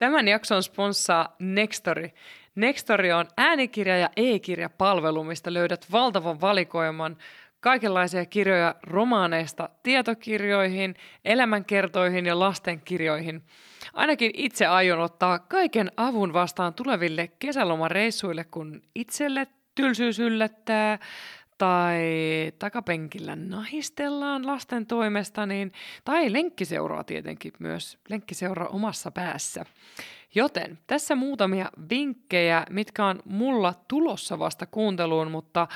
Tämän jakson sponssaa Nextory. Nextory on äänikirja- ja e-kirjapalvelu, mistä löydät valtavan valikoiman kaikenlaisia kirjoja romaaneista tietokirjoihin, elämänkertoihin ja lastenkirjoihin. Ainakin itse aion ottaa kaiken avun vastaan tuleville kesälomareissuille, kun itselle tylsyys yllättää tai takapenkillä nahistellaan lasten toimesta, niin, tai lenkkiseuraa tietenkin myös, lenkkiseuraa omassa päässä. Joten tässä muutamia vinkkejä, mitkä on mulla tulossa vasta kuunteluun, mutta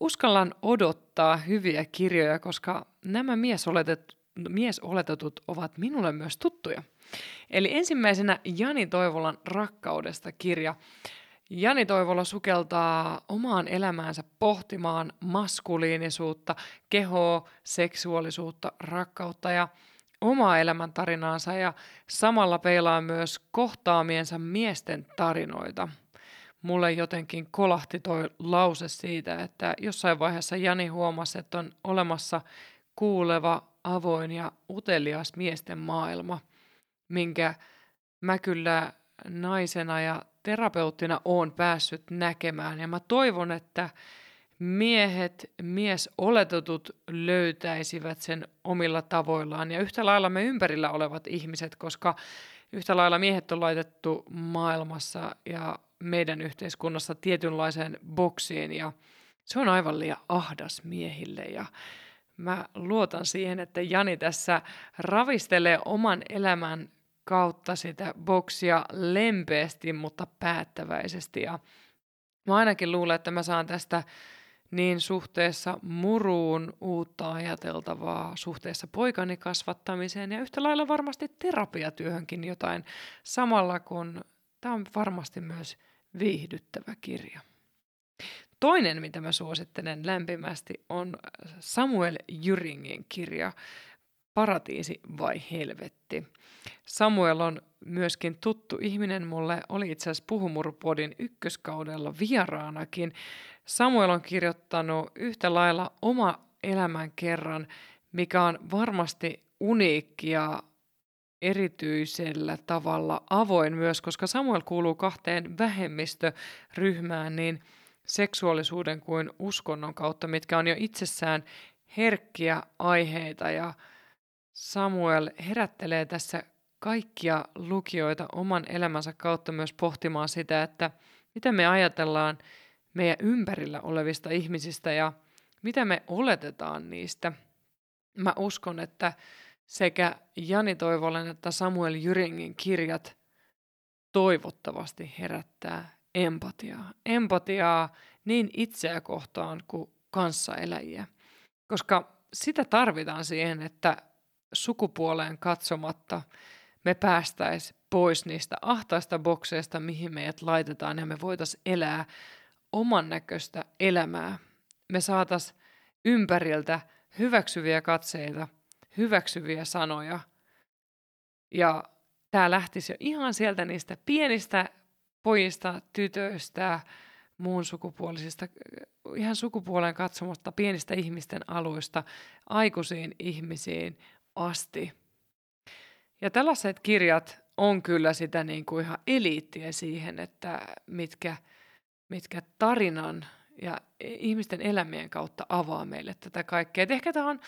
uskallan odottaa hyviä kirjoja, koska nämä miesoletetut, miesoletetut ovat minulle myös tuttuja. Eli ensimmäisenä Jani Toivolan Rakkaudesta kirja. Jani Toivola sukeltaa omaan elämäänsä pohtimaan maskuliinisuutta, kehoa, seksuaalisuutta, rakkautta ja omaa elämäntarinaansa ja samalla peilaa myös kohtaamiensa miesten tarinoita. Mulle jotenkin kolahti toi lause siitä, että jossain vaiheessa Jani huomasi, että on olemassa kuuleva, avoin ja utelias miesten maailma, minkä mä kyllä naisena ja terapeuttina oon päässyt näkemään. Ja mä toivon, että miehet, miesoletetut löytäisivät sen omilla tavoillaan. Ja yhtä lailla me ympärillä olevat ihmiset, koska yhtä lailla miehet on laitettu maailmassa ja meidän yhteiskunnassa tietynlaiseen boksiin. Ja se on aivan liian ahdas miehille. Ja mä luotan siihen, että Jani tässä ravistelee oman elämän kautta sitä boksia lempeästi, mutta päättäväisesti. Ja mä ainakin luulen, että mä saan tästä niin suhteessa muruun uutta ajateltavaa, suhteessa poikani kasvattamiseen ja yhtä lailla varmasti terapiatyöhönkin jotain, samalla kun tämä on varmasti myös viihdyttävä kirja. Toinen, mitä mä suosittelen lämpimästi, on Samuel Jyringin kirja Paratiisi vai helvetti. Samuel on myöskin tuttu ihminen mulle, oli itse asiassa Puhumurupodin ykköskaudella vieraanakin. Samuel on kirjoittanut yhtä lailla oma elämän kerran, mikä on varmasti uniikki ja erityisellä tavalla avoin myös, koska Samuel kuuluu kahteen vähemmistöryhmään niin seksuaalisuuden kuin uskonnon kautta, mitkä on jo itsessään herkkiä aiheita ja Samuel herättelee tässä kaikkia lukijoita oman elämänsä kautta myös pohtimaan sitä, että mitä me ajatellaan meidän ympärillä olevista ihmisistä ja mitä me oletetaan niistä. Mä uskon, että sekä Jani Toivolen että Samuel Jyringin kirjat toivottavasti herättää empatiaa. Empatiaa niin itseä kohtaan kuin kanssaeläjiä. Koska sitä tarvitaan siihen, että sukupuoleen katsomatta me päästäisiin pois niistä ahtaista bokseista, mihin meidät laitetaan ja me voitaisiin elää oman näköistä elämää. Me saatas ympäriltä hyväksyviä katseita, hyväksyviä sanoja. Ja tämä lähtisi jo ihan sieltä niistä pienistä pojista, tytöistä, muun sukupuolisista, ihan sukupuoleen katsomatta pienistä ihmisten aluista aikuisiin ihmisiin asti. Ja tällaiset kirjat on kyllä sitä niin kuin ihan eliittiä siihen, että mitkä – mitkä tarinan ja ihmisten elämien kautta avaa meille tätä kaikkea. Et ehkä tämä on,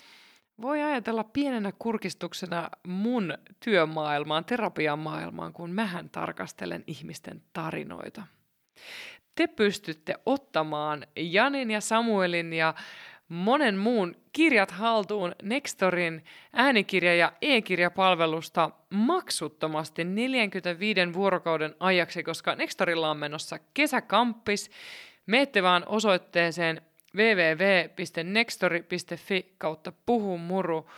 voi ajatella pienenä kurkistuksena mun työmaailmaan, terapian maailmaan, kun mähän tarkastelen ihmisten tarinoita. Te pystytte ottamaan Janin ja Samuelin ja monen muun kirjat haltuun Nextorin äänikirja- ja e-kirjapalvelusta maksuttomasti 45 vuorokauden ajaksi, koska Nextorilla on menossa kesäkamppis. Meette vaan osoitteeseen www.nextori.fi kautta puhumuru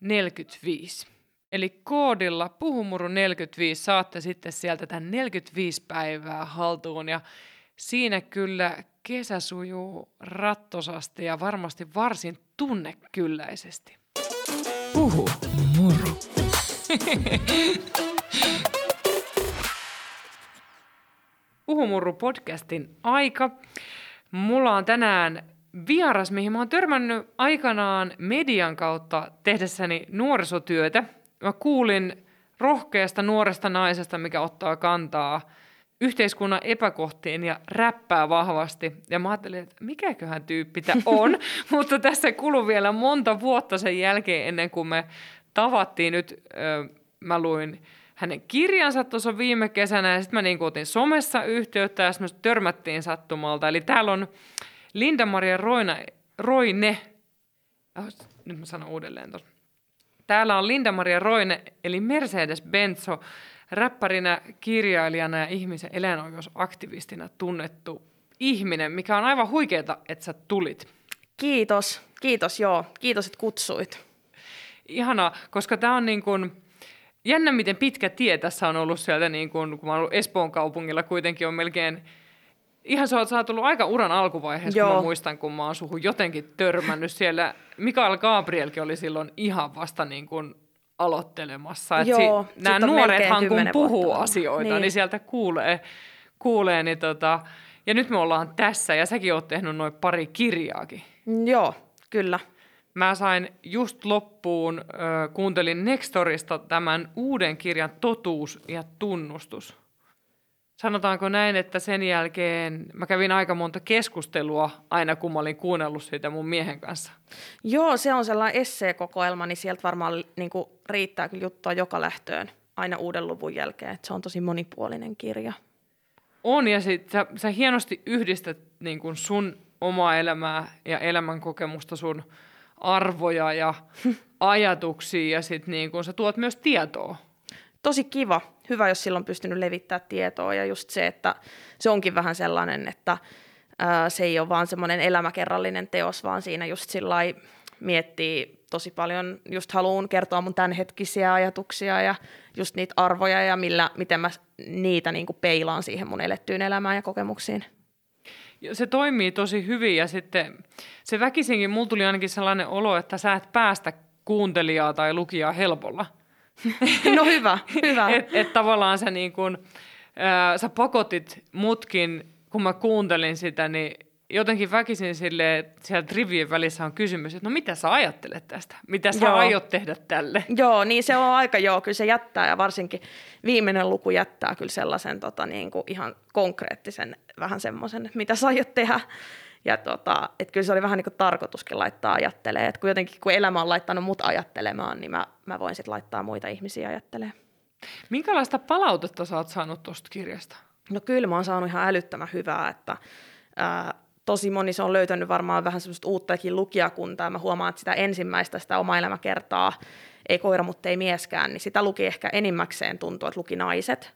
45. Eli koodilla puhumuru 45 saatte sitten sieltä tämän 45 päivää haltuun ja siinä kyllä kesä sujuu rattosasti ja varmasti varsin tunnekylläisesti. Puhu muru. Puhumurru podcastin aika. Mulla on tänään vieras, mihin mä oon törmännyt aikanaan median kautta tehdessäni nuorisotyötä. Mä kuulin rohkeasta nuoresta naisesta, mikä ottaa kantaa yhteiskunnan epäkohtiin ja räppää vahvasti. Ja mä ajattelin, että mikäköhän tyyppi tämä on, mutta tässä kului vielä monta vuotta sen jälkeen ennen kuin me tavattiin nyt, ö, mä luin hänen kirjansa tuossa viime kesänä ja sitten mä niin otin somessa yhteyttä ja sitten törmättiin sattumalta. Eli täällä on Linda-Maria Roina, Roine, oh, nyt mä sanon uudelleen tuossa. Täällä on Linda-Maria Roine, eli Mercedes Benzo, räppärinä, kirjailijana ja ihmisen eläinoikeusaktivistina tunnettu ihminen, mikä on aivan huikeeta, että sä tulit. Kiitos, kiitos joo, kiitos, että kutsuit. Ihana, koska tämä on niin kuin, jännä, miten pitkä tie tässä on ollut sieltä, niin kuin, kun mä oon ollut Espoon kaupungilla, kuitenkin on melkein Ihan sä oot, tullut aika uran alkuvaiheessa, Joo. kun mä muistan, kun mä oon suhun jotenkin törmännyt siellä. Mikael Gabrielkin oli silloin ihan vasta niin kuin aloittelemassa. Joo, si- nämä nuorethan kun puhuu asioita, niin. niin sieltä kuulee. kuulee niin tota, ja nyt me ollaan tässä, ja säkin oot tehnyt noin pari kirjaakin. Joo, kyllä. Mä sain just loppuun, äh, kuuntelin Nextorista tämän uuden kirjan Totuus ja tunnustus. Sanotaanko näin, että sen jälkeen mä kävin aika monta keskustelua aina, kun mä olin kuunnellut siitä mun miehen kanssa. Joo, se on sellainen esseekokoelma, niin sieltä varmaan niin kuin, riittää kyllä juttua joka lähtöön aina uuden luvun jälkeen. Että se on tosi monipuolinen kirja. On, ja sit sä, sä hienosti yhdistät niin kuin sun omaa elämää ja elämänkokemusta, sun arvoja ja ajatuksia, ja sit niin sä tuot myös tietoa tosi kiva, hyvä, jos silloin pystynyt levittää tietoa ja just se, että se onkin vähän sellainen, että ää, se ei ole vaan semmoinen elämäkerrallinen teos, vaan siinä just sillä miettii tosi paljon, just haluan kertoa mun tämänhetkisiä ajatuksia ja just niitä arvoja ja millä, miten mä niitä niin kuin peilaan siihen mun elettyyn elämään ja kokemuksiin. Se toimii tosi hyvin ja sitten se väkisinkin, mulla tuli ainakin sellainen olo, että sä et päästä kuuntelijaa tai lukijaa helpolla – No hyvä, hyvä. että et tavallaan sä, niin kun, äh, sä pakotit mutkin, kun mä kuuntelin sitä, niin jotenkin väkisin sille, että siellä rivien välissä on kysymys, että no mitä sä ajattelet tästä? Mitä sä joo. aiot tehdä tälle? Joo, niin se on aika joo, kyllä se jättää ja varsinkin viimeinen luku jättää kyllä sellaisen tota, niin kuin ihan konkreettisen vähän semmoisen, että mitä sä aiot tehdä. Ja tota, et kyllä se oli vähän niin kuin tarkoituskin laittaa ajattelemaan. Et kun jotenkin kun elämä on laittanut mut ajattelemaan, niin mä, mä voin sitten laittaa muita ihmisiä ajattelemaan. Minkälaista palautetta sä oot saanut tuosta kirjasta? No kyllä mä oon saanut ihan älyttömän hyvää, että ää, tosi moni se on löytänyt varmaan vähän semmoista uuttakin lukijakuntaa. Mä huomaan, että sitä ensimmäistä, sitä oma elämäkertaa, ei koira, mutta ei mieskään, niin sitä luki ehkä enimmäkseen tuntuu, että luki naiset.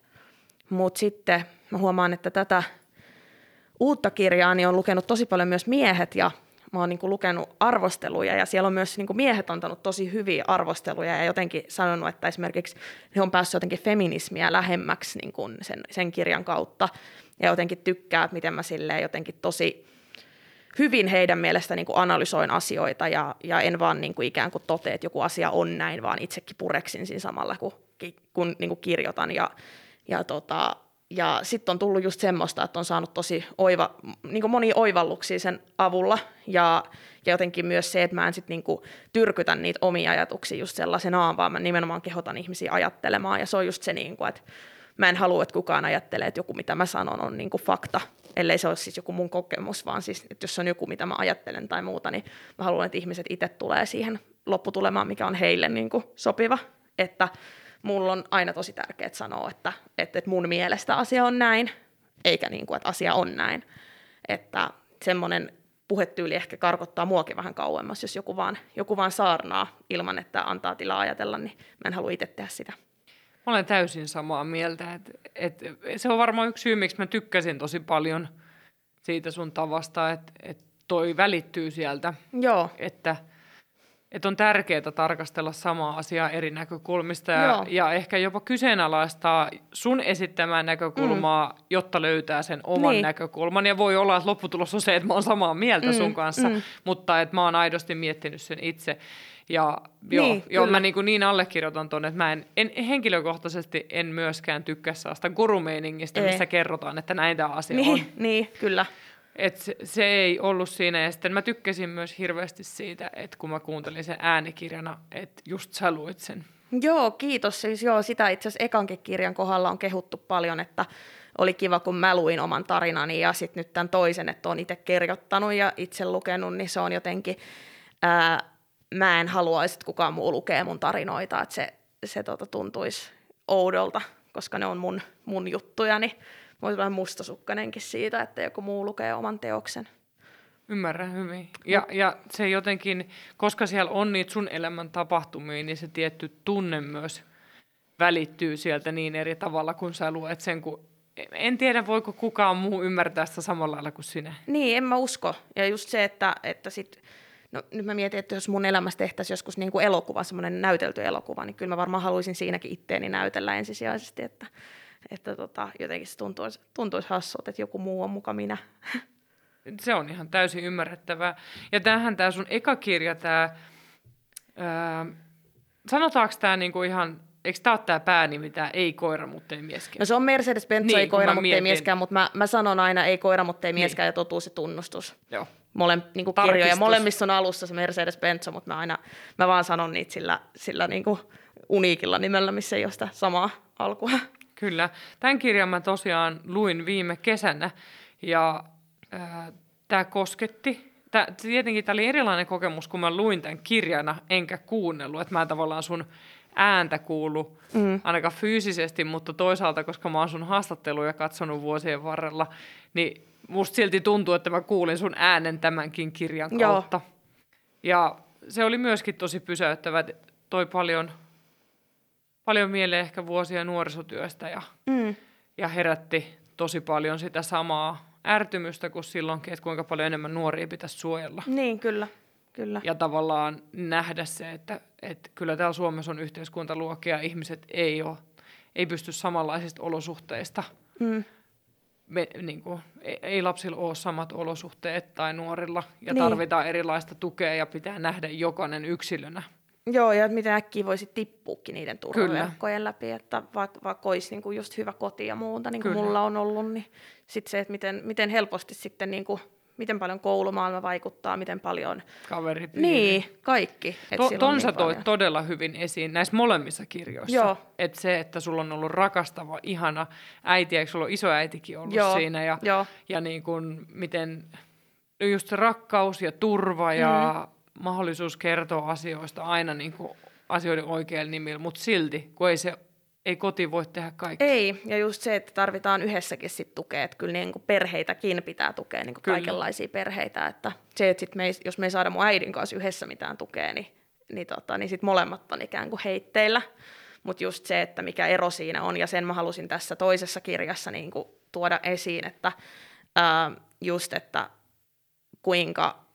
Mutta sitten mä huomaan, että tätä uutta kirjaa, niin on lukenut tosi paljon myös miehet ja mä oon niin kuin lukenut arvosteluja ja siellä on myös niin kuin miehet antanut tosi hyviä arvosteluja ja jotenkin sanonut, että esimerkiksi he on päässyt jotenkin feminismiä lähemmäksi niin kuin sen, sen kirjan kautta ja jotenkin tykkää, että miten mä silleen jotenkin tosi hyvin heidän mielestä niin kuin analysoin asioita ja, ja en vaan niin kuin ikään kuin tote, että joku asia on näin, vaan itsekin pureksin siinä samalla, kun, kun niin kuin kirjoitan ja, ja tota, ja sitten on tullut just semmoista, että on saanut tosi oiva, niin monia oivalluksia sen avulla. Ja, ja jotenkin myös se, että mä en sitten niin tyrkytä niitä omia ajatuksia just sellaisenaan, vaan mä nimenomaan kehotan ihmisiä ajattelemaan. Ja se on just se, niin kuin, että mä en halua, että kukaan ajattelee, että joku mitä mä sanon on niin fakta, ellei se ole siis joku mun kokemus, vaan siis, että jos on joku mitä mä ajattelen tai muuta, niin mä haluan, että ihmiset itse tulee siihen lopputulemaan, mikä on heille niin sopiva. Että mulla on aina tosi tärkeää sanoa, että, että, että mun mielestä asia on näin, eikä niin kuin, että asia on näin. Että semmoinen puhetyyli ehkä karkottaa muakin vähän kauemmas, jos joku vaan, joku vaan saarnaa ilman, että antaa tilaa ajatella, niin mä en halua itse tehdä sitä. Mä olen täysin samaa mieltä. että että se on varmaan yksi syy, miksi mä tykkäsin tosi paljon siitä sun tavasta, että että toi välittyy sieltä. Joo. Että – että on tärkeää tarkastella samaa asiaa eri näkökulmista ja, ja ehkä jopa kyseenalaistaa sun esittämää näkökulmaa, mm. jotta löytää sen oman niin. näkökulman. Ja voi olla, että lopputulos on se, että mä oon samaa mieltä mm. sun kanssa, mm. mutta että mä oon aidosti miettinyt sen itse. Ja joo, niin, joo mä niin, kuin niin allekirjoitan tuonne, että mä en, en, henkilökohtaisesti en myöskään tykkää sellaista gurumeiningistä, missä kerrotaan, että näin tämä asia niin, on. Niin, kyllä. Et se, ei ollut siinä. Ja sitten mä tykkäsin myös hirveästi siitä, että kun mä kuuntelin sen äänikirjana, että just sä luit sen Joo, kiitos. Siis joo, sitä itse asiassa ekankin kirjan kohdalla on kehuttu paljon, että oli kiva, kun mä luin oman tarinani ja sitten nyt tämän toisen, että on itse kirjoittanut ja itse lukenut, niin se on jotenkin, ää, mä en haluaisi, että kukaan muu lukee mun tarinoita, että se, se tota, tuntuisi oudolta, koska ne on mun, mun juttuja, niin voisi vähän mustasukkainenkin siitä, että joku muu lukee oman teoksen. Ymmärrän hyvin. Ja, ja se jotenkin, koska siellä on niitä sun elämän tapahtumia, niin se tietty tunne myös välittyy sieltä niin eri tavalla, kun sä luet sen, kun en tiedä, voiko kukaan muu ymmärtää sitä samalla lailla kuin sinä. Niin, en mä usko. Ja just se, että, että sit, no, nyt mä mietin, että jos mun elämässä tehtäisiin joskus niin kuin elokuva, semmoinen näytelty elokuva, niin kyllä mä varmaan haluaisin siinäkin itteeni näytellä ensisijaisesti, että, että tota, jotenkin se tuntuisi, tuntuisi hassulta, että joku muu on muka minä. Se on ihan täysin ymmärrettävää. Ja tämähän tämä sun eka kirja, tämä, ää, sanotaanko tämä niinku ihan eikö tämä ole tämä päänimi, tämä ei koira, mutta ei mieskään? No se on Mercedes-Benz, niin, ei koira, mutta ei mieskään, mutta mä, mä sanon aina ei koira, mutta ei niin. mieskään niin. ja totuus ja tunnustus. Joo. Mole, niin kuin kirjoja. Molemmissa on alussa se Mercedes-Benz, mutta mä aina mä vaan sanon niitä sillä, sillä niin kuin uniikilla nimellä, missä ei ole sitä samaa alkua. Kyllä. Tämän kirjan mä tosiaan luin viime kesänä ja äh, tämä kosketti. Tää, tietenkin tämä oli erilainen kokemus, kun mä luin tämän kirjana enkä kuunnellut, että mä tavallaan sun ääntä kuulu, mm. ainakaan fyysisesti, mutta toisaalta, koska mä oon sun haastatteluja katsonut vuosien varrella, niin musta silti tuntuu, että mä kuulin sun äänen tämänkin kirjan kautta. Joo. Ja se oli myöskin tosi pysäyttävä, toi paljon, paljon mieleen ehkä vuosia nuorisotyöstä ja, mm. ja herätti tosi paljon sitä samaa ärtymystä kuin silloinkin, että kuinka paljon enemmän nuoria pitäisi suojella. Niin, kyllä. Kyllä. Ja tavallaan nähdä se, että, että kyllä täällä Suomessa on yhteiskuntaluokkia, ihmiset ei, ole, ei pysty samanlaisista olosuhteista. Mm. Me, niin kuin, ei, ei lapsilla ole samat olosuhteet tai nuorilla, ja niin. tarvitaan erilaista tukea, ja pitää nähdä jokainen yksilönä. Joo, ja miten äkkiä voisi tippuukin niiden turvaverkkojen läpi, että vaikka, vaikka olisi niin kuin just hyvä koti ja muuta, niin kuin mulla on ollut, niin sitten se, että miten, miten helposti sitten niin kuin miten paljon koulumaailma vaikuttaa, miten paljon... Kaveripiiri. Niin, kaikki. To, ton niin sä toit todella hyvin esiin näissä molemmissa kirjoissa. Joo. Että se, että sulla on ollut rakastava, ihana äiti, eikö sulla ole isoäitikin ollut Joo. siinä, ja, Joo. ja niin kuin, miten just se rakkaus ja turva ja mm. Mahdollisuus kertoa asioista aina niin kuin asioiden oikealla nimillä, mutta silti, kun ei se ei koti voi tehdä kaikkea. Ei, ja just se, että tarvitaan yhdessäkin sit tukea, että kyllä niin kuin perheitäkin pitää tukea, niin kuin kaikenlaisia perheitä, että se, että sit me ei, jos me ei saada mun äidin kanssa yhdessä mitään tukea, niin, niin, tota, niin sit molemmat on ikään kuin heitteillä, mutta just se, että mikä ero siinä on, ja sen mä halusin tässä toisessa kirjassa niin kuin tuoda esiin, että ää, just, että kuinka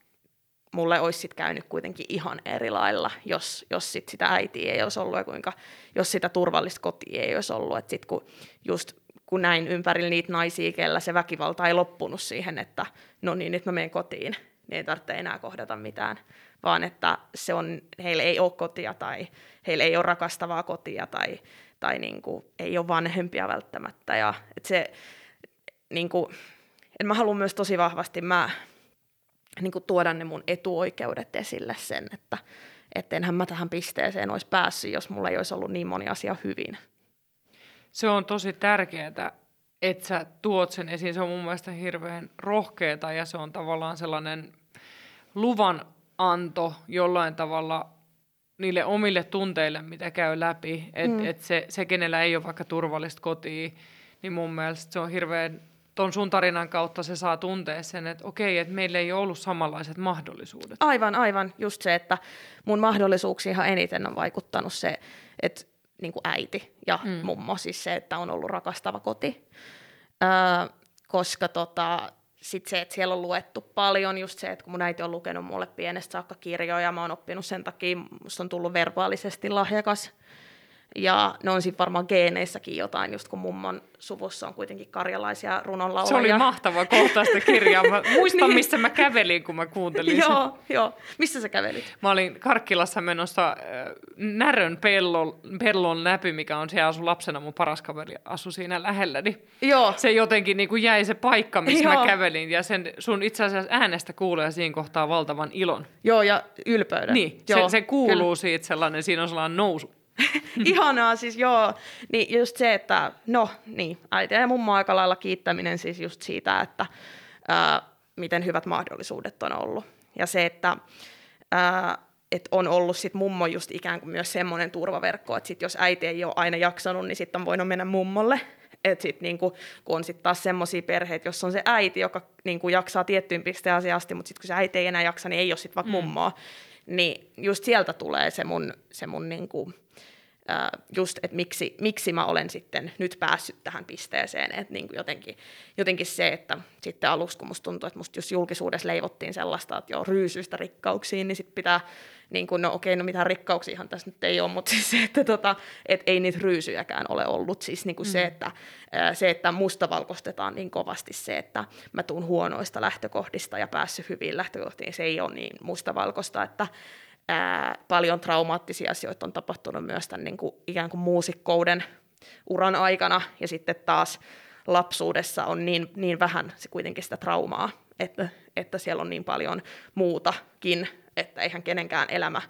mulle olisi sit käynyt kuitenkin ihan eri lailla, jos, jos sit sitä äitiä ei olisi ollut ja kuinka, jos sitä turvallista kotia ei olisi ollut. Et sit kun just kun näin ympärillä niitä naisia, kellä se väkivalta ei loppunut siihen, että no niin, nyt mä menen kotiin, niin ei tarvitse enää kohdata mitään, vaan että se on, heillä ei ole kotia tai heillä ei ole rakastavaa kotia tai, tai niin kuin, ei ole vanhempia välttämättä. Ja, että se, niin kuin, että mä haluan myös tosi vahvasti, mä, niin kuin tuoda ne mun etuoikeudet esille sen, että et enhän mä tähän pisteeseen olisi päässyt, jos mulla ei olisi ollut niin moni asia hyvin. Se on tosi tärkeää, että sä tuot sen esiin. Se on mun mielestä hirveän rohkeeta ja se on tavallaan sellainen luvan anto jollain tavalla niille omille tunteille, mitä käy läpi. Että mm. et se, se, kenellä ei ole vaikka turvallista kotia, niin mun mielestä se on hirveän ton sun tarinan kautta se saa tuntea sen, että okei, että meillä ei ole ollut samanlaiset mahdollisuudet. Aivan, aivan. Just se, että mun mahdollisuuksiin ihan eniten on vaikuttanut se, että niin kuin äiti ja mm. mummo, siis se, että on ollut rakastava koti. Öö, koska tota, sitten se, että siellä on luettu paljon, just se, että kun mun äiti on lukenut mulle pienestä saakka kirjoja, mä oon oppinut sen takia, musta on tullut verbaalisesti lahjakas ja ne on sitten varmaan geeneissäkin jotain, just kun mummon suvussa on kuitenkin karjalaisia runonlaulajia. Se oli mahtava kohtaista kirjaa. Mä muistan, niin. missä mä kävelin, kun mä kuuntelin Joo, joo. Missä sä kävelit? Mä olin Karkkilassa menossa äh, Närön pellon, pellon läpi, mikä on siellä asu lapsena. Mun paras kaveri asui siinä lähellä. Niin joo. Se jotenkin niin kuin jäi se paikka, missä joo. mä kävelin. Ja sen sun itse asiassa äänestä kuulee siinä kohtaa valtavan ilon. Joo, ja ylpeyden. Niin, joo, se, se kuuluu kyllä. siitä sellainen, siinä on sellainen nousu Ihanaa siis joo. Niin just se, että no niin, äiti ja mummo aika lailla kiittäminen siis just siitä, että ää, miten hyvät mahdollisuudet on ollut. Ja se, että ää, et on ollut sit mummo just ikään kuin myös semmoinen turvaverkko, että sit jos äiti ei ole aina jaksanut, niin sitten on voinut mennä mummolle. Et sit niinku, kun on sitten taas semmoisia perheitä, jossa on se äiti, joka niinku jaksaa tiettyyn pisteen asti, mutta sitten kun se äiti ei enää jaksa, niin ei ole sitten vaikka mm. mummoa. Niin just sieltä tulee se mun, se mun niinku, just, että miksi, miksi mä olen sitten nyt päässyt tähän pisteeseen, että niin kuin jotenkin, jotenkin se, että sitten aluksi kun musta tuntuu, että musta just julkisuudessa leivottiin sellaista, että joo, ryysyistä rikkauksiin, niin sitten pitää, niin kuin, no okei, no mitään rikkauksiahan tässä nyt ei ole, mutta siis se, että tota, et ei niitä ryysyjäkään ole ollut, siis niin kuin mm. se, että, se, että mustavalkoistetaan niin kovasti se, että mä tuun huonoista lähtökohdista ja päässyt hyviin lähtökohtiin, se ei ole niin mustavalkoista, että ää, paljon traumaattisia asioita on tapahtunut myös tämän niin kuin, ikään kuin muusikkouden uran aikana, ja sitten taas lapsuudessa on niin, niin vähän se kuitenkin sitä traumaa, että, että siellä on niin paljon muutakin, että eihän kenenkään elämä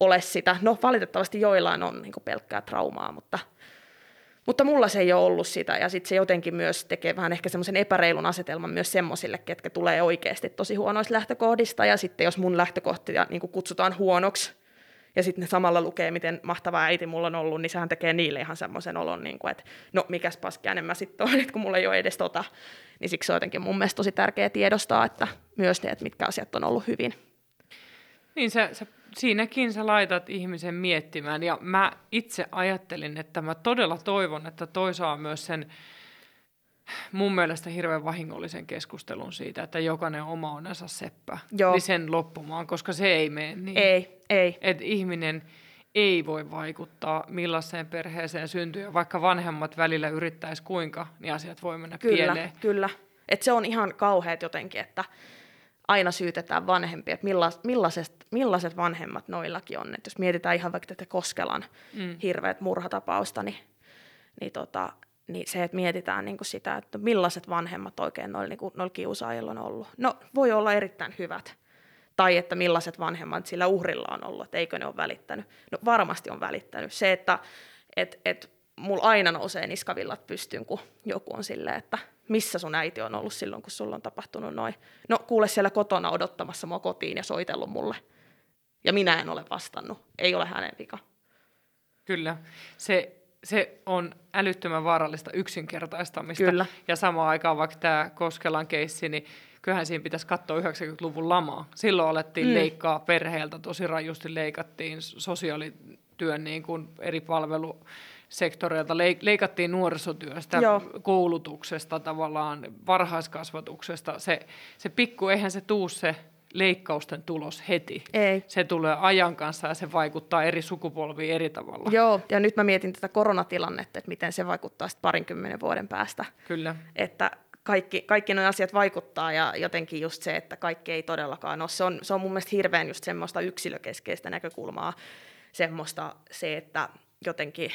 ole sitä. No valitettavasti joillain on niin pelkkää traumaa, mutta mutta mulla se ei ole ollut sitä, ja sitten se jotenkin myös tekee vähän ehkä semmoisen epäreilun asetelman myös semmoisille, ketkä tulee oikeasti tosi huonoista lähtökohdista, ja sitten jos mun lähtökohtia niin kutsutaan huonoksi, ja sitten ne samalla lukee, miten mahtava äiti mulla on ollut, niin sehän tekee niille ihan semmoisen olon, niin kuin, että no mikäs paskiainen mä sitten olen, kun mulla ei ole edes tota. Niin siksi se on jotenkin mun mielestä tosi tärkeää tiedostaa, että myös ne, että mitkä asiat on ollut hyvin. Niin sä, sä siinäkin sä laitat ihmisen miettimään. Ja mä itse ajattelin, että mä todella toivon, että toi saa myös sen mun mielestä hirveän vahingollisen keskustelun siitä, että jokainen oma onnensa seppä, Joo. niin sen loppumaan, koska se ei mene niin. Ei, ei. Että ihminen ei voi vaikuttaa millaiseen perheeseen syntyy, vaikka vanhemmat välillä yrittäisi kuinka, niin asiat voi mennä kyllä, pieleen. Kyllä, että se on ihan kauheat jotenkin, että aina syytetään vanhempia, että millaiset, millaiset, millaiset vanhemmat noillakin on. Et jos mietitään ihan vaikka tätä Koskelan mm. hirveät murhatapausta, niin, niin, tota, niin se, että mietitään niin sitä, että millaiset vanhemmat oikein noilla, niin noilla kiusaajilla on ollut. No, voi olla erittäin hyvät. Tai että millaiset vanhemmat sillä uhrilla on ollut, että eikö ne ole välittänyt. No varmasti on välittänyt. Se, että et, et, mulla aina nousee niskavillat pystyyn, kun joku on silleen, että missä sun äiti on ollut silloin, kun sulla on tapahtunut noin. No kuule siellä kotona odottamassa mua kotiin ja soitellut mulle. Ja minä en ole vastannut. Ei ole hänen vika. Kyllä. Se, se on älyttömän vaarallista yksinkertaistamista. Kyllä. Ja samaan aikaan vaikka tämä Koskelan keissi, niin kyllähän siinä pitäisi katsoa 90-luvun lamaa. Silloin alettiin mm. leikkaa perheeltä, tosi rajusti leikattiin sosiaalityön niin kuin eri palvelu sektoreilta leikattiin nuorisotyöstä, Joo. koulutuksesta, tavallaan varhaiskasvatuksesta. Se, se pikku, eihän se tuu se leikkausten tulos heti. Ei. Se tulee ajan kanssa ja se vaikuttaa eri sukupolviin eri tavalla. Joo, ja nyt mä mietin tätä koronatilannetta, että miten se vaikuttaa sitten parinkymmenen vuoden päästä. Kyllä. Että kaikki, kaikki nuo asiat vaikuttaa ja jotenkin just se, että kaikki ei todellakaan ole. Se on, se on mun mielestä hirveän just semmoista yksilökeskeistä näkökulmaa, semmoista se, että jotenkin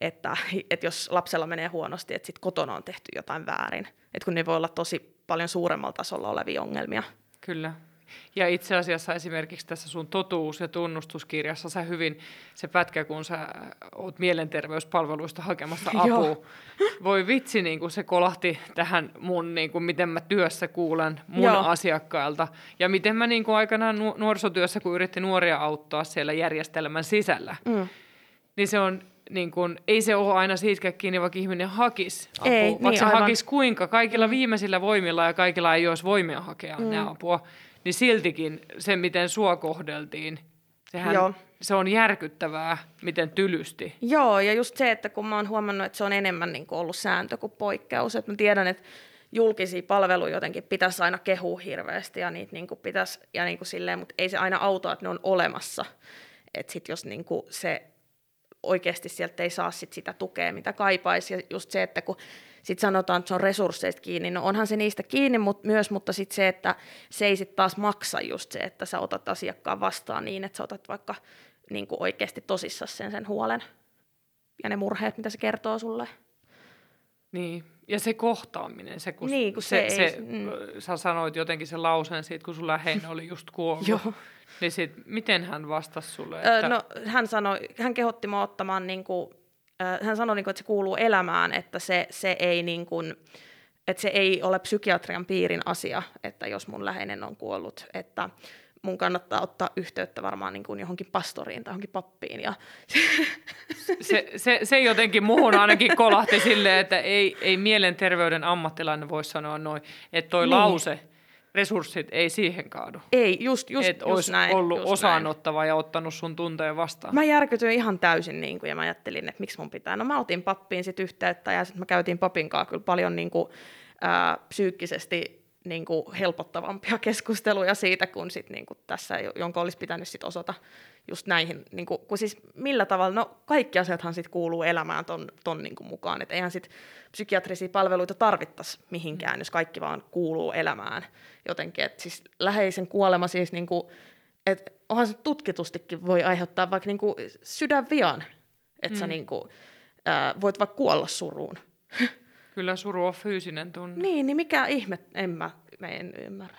että, että jos lapsella menee huonosti, että sitten kotona on tehty jotain väärin. Että kun ne voi olla tosi paljon suuremmalla tasolla olevia ongelmia. Kyllä. Ja itse asiassa esimerkiksi tässä sun totuus- ja tunnustuskirjassa sä hyvin, se pätkä, kun sä oot mielenterveyspalveluista hakemassa apua, voi vitsi, niin kuin se kolahti tähän mun, niin kuin miten mä työssä kuulen mun Joo. asiakkailta. Ja miten mä niin kuin aikanaan nuorisotyössä, kun yritti nuoria auttaa siellä järjestelmän sisällä, mm. niin se on niin kun, ei se ole aina siitä kiinni, vaikka ihminen hakisi apua, ei, vaikka niin, se aivan. hakisi kuinka, kaikilla viimeisillä voimilla ja kaikilla ei olisi voimia hakea mm. ne apua, niin siltikin se, miten sua kohdeltiin, sehän, Joo. se on järkyttävää, miten tylysti. Joo, ja just se, että kun mä oon huomannut, että se on enemmän niin kuin ollut sääntö kuin poikkeus, että mä tiedän, että julkisia palveluja jotenkin pitäisi aina kehua hirveästi ja niitä niin kuin pitäisi, ja niin kuin silleen, mutta ei se aina auta, että ne on olemassa. Että sit jos niin kuin se oikeasti sieltä ei saa sit sitä tukea, mitä kaipaisi. Ja just se, että kun sit sanotaan, että se on resursseista kiinni, no onhan se niistä kiinni mut, myös, mutta sitten se, että se ei sitten taas maksa just se, että sä otat asiakkaan vastaan niin, että sä otat vaikka niin kuin oikeasti tosissaan sen, sen huolen ja ne murheet, mitä se kertoo sulle. Niin, Ja se kohtaaminen, se kun, Niin, kun se, se ei- se mm. sä sanoit jotenkin sen lauseen siitä, kun sun läheinen oli just kuollut. Joo. Niin sit, miten hän vastasi sulle? Öö, Että, no, hän, sanoi, hän kehotti mua ottamaan, niin kuin, hän sanoi, niin kuin, että se kuuluu elämään, että se, se ei niin kuin, että se ei ole psykiatrian piirin asia, että jos mun läheinen on kuollut, että mun kannattaa ottaa yhteyttä varmaan niin kuin johonkin pastoriin tai johonkin pappiin. Ja se, se, se jotenkin muhun ainakin kolahti silleen, että ei, ei mielenterveyden ammattilainen voi sanoa noin, että toi Niin. lause, resurssit ei siihen kaadu. ei, just, just, että just olisi näin. ollut just näin. osaanottava ja ottanut sun tunteen vastaan. Mä järkytyin ihan täysin niin kuin, ja mä ajattelin, että miksi mun pitää. No mä otin pappiin sit yhteyttä ja sitten mä käytiin papin kanssa kyllä paljon niin kuin, ää, psyykkisesti niin kuin helpottavampia keskusteluja siitä, kun sit, niin kuin tässä, jonka olisi pitänyt sit osata just näihin, niin kuin, kun siis millä tavalla, no kaikki asiathan sit kuuluu elämään ton, ton niin kuin mukaan, että eihän sit psykiatrisia palveluita tarvittaisi mihinkään, jos kaikki vaan kuuluu elämään jotenkin, että siis läheisen kuolema siis niin kuin, että onhan se tutkitustikin voi aiheuttaa vaikka niin kuin sydänvian, että mm. sä niin kuin, ää, voit vaikka kuolla suruun. Kyllä suru on fyysinen tunne. Niin, niin mikä ihme, en mä, mä en ymmärrä.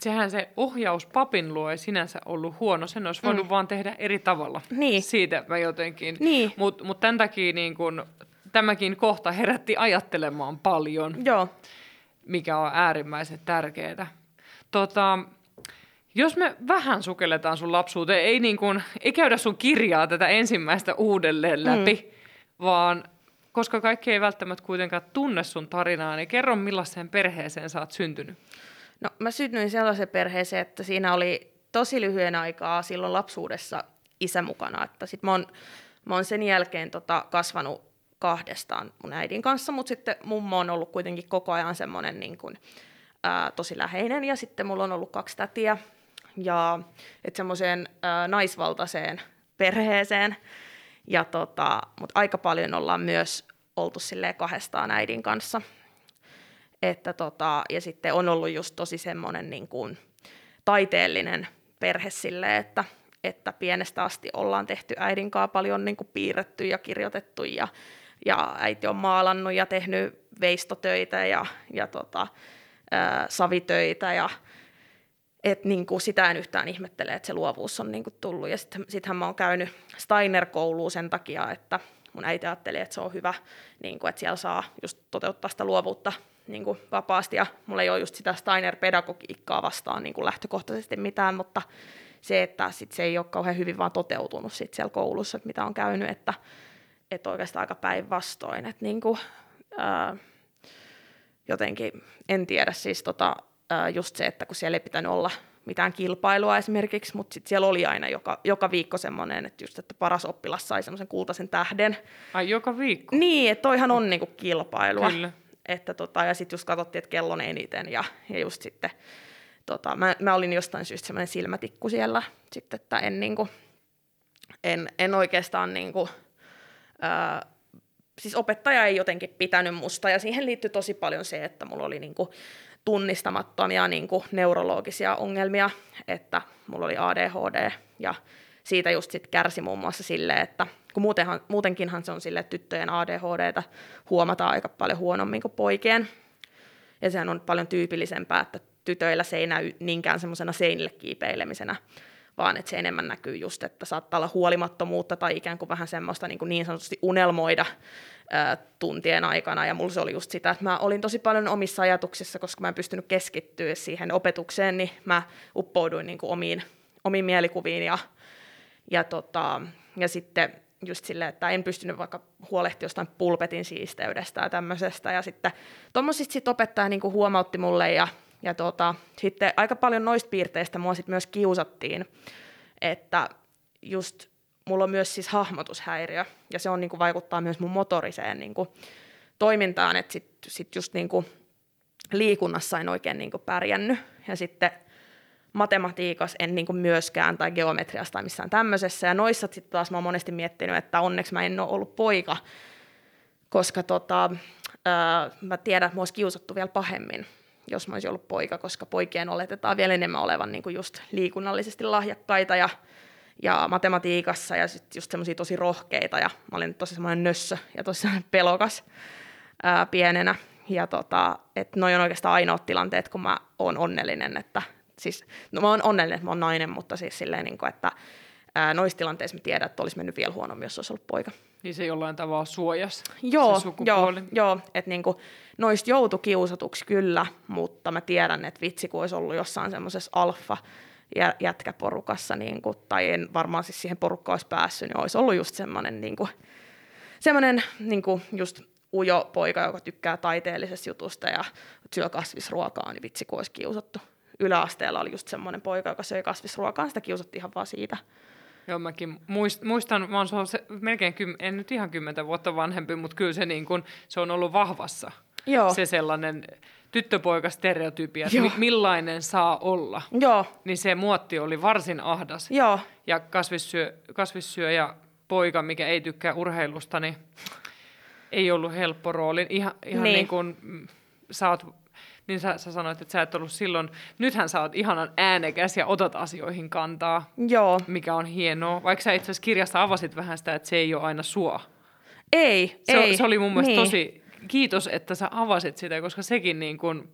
Sehän se ohjaus papin luo ei sinänsä ollut huono, sen olisi voinut mm. vaan tehdä eri tavalla. Niin. Siitä mä jotenkin. Niin. Mutta mut tämän takia niin kun, tämäkin kohta herätti ajattelemaan paljon, Joo, mikä on äärimmäisen tärkeää. Tota, jos me vähän sukelletaan sun lapsuuteen, ei, niin kun, ei käydä sun kirjaa tätä ensimmäistä uudelleen läpi, mm. vaan koska kaikki ei välttämättä kuitenkaan tunne sun tarinaa, niin kerro millaiseen perheeseen sä oot syntynyt. no mä synnyin sellaiseen perheeseen, että siinä oli tosi lyhyen aikaa silloin lapsuudessa isä mukana, että sit mä oon, mä oon sen jälkeen tota, kasvanut kahdestaan mun äidin kanssa, mutta sitten mummo on ollut kuitenkin koko ajan semmoinen niin kuin, ää, tosi läheinen ja sitten mulla on ollut kaksi tätiä ja että semmoiseen naisvaltaiseen perheeseen ja tota, mutta aika paljon ollaan myös oltu silleen kahdestaan äidin kanssa. Että tota, ja sitten on ollut just tosi semmoinen niin kuin taiteellinen perhe silleen, että, että pienestä asti ollaan tehty äidin kanssa paljon niin kuin piirretty ja kirjoitettu ja, ja äiti on maalannut ja tehnyt veistotöitä ja, ja tota, ää, savitöitä ja et niin kuin sitä en yhtään ihmettele, että se luovuus on niin kuin tullut. Ja sitten sittenhän mä oon käynyt Steiner-kouluun sen takia, että mun äiti ajatteli, että se on hyvä, niin kuin, että siellä saa just toteuttaa sitä luovuutta niin kuin vapaasti. Ja mulla ei ole just sitä Steiner-pedagogiikkaa vastaan niin kuin lähtökohtaisesti mitään, mutta se, että sit se ei ole kauhean hyvin vaan toteutunut sit siellä koulussa, että mitä on käynyt, että, että oikeastaan aika päinvastoin. Että niin kuin, ää, jotenkin, en tiedä, siis tota, ää, just se, että kun siellä ei pitänyt olla mitään kilpailua esimerkiksi, mutta sitten siellä oli aina joka, joka viikko semmoinen, että just, että paras oppilas sai semmoisen kultaisen tähden. Ai joka viikko? Niin, että toihan on niinku kilpailua. Kyllä. Että tota, ja sitten just katsottiin, että kellon eniten ja, ja just sitten, tota, mä, mä, olin jostain syystä semmoinen silmätikku siellä sitten, että en, niinku, en, en oikeastaan niinku, ää, siis opettaja ei jotenkin pitänyt musta ja siihen liittyy tosi paljon se, että mulla oli niinku tunnistamattomia niinku neurologisia ongelmia, että mulla oli ADHD ja siitä just sit kärsi muun muassa silleen, että kun muutenhan, muutenkinhan se on sille, että tyttöjen ADHDtä huomataan aika paljon huonommin kuin poikien. Ja sehän on paljon tyypillisempää, että tytöillä se ei näy niinkään semmoisena seinille kiipeilemisenä, vaan että se enemmän näkyy just, että saattaa olla huolimattomuutta tai ikään kuin vähän semmoista niin, kuin niin sanotusti unelmoida ää, tuntien aikana. Ja mulla se oli just sitä, että mä olin tosi paljon omissa ajatuksissa, koska mä en pystynyt keskittyä siihen opetukseen, niin mä uppouduin niin kuin omiin, omiin mielikuviin ja, ja, tota, ja sitten just silleen, että en pystynyt vaikka huolehtimaan jostain pulpetin siisteydestä ja tämmöisestä. Ja sitten tuommoisista sit opettaja niin kuin huomautti mulle ja, ja tota, sitten aika paljon noista piirteistä mua sit myös kiusattiin, että just mulla on myös siis hahmotushäiriö ja se on niin kuin vaikuttaa myös mun motoriseen niin kuin toimintaan, että sitten sit just niin kuin liikunnassa en oikein niin kuin pärjännyt ja sitten matematiikassa en niin kuin myöskään, tai geometriassa tai missään tämmöisessä. Ja noissa sitten taas mä oon monesti miettinyt, että onneksi mä en ole ollut poika, koska tota, ää, mä tiedän, että mä olisi kiusattu vielä pahemmin, jos mä olisin ollut poika, koska poikien oletetaan vielä enemmän olevan niin kuin just liikunnallisesti lahjakkaita ja, ja matematiikassa ja sitten just semmoisia tosi rohkeita. Ja mä olin tosi semmoinen nössö ja tosi pelokas ää, pienenä. ja tota, että noi on oikeastaan ainoat tilanteet, kun mä oon onnellinen, että siis, no mä oon onnellinen, että mä oon nainen, mutta siis silleen, niin kuin, että ää, noissa tilanteissa mä tiedän, että olisi mennyt vielä huonommin, jos olisi ollut poika. Niin se jollain tavalla suojas Joo, se sukupuoli. joo, joo että niinku, noista joutui kiusatuksi kyllä, mutta mä tiedän, että vitsi, kun olisi ollut jossain semmoisessa alfa jä- jätkäporukassa, niinku, tai en varmaan siis siihen porukkaan olisi päässyt, niin olisi ollut just semmoinen niinku, semmoinen niinku, just ujo poika, joka tykkää taiteellisesta jutusta ja syö kasvisruokaa, niin vitsi, kun olisi kiusattu. Yläasteella oli just semmoinen poika, joka söi kasvisruokaa, sitä kiusattiin ihan vaan siitä. Joo, mäkin muist, muistan, mä oon se on se, melkein, kym, en nyt ihan kymmentä vuotta vanhempi, mutta kyllä se, niin kun, se on ollut vahvassa. Joo. Se sellainen tyttöpoika-stereotypia, että Joo. mi, millainen saa olla. Joo, Niin se muotti oli varsin ahdas. joo, Ja kasvissyö, kasvissyöjä poika, mikä ei tykkää urheilusta, niin ei ollut helppo rooli. Ihan, ihan niin. Niin. niin kuin mm, sä oot, niin sä, sä sanoit, että sä et ollut silloin, nythän sä oot ihanan äänekäs ja otat asioihin kantaa, joo. mikä on hienoa. Vaikka sä itse asiassa kirjasta avasit vähän sitä, että se ei ole aina sua. Ei, Se, ei. se oli mun mielestä niin. tosi, kiitos, että sä avasit sitä, koska sekin niin kuin,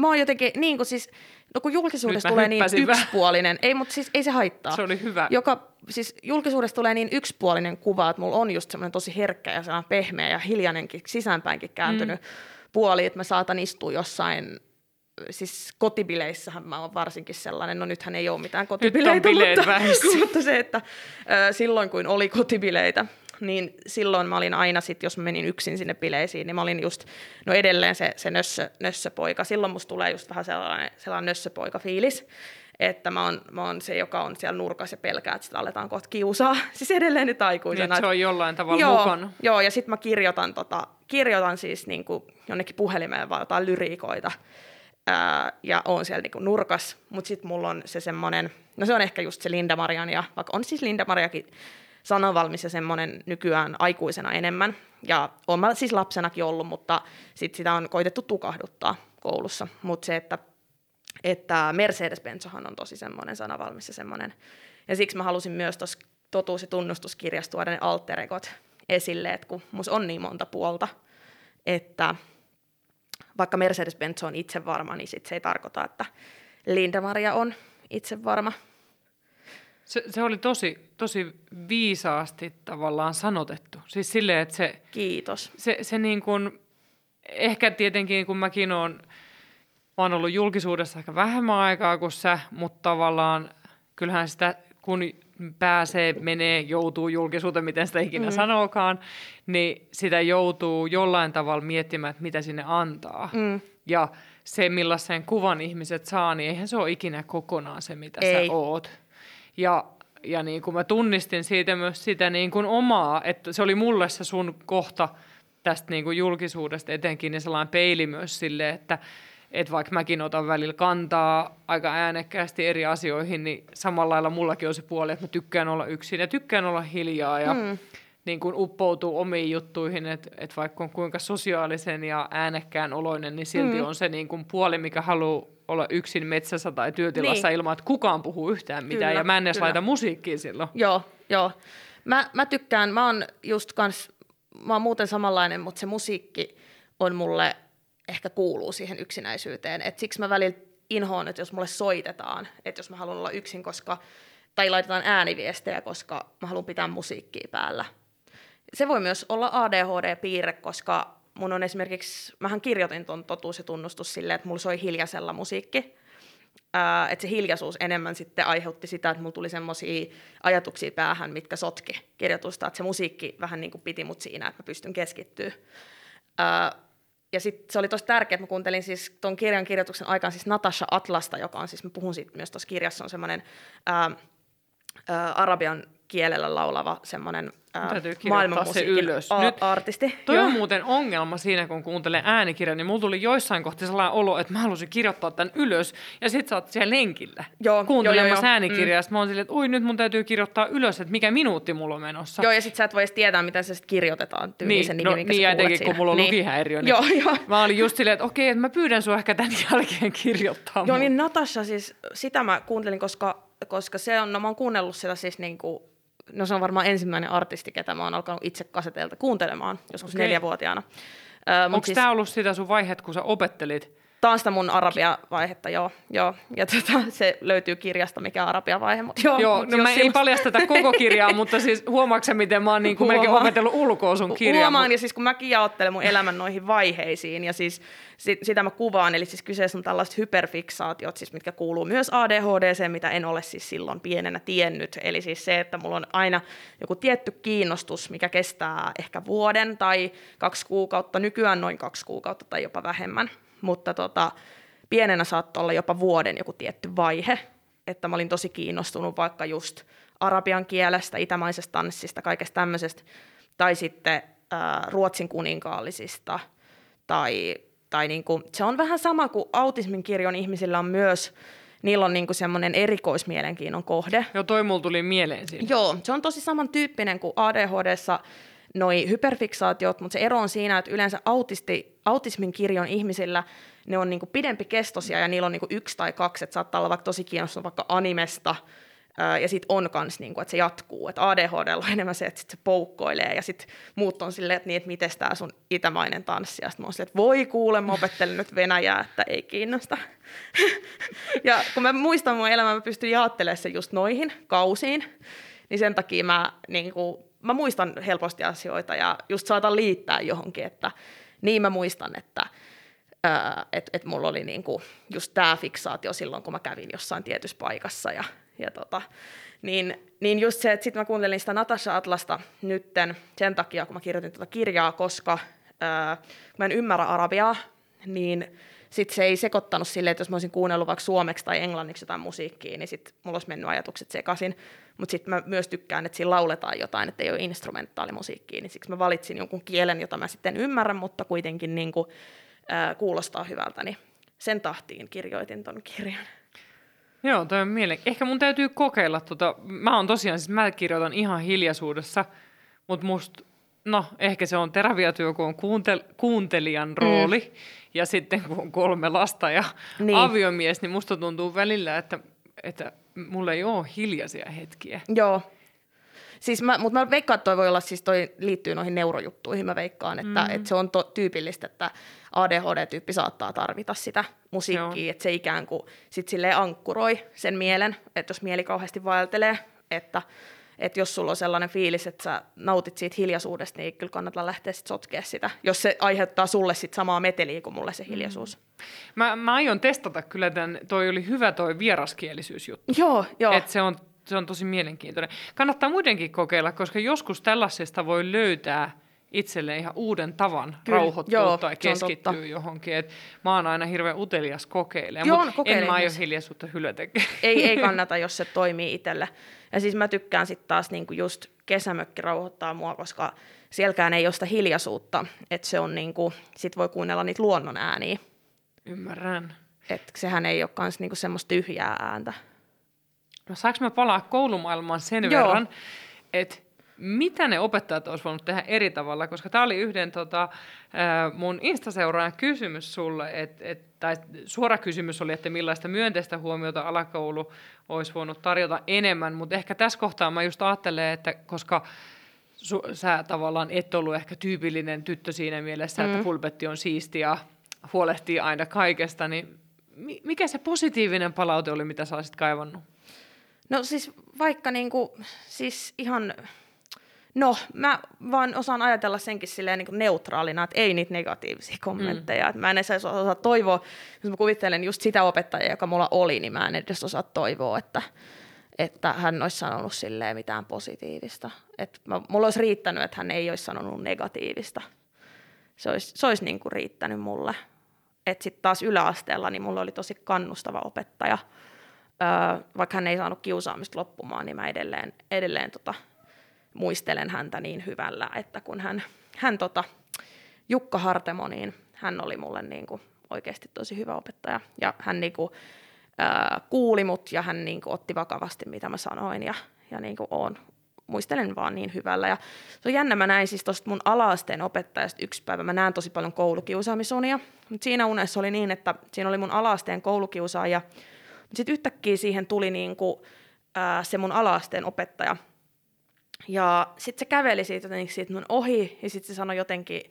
Mä oon jotenkin, niin kuin siis, no kun julkisuudessa mä tulee niin hyppäsin vähän. yksipuolinen, ei, mutta siis ei se haittaa. se oli hyvä. Joka, siis julkisuudessa tulee niin yksipuolinen kuva, että mulla on just semmoinen tosi herkkä ja sellainen pehmeä ja hiljainenkin, sisäänpäinkin kääntynyt mm. puoli, että mä saatan istua jossain, siis kotibileissähän mä oon varsinkin sellainen, no nythän ei ole mitään kotibileitä, mutta, mutta se, että ö, silloin kun oli kotibileitä, niin silloin mä olin aina sit, jos mä menin yksin sinne bileisiin, niin mä olin just, no edelleen se, se nössö, nössöpoika. Silloin musta tulee just vähän sellainen, sellainen nössöpoika-fiilis, että mä oon, mä oon se, joka on siellä nurkassa ja pelkää, että sitä aletaan kohta kiusaa. Siis edelleen nyt niin, aikuisena. että se on jollain tavalla joo, mukana. Joo, ja sitten mä kirjoitan, tota, kirjoitan siis niinku jonnekin puhelimeen vaan jotain lyriikoita, ää, ja on siellä niinku nurkas, mutta sitten mulla on se semmoinen, no se on ehkä just se Linda Marian, ja vaikka on siis Linda Mariakin sananvalmis ja semmoinen nykyään aikuisena enemmän, ja on mä siis lapsenakin ollut, mutta sit sitä on koitettu tukahduttaa koulussa, mutta se, että että Mercedes-Benzohan on tosi semmoinen sanavalmis ja semmoinen. Ja siksi mä halusin myös tuossa totuus- ja tunnustuskirjassa tuoda ne alter egot esille, että kun mus on niin monta puolta, että vaikka Mercedes-Benz on itse varma, niin sit se ei tarkoita, että Linda-Maria on itse varma. Se, se oli tosi, tosi viisaasti tavallaan sanotettu. Siis silleen, että se, Kiitos. se, se niin kuin, ehkä tietenkin kun mäkin olen, mä oon ollut julkisuudessa ehkä vähemmän aikaa kuin sä, mutta tavallaan kyllähän sitä, kun pääsee, menee, joutuu julkisuuteen, miten sitä ikinä mm. sanookaan, niin sitä joutuu jollain tavalla miettimään, että mitä sinne antaa. Mm. Ja se, millaisen kuvan ihmiset saa, niin eihän se ole ikinä kokonaan se, mitä Ei. sä oot. Ja, ja niin kuin mä tunnistin siitä myös sitä niin kuin omaa, että se oli mulle se sun kohta tästä niin kuin julkisuudesta etenkin, niin sellainen peili myös sille, että että vaikka mäkin otan välillä kantaa aika äänekkäästi eri asioihin, niin samalla lailla mullakin on se puoli, että mä tykkään olla yksin ja tykkään olla hiljaa ja mm. Niin kuin uppoutuu omiin juttuihin, että että vaikka on kuinka sosiaalisen ja äänekkään oloinen, niin silti mm. on se niin kuin puoli, mikä haluaa olla yksin metsässä tai työtilassa Niin. ilman, että kukaan puhuu yhtään mitään Kyllä, ja mä en edes kyllä. laita musiikkia silloin. Joo, joo. Mä, mä tykkään, mä oon just kans, mä oon muuten samanlainen, mutta se musiikki on mulle, ehkä kuuluu siihen yksinäisyyteen. Et siksi mä välillä inhoon, että jos mulle soitetaan, että jos mä haluan olla yksin, koska, tai laitetaan ääniviestejä, koska mä haluan pitää musiikkia päällä. Se voi myös olla ADHD-piirre, koska mun on esimerkiksi, mähän kirjoitin ton totuus ja tunnustus silleen, että mulla soi hiljaisella musiikki, Ää, että se hiljaisuus enemmän sitten aiheutti sitä, että mulla tuli semmoisia ajatuksia päähän, mitkä sotki kirjoitusta, että se musiikki vähän niin kuin piti mut siinä, että mä pystyn keskittyä. Ää, ja sitten se oli tosi tärkeää, että mä kuuntelin siis tuon kirjan kirjoituksen aikaan siis Natasha Atlasta, joka on siis, mä puhun siitä myös tuossa kirjassa, on semmoinen arabian kielellä laulava semmoinen maailmanmusiikin ylös. a- Nyt artisti. Toi Joo. on muuten ongelma siinä, kun kuuntelen äänikirjan, niin mulla tuli joissain kohti sellainen olo, että mä halusin kirjoittaa tämän ylös, ja sit sä oot siellä lenkillä Joo, kuuntelemassa joo, joo, äänikirjaa, mm. mä oon silleen, että ui nyt mun täytyy kirjoittaa ylös, että mikä minuutti mulla on menossa. Joo, ja sit sä et voi edes tietää, miten se sit kirjoitetaan tyyliin Niin, se nimi, no, minkä niin sä etenkin siinä. kun mulla on niin. lukihäiriö, niin Joo, joo. mä olin just silleen, että okei, että mä pyydän sua ehkä tämän jälkeen kirjoittaa. Joo, niin Natasha siis, sitä mä kuuntelin, koska, koska se on, no mä oon kuunnellut sitä siis niinku, no se on varmaan ensimmäinen artisti, ketä mä oon alkanut itse kasetelta kuuntelemaan, joskus Okei. neljävuotiaana. Ö, Onko siis- tämä ollut sitä sun vaihet, kun sä opettelit? Tämä on sitä mun arabia-vaihetta, joo. joo. Ja tota, se löytyy kirjasta, mikä on arabia-vaihe. Mutta joo, Joo, mut no mä ei silloin- paljasteta koko kirjaa, mutta siis huomaatko miten mä oon niin kuin melkein opetellut ulkoa sun kirjaa? Huomaan, ja siis kun mäkin jaottelen mun elämän noihin vaiheisiin, ja siis sit, sitä mä kuvaan, eli siis kyseessä on tällaiset hyperfiksaatiot, siis mitkä kuuluu myös ADHDC, mitä en ole siis silloin pienenä tiennyt. Eli siis se, että mulla on aina joku tietty kiinnostus, mikä kestää ehkä vuoden tai kaksi kuukautta, nykyään noin kaksi kuukautta tai jopa vähemmän. Mutta tota, pienenä saattoi olla jopa vuoden joku tietty vaihe, että mä olin tosi kiinnostunut vaikka just arabian kielestä, itämaisesta tanssista, kaikesta tämmöisestä, tai sitten ää, ruotsin kuninkaallisista, tai, tai niinku, se on vähän sama kuin autismin kirjon ihmisillä on myös, niillä on niinku semmoinen erikoismielenkiinnon kohde, Joo, toi mulla tuli mieleen siinä. Joo, se on tosi samantyyppinen kuin ADHDssa noi hyperfiksaatiot, mutta se ero on siinä, että yleensä autisti, autismin kirjon ihmisillä ne on niinku pidempi kestosia ja niillä on niinku yksi tai kaksi, että saattaa olla vaikka tosi kiinnostunut vaikka animesta, ää, ja sitten on kans, niinku, että se jatkuu. Että ADHD on enemmän se, että sit se poukkoilee ja sitten muut on silleen, että, niin, että miten tämä sun itämainen tanssi. Ja sitten mä oon silleen, että voi kuule, mä opettelen nyt Venäjää, että ei kiinnosta. ja kun mä muistan mun elämää, mä pystyn jaottelemaan sen just noihin kausiin, niin sen takia mä, niin kuin, mä muistan helposti asioita ja just saatan liittää johonkin, että niin mä muistan, että että et mulla oli niinku just tämä fiksaatio silloin, kun mä kävin jossain tietyssä paikassa. Ja, ja tota, niin, niin just se, että sitten mä kuuntelin sitä Natasha Atlasta nytten sen takia, kun mä kirjoitin tuota kirjaa, koska ää, kun mä en ymmärrä arabiaa, niin sitten se ei sekoittanut silleen, että jos mä olisin kuunnellut vaikka suomeksi tai englanniksi jotain musiikkia, niin sitten mulla olisi mennyt ajatukset sekaisin. Mutta sitten mä myös tykkään, että siinä lauletaan jotain, että ei ole instrumentaalimusiikkia, niin siksi mä valitsin jonkun kielen, jota mä sitten ymmärrän, mutta kuitenkin niin kuin, ää, kuulostaa hyvältä, niin sen tahtiin kirjoitin ton kirjan. Joo, toi on mielen... Ehkä mun täytyy kokeilla tota... Mä oon tosiaan, siis mä kirjoitan ihan hiljaisuudessa, mutta must... No, ehkä se on terapiatyö, kun on kuuntel... kuuntelijan rooli, mm. ja sitten kun on kolme lasta ja Niin. aviomies, niin musta tuntuu välillä, että, että mulla ei ole hiljaisia hetkiä. Joo. Siis mä, mutta mä veikkaan, että toi voi olla, siis toi liittyy noihin neurojuttuihin, mä veikkaan, että, mm. että se on to, tyypillistä, että ADHD-tyyppi saattaa tarvita sitä musiikkia, Joo. että se ikään kuin sit silleen ankkuroi sen mielen, että jos mieli kauheasti vaeltelee, että, että jos sulla on sellainen fiilis, että sä nautit siitä hiljaisuudesta, niin kyllä kannattaa lähteä sit sotkea sitä, jos se aiheuttaa sulle sit samaa meteliä kuin mulle se hiljaisuus. Mä, mä aion testata kyllä tämän, toi oli hyvä toi vieraskielisyysjuttu. Joo, joo. Et se, on, se on tosi mielenkiintoinen. Kannattaa muidenkin kokeilla, koska joskus tällaisesta voi löytää itselleen ihan uuden tavan Kyllä, rauhoittua joo, tai keskittyä totta. johonkin. Et mä oon aina hirveän utelias kokeilemaan, Joo, mutta no en mä aio hiljaisuutta hylätäkään. ei, ei kannata, jos se toimii itselle. Ja siis mä tykkään sitten taas niinku just kesämökki rauhoittaa mua, koska sielläkään ei ole sitä hiljaisuutta, että se on niinku, sit voi kuunnella niitä luonnon ääniä, Ymmärrän. että sehän ei ole kans niinku semmoista tyhjää ääntä. No saanko mä palaa koulumaailmaan sen Joo. verran, että mitä ne opettajat olisi voinut tehdä eri tavalla, koska tämä oli yhden tota, mun Insta-seuraajan kysymys sulle, et, et, tai suora kysymys oli, että millaista myönteistä huomiota alakoulu olisi voinut tarjota enemmän, mutta ehkä tässä kohtaa mä just ajattelen, että koska su, sä tavallaan et ollut ehkä tyypillinen tyttö siinä mielessä, mm. että pulpetti on siisti ja huolehtii aina kaikesta, niin mi- mikä se positiivinen palaute oli, mitä sä olisit kaivannut? No siis vaikka niinku, siis ihan, no mä vaan osaan ajatella senkin silleen niinku neutraalina, että ei niitä negatiivisia kommentteja. Mm. mä en edes osaa toivoa, jos mä kuvittelen just sitä opettajaa, joka mulla oli, niin mä en edes osaa toivoa, että, että hän olisi sanonut silleen mitään positiivista. Et mä, mulla olisi riittänyt, että hän ei olisi sanonut negatiivista. Se olisi, se olisi niinku riittänyt mulle. Että sitten taas yläasteella niin mulla oli tosi kannustava opettaja – Öö, vaikka hän ei saanut kiusaamista loppumaan, niin mä edelleen, edelleen tota, muistelen häntä niin hyvällä, että kun hän, hän tota, Jukka Hartemo, niin hän oli mulle niin kuin oikeasti tosi hyvä opettaja. Ja hän niin kuin, öö, kuuli mut ja hän niin kuin, otti vakavasti, mitä mä sanoin. Ja, ja niin kuin on, muistelen vaan niin hyvällä. Ja se on jännä, mä näin siis tuosta mun ala-asteen opettajasta yksi päivä. Mä näen tosi paljon koulukiusaamisunia, mutta siinä unessa oli niin, että siinä oli mun ala-asteen koulukiusaaja, sitten yhtäkkiä siihen tuli niinku, ää, se mun alaasteen opettaja. Ja sitten se käveli siitä jotenkin siitä mun ohi, ja sitten se sanoi jotenkin,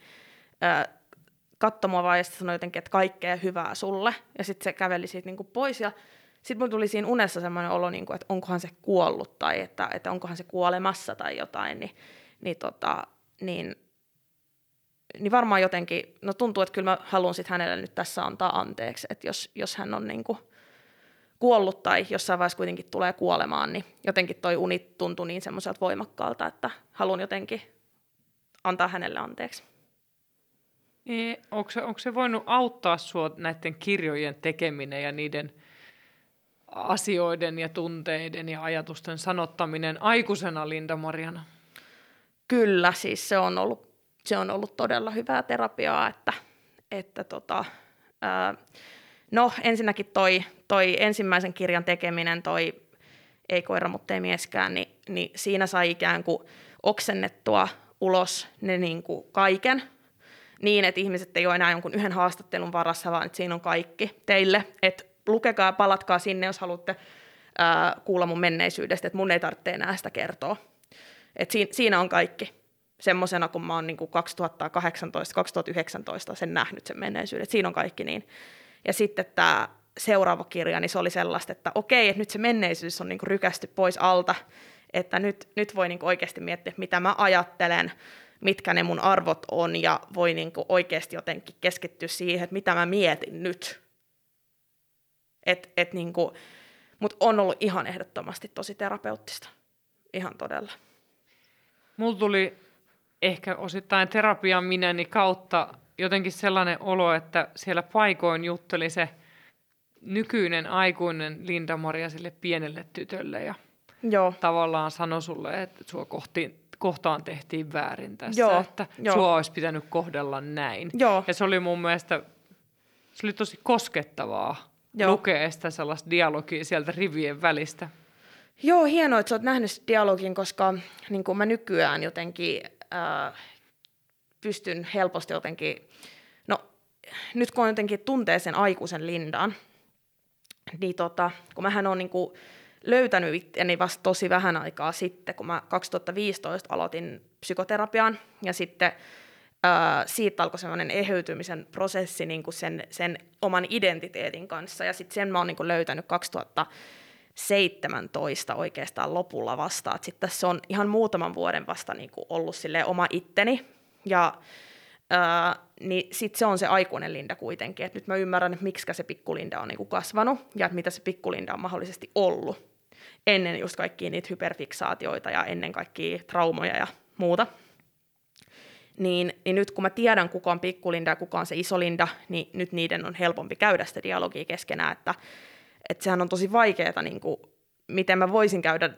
ää, katsoi mua vaan ja sanoi jotenkin, että kaikkea hyvää sulle. Ja sitten se käveli siitä niin kuin pois ja sitten mun tuli siinä unessa semmoinen olo, niin kuin, että onkohan se kuollut tai että, että onkohan se kuolemassa tai jotain, niin, niin, tota, niin, niin varmaan jotenkin, no tuntuu, että kyllä mä haluan sitten hänelle nyt tässä antaa anteeksi, että jos, jos hän on niin kuin kuollut tai jossain vaiheessa kuitenkin tulee kuolemaan, niin jotenkin toi uni tuntui niin semmoiselta voimakkaalta, että haluan jotenkin antaa hänelle anteeksi. Niin, onko, se, onko se voinut auttaa sinua näiden kirjojen tekeminen ja niiden asioiden ja tunteiden ja ajatusten sanottaminen aikuisena Linda Mariana? Kyllä, siis se on ollut, se on ollut todella hyvää terapiaa, että, että tota, ää, no ensinnäkin toi, toi ensimmäisen kirjan tekeminen, toi ei koira, mutta ei mieskään, niin, niin siinä sai ikään kuin oksennettua ulos ne niin kuin kaiken, niin, että ihmiset ei ole enää jonkun yhden haastattelun varassa, vaan että siinä on kaikki teille. Että lukekaa palatkaa sinne, jos haluatte ää, kuulla mun menneisyydestä, että mun ei tarvitse enää sitä kertoa. Et siinä, siinä on kaikki semmoisena, kun mä oon niin 2018-2019 sen nähnyt sen menneisyyden. Et siinä on kaikki niin. Ja sitten tämä seuraava kirja, niin se oli sellaista, että okei, että nyt se menneisyys on niin rykästy pois alta, että nyt, nyt voi niin oikeasti miettiä, mitä mä ajattelen, mitkä ne mun arvot on ja voi niin oikeasti jotenkin keskittyä siihen, että mitä mä mietin nyt. Et, et niin Mutta on ollut ihan ehdottomasti tosi terapeuttista. Ihan todella. Mulla tuli ehkä osittain terapian minäni kautta jotenkin sellainen olo, että siellä paikoin jutteli se nykyinen aikuinen Linda-Maria sille pienelle tytölle ja Joo. tavallaan sanoi sulle, että sua kohti kohtaan tehtiin väärin tässä, Joo, että jo. sua olisi pitänyt kohdella näin. Joo. Ja se oli mun mielestä, se oli tosi koskettavaa Joo. lukea sitä sellaista dialogia sieltä rivien välistä. Joo, hienoa, että sä oot nähnyt dialogin, koska niin kuin mä nykyään jotenkin äh, pystyn helposti jotenkin, no nyt kun jotenkin tuntee sen aikuisen Lindan, niin tota, kun mähän on niin löytänyt itteni vasta tosi vähän aikaa sitten, kun mä 2015 aloitin psykoterapian ja sitten ää, siitä alkoi semmoinen eheytymisen prosessi niin kuin sen, sen oman identiteetin kanssa ja sitten sen mä oon niin löytänyt 2017 oikeastaan lopulla vasta, että sitten tässä on ihan muutaman vuoden vasta niin kuin ollut oma itteni ja ää, niin sitten se on se aikuinen Linda kuitenkin. Et nyt mä ymmärrän, että miksi se pikkulinda on niinku kasvanut ja että mitä se pikkulinda on mahdollisesti ollut ennen just kaikkia niitä hyperfiksaatioita ja ennen kaikkia traumoja ja muuta. Niin, niin nyt kun mä tiedän, kuka on pikkulinda ja kuka on se isolinda, niin nyt niiden on helpompi käydä sitä dialogia keskenään, että, että sehän on tosi vaikeaa, niin kuin, miten mä voisin käydä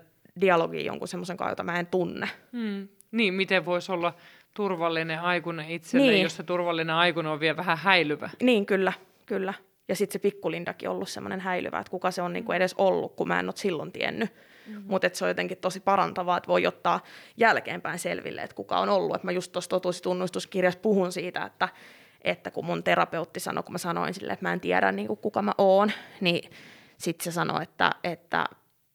dialogia jonkun semmoisen kanssa, jota mä en tunne. Hmm. Niin, miten voisi olla turvallinen aikuinen itselleen, niin. jos se turvallinen aikuinen on vielä vähän häilyvä. Niin, kyllä, kyllä. Ja sitten se pikkulindakin ollut semmoinen häilyvä, että kuka se on niinku edes ollut, kun mä en ole silloin tiennyt. Mm-hmm. Mutta se on jotenkin tosi parantavaa, että voi ottaa jälkeenpäin selville, että kuka on ollut. Et mä just tuossa totuusitunnustuskirjassa puhun siitä, että, että kun mun terapeutti sanoi, kun mä sanoin sille, että mä en tiedä niin kuka mä oon, niin sitten se sanoi, että, että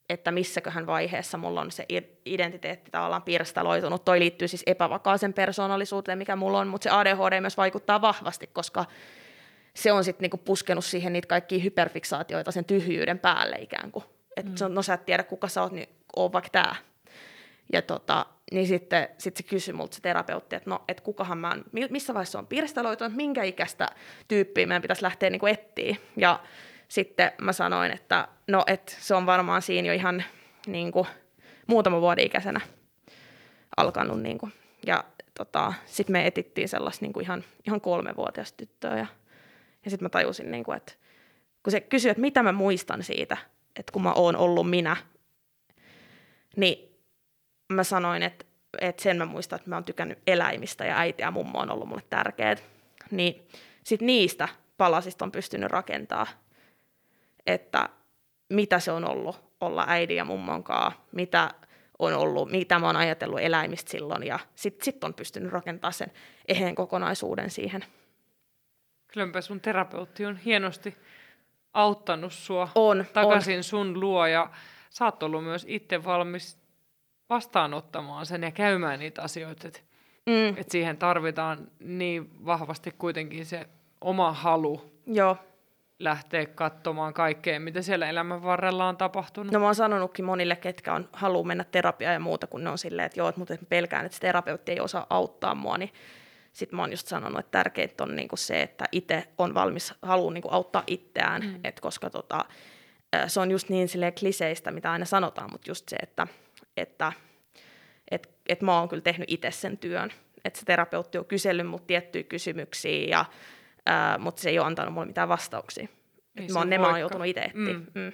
että missäköhän vaiheessa mulla on se identiteetti tavallaan pirstaloitunut. Toi liittyy siis epävakaaseen persoonallisuuteen, mikä mulla on, mutta se ADHD myös vaikuttaa vahvasti, koska se on sitten niinku puskenut siihen niitä kaikkia hyperfiksaatioita sen tyhjyyden päälle ikään kuin. Että mm. no sä et tiedä kuka sä oot, niin oo vaikka tää. Ja tota, niin sitten sit se kysyi multa se terapeutti, että no, et kukahan mä oon, missä vaiheessa on pirstaloitunut, minkä ikäistä tyyppiä meidän pitäisi lähteä niinku etsiä. Ja sitten mä sanoin, että no, et se on varmaan siinä jo ihan niinku, muutama vuoden ikäisenä alkanut. Niinku. Ja tota, sitten me etittiin sellaista niinku ihan, ihan kolmevuotias tyttöä ja ja sitten mä tajusin, niin kuin, että kun se kysyi, että mitä mä muistan siitä, että kun mä oon ollut minä, niin mä sanoin, että, että sen mä muistan, että mä oon tykännyt eläimistä ja äiti ja mummo on ollut mulle tärkeät. Niin sitten niistä palasista on pystynyt rakentaa, että mitä se on ollut olla äidin ja mummon kanssa, mitä on ollut, mitä mä oon ajatellut eläimistä silloin, ja sitten sit on pystynyt rakentamaan sen eheen kokonaisuuden siihen Kylläpä sun terapeutti on hienosti auttanut sua on, takaisin on. sun luo ja sä oot ollut myös itse valmis vastaanottamaan sen ja käymään niitä asioita. Et Mm. että siihen tarvitaan niin vahvasti kuitenkin se oma halu Joo. Lähteä katsomaan kaikkea, mitä siellä elämän varrella on tapahtunut. No mä oon sanonutkin monille, ketkä on haluu mennä terapiaan ja muuta, kun ne on silleen, että joo, että, mutta pelkään, että se terapeutti ei osaa auttaa mua, niin sitten mä oon just sanonut, että tärkeintä on niinku se, että itse on valmis, haluaa niinku auttaa itseään, mm. et koska tota, se on just niin silleen kliseistä, mitä aina sanotaan, mutta just se, että, että et, et mä oon kyllä tehnyt itse sen työn, että se terapeutti on kysellyt mut tiettyjä kysymyksiä, ja, ää, mutta se ei ole antanut mulle mitään vastauksia. Se mä oon, ne mä oon joutunut itse etsiä. Mm. Mm.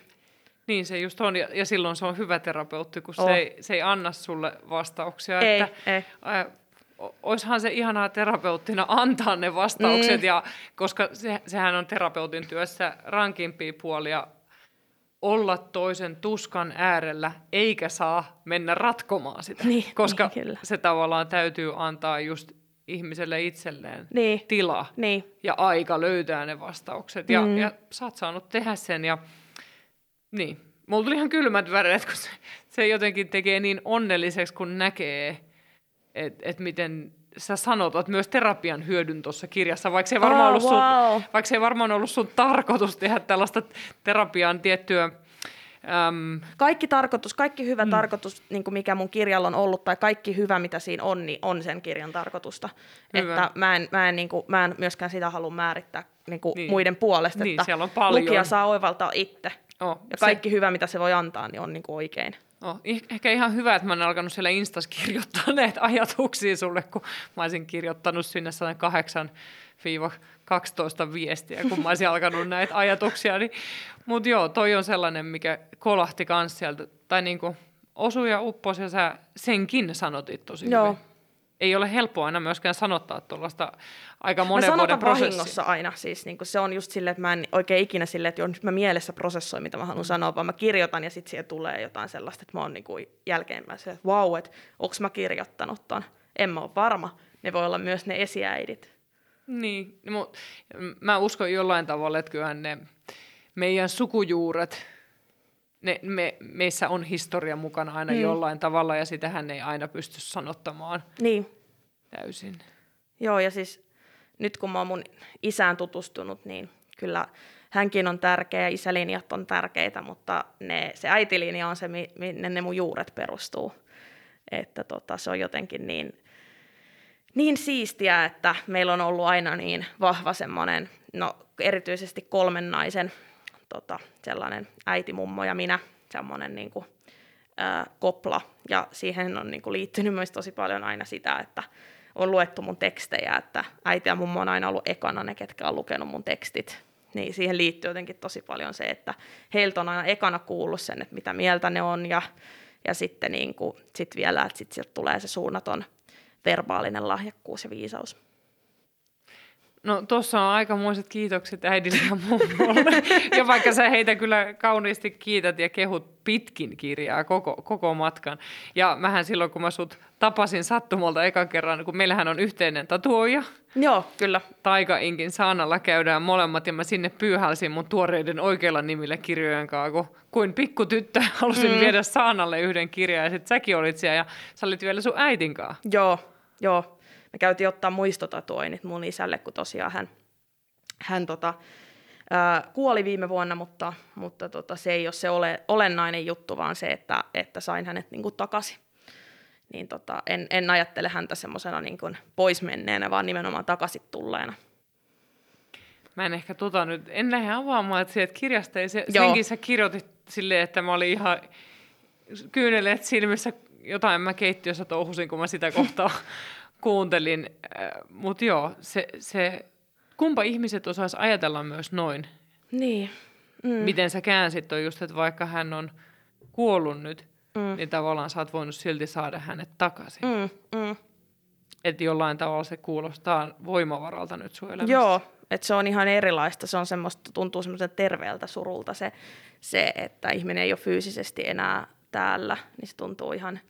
Niin se just on, ja, ja silloin se on hyvä terapeutti, kun Oh. se, ei, se ei anna sulle vastauksia. Ei, että, ei. o- Oishan se ihanaa terapeuttina antaa ne vastaukset, Mm. ja, koska se, sehän on terapeutin työssä rankimpia puolia olla toisen tuskan äärellä, eikä saa mennä ratkomaan sitä, Niin, koska niin, kyllä. se tavallaan täytyy antaa just ihmiselle itselleen Niin. tila Niin, ja aika löytää ne vastaukset. Ja, Mm. ja sä oot saanut tehdä sen. Ja, niin. Mulla tuli ihan kylmät väreet, kun se, se jotenkin tekee niin onnelliseksi, kun näkee, että et miten sä sanotat myös terapian hyödyn tuossa kirjassa, vaikka se, ei varmaan Oh, ollut sun, wow. vaikka se ei varmaan ollut sun tarkoitus tehdä tällaista terapiaan tiettyä... Äm, kaikki tarkoitus, kaikki hyvä mm. tarkoitus, niin kuin mikä mun kirjalla on ollut, tai kaikki hyvä, mitä siinä on, niin on sen kirjan tarkoitusta. Hyvä. Että mä en, mä, en, niin kuin, mä en myöskään sitä halua määrittää niin kuin Niin. muiden puolesta, Niin, että siellä on paljon. lukija saa oivaltaa itse. oh, Ja kaikki hyvä, mitä se voi antaa, niin on niin kuin oikein. Oh, eh- ehkä ihan hyvä, että mä oon alkanut siellä Instas kirjoittaa näitä ajatuksia sulle, kun mä olisin kirjoittanut sinne 108-12 viestiä, kun mä olisin alkanut näitä ajatuksia. Niin, Mutta joo, toi on sellainen, mikä kolahti kans sieltä, tai niinku osui ja upposi, ja sä senkin sanotit tosi Joo. hyvin. Ei ole helppoa aina myöskään sanottaa tuollaista aika Mä monen vuoden sanotan prosessia. aina, siis niin se on just silleen, että mä en oikein ikinä silleen, että joo, nyt mä mielessä prosessoin, mitä mä Mm. haluan sanoa, vaan mä kirjoitan ja sitten siihen tulee jotain sellaista, että mä oon niin jälkeenpäin se, että vau, että onks mä kirjoittanut ton. En mä ole varma. Ne voi olla myös ne esiäidit. Niin, no, mut mä uskon jollain tavalla, että kyllähän ne meidän sukujuuret, ne, me, meissä on historia mukana aina Mm. jollain tavalla, ja sitähän ei aina pysty sanottamaan Niin, täysin. Joo, ja siis nyt kun mä oon mun isään tutustunut, niin kyllä hänkin on tärkeä ja isälinjat on tärkeitä, mutta ne, se äitilinja on se, mi- minne ne mun juuret perustuu. Että tota, se on jotenkin niin, niin siistiä, että meillä on ollut aina niin vahva semmoinen, no erityisesti kolmen naisen tota, sellainen äiti, mummo ja minä, semmoinen niin kuin, ää, kopla. Ja siihen on niin kuin, liittynyt myös tosi paljon aina sitä, että on luettu mun tekstejä, että äiti ja mummo on aina ollut ekana ne, ketkä on lukenut mun tekstit. Niin siihen liittyy jotenkin tosi paljon se, että heiltä on aina ekana kuullut sen, että mitä mieltä ne on, ja, ja sitten niin kuin, sit vielä, että sit sieltä tulee se suunnaton verbaalinen lahjakkuus ja viisaus. No tuossa on aikamoiset kiitokset äidille ja mummolle. ja vaikka sä heitä kyllä kauniisti kiität ja kehut pitkin kirjaa koko, koko matkan. Ja mähän silloin, kun mä sut tapasin sattumalta ekan kerran, kun meillähän on yhteinen tatuoija, Joo, kyllä. Taika Inkin saanalla käydään molemmat ja mä sinne pyyhälsin mun tuoreiden oikeilla nimillä kirjojen kanssa, kun kuin pikkutyttö halusin mm. viedä saanalle yhden kirjan ja sit säkin olit siellä ja sä olit vielä sun äitin kanssa. Joo, joo. Me käytiin ottaa muistotatuoinnit mun isälle, kun tosiaan hän, hän tota, ää, kuoli viime vuonna, mutta, mutta tota, se ei ole se ole, olennainen juttu, vaan se, että, että sain hänet niin kuin takaisin. Niin tota, en, en ajattele häntä semmoisena niin kuin poismenneenä, vaan nimenomaan takaisin tulleena. Mä en ehkä tota nyt, en lähde avaamaan, että sieltä kirjasta ei se, Joo. senkin sä kirjoitit silleen, että mä olin ihan kyyneleet silmissä, jotain mä keittiössä touhusin, kun mä sitä kohtaa kuuntelin. Mutta joo, se, se, kumpa ihmiset osais ajatella myös noin. Niin. Mm. Miten sä käänsit toi just, että vaikka hän on kuollut nyt, Mm. niin tavallaan sä oot voinut silti saada hänet takaisin. Mm. Mm. Että jollain tavalla se kuulostaa voimavaralta nyt sun elämässä. Joo, että se on ihan erilaista. Se on semmoista, tuntuu semmoisen terveeltä surulta se, se, että ihminen ei ole fyysisesti enää täällä, niin se tuntuu ihan,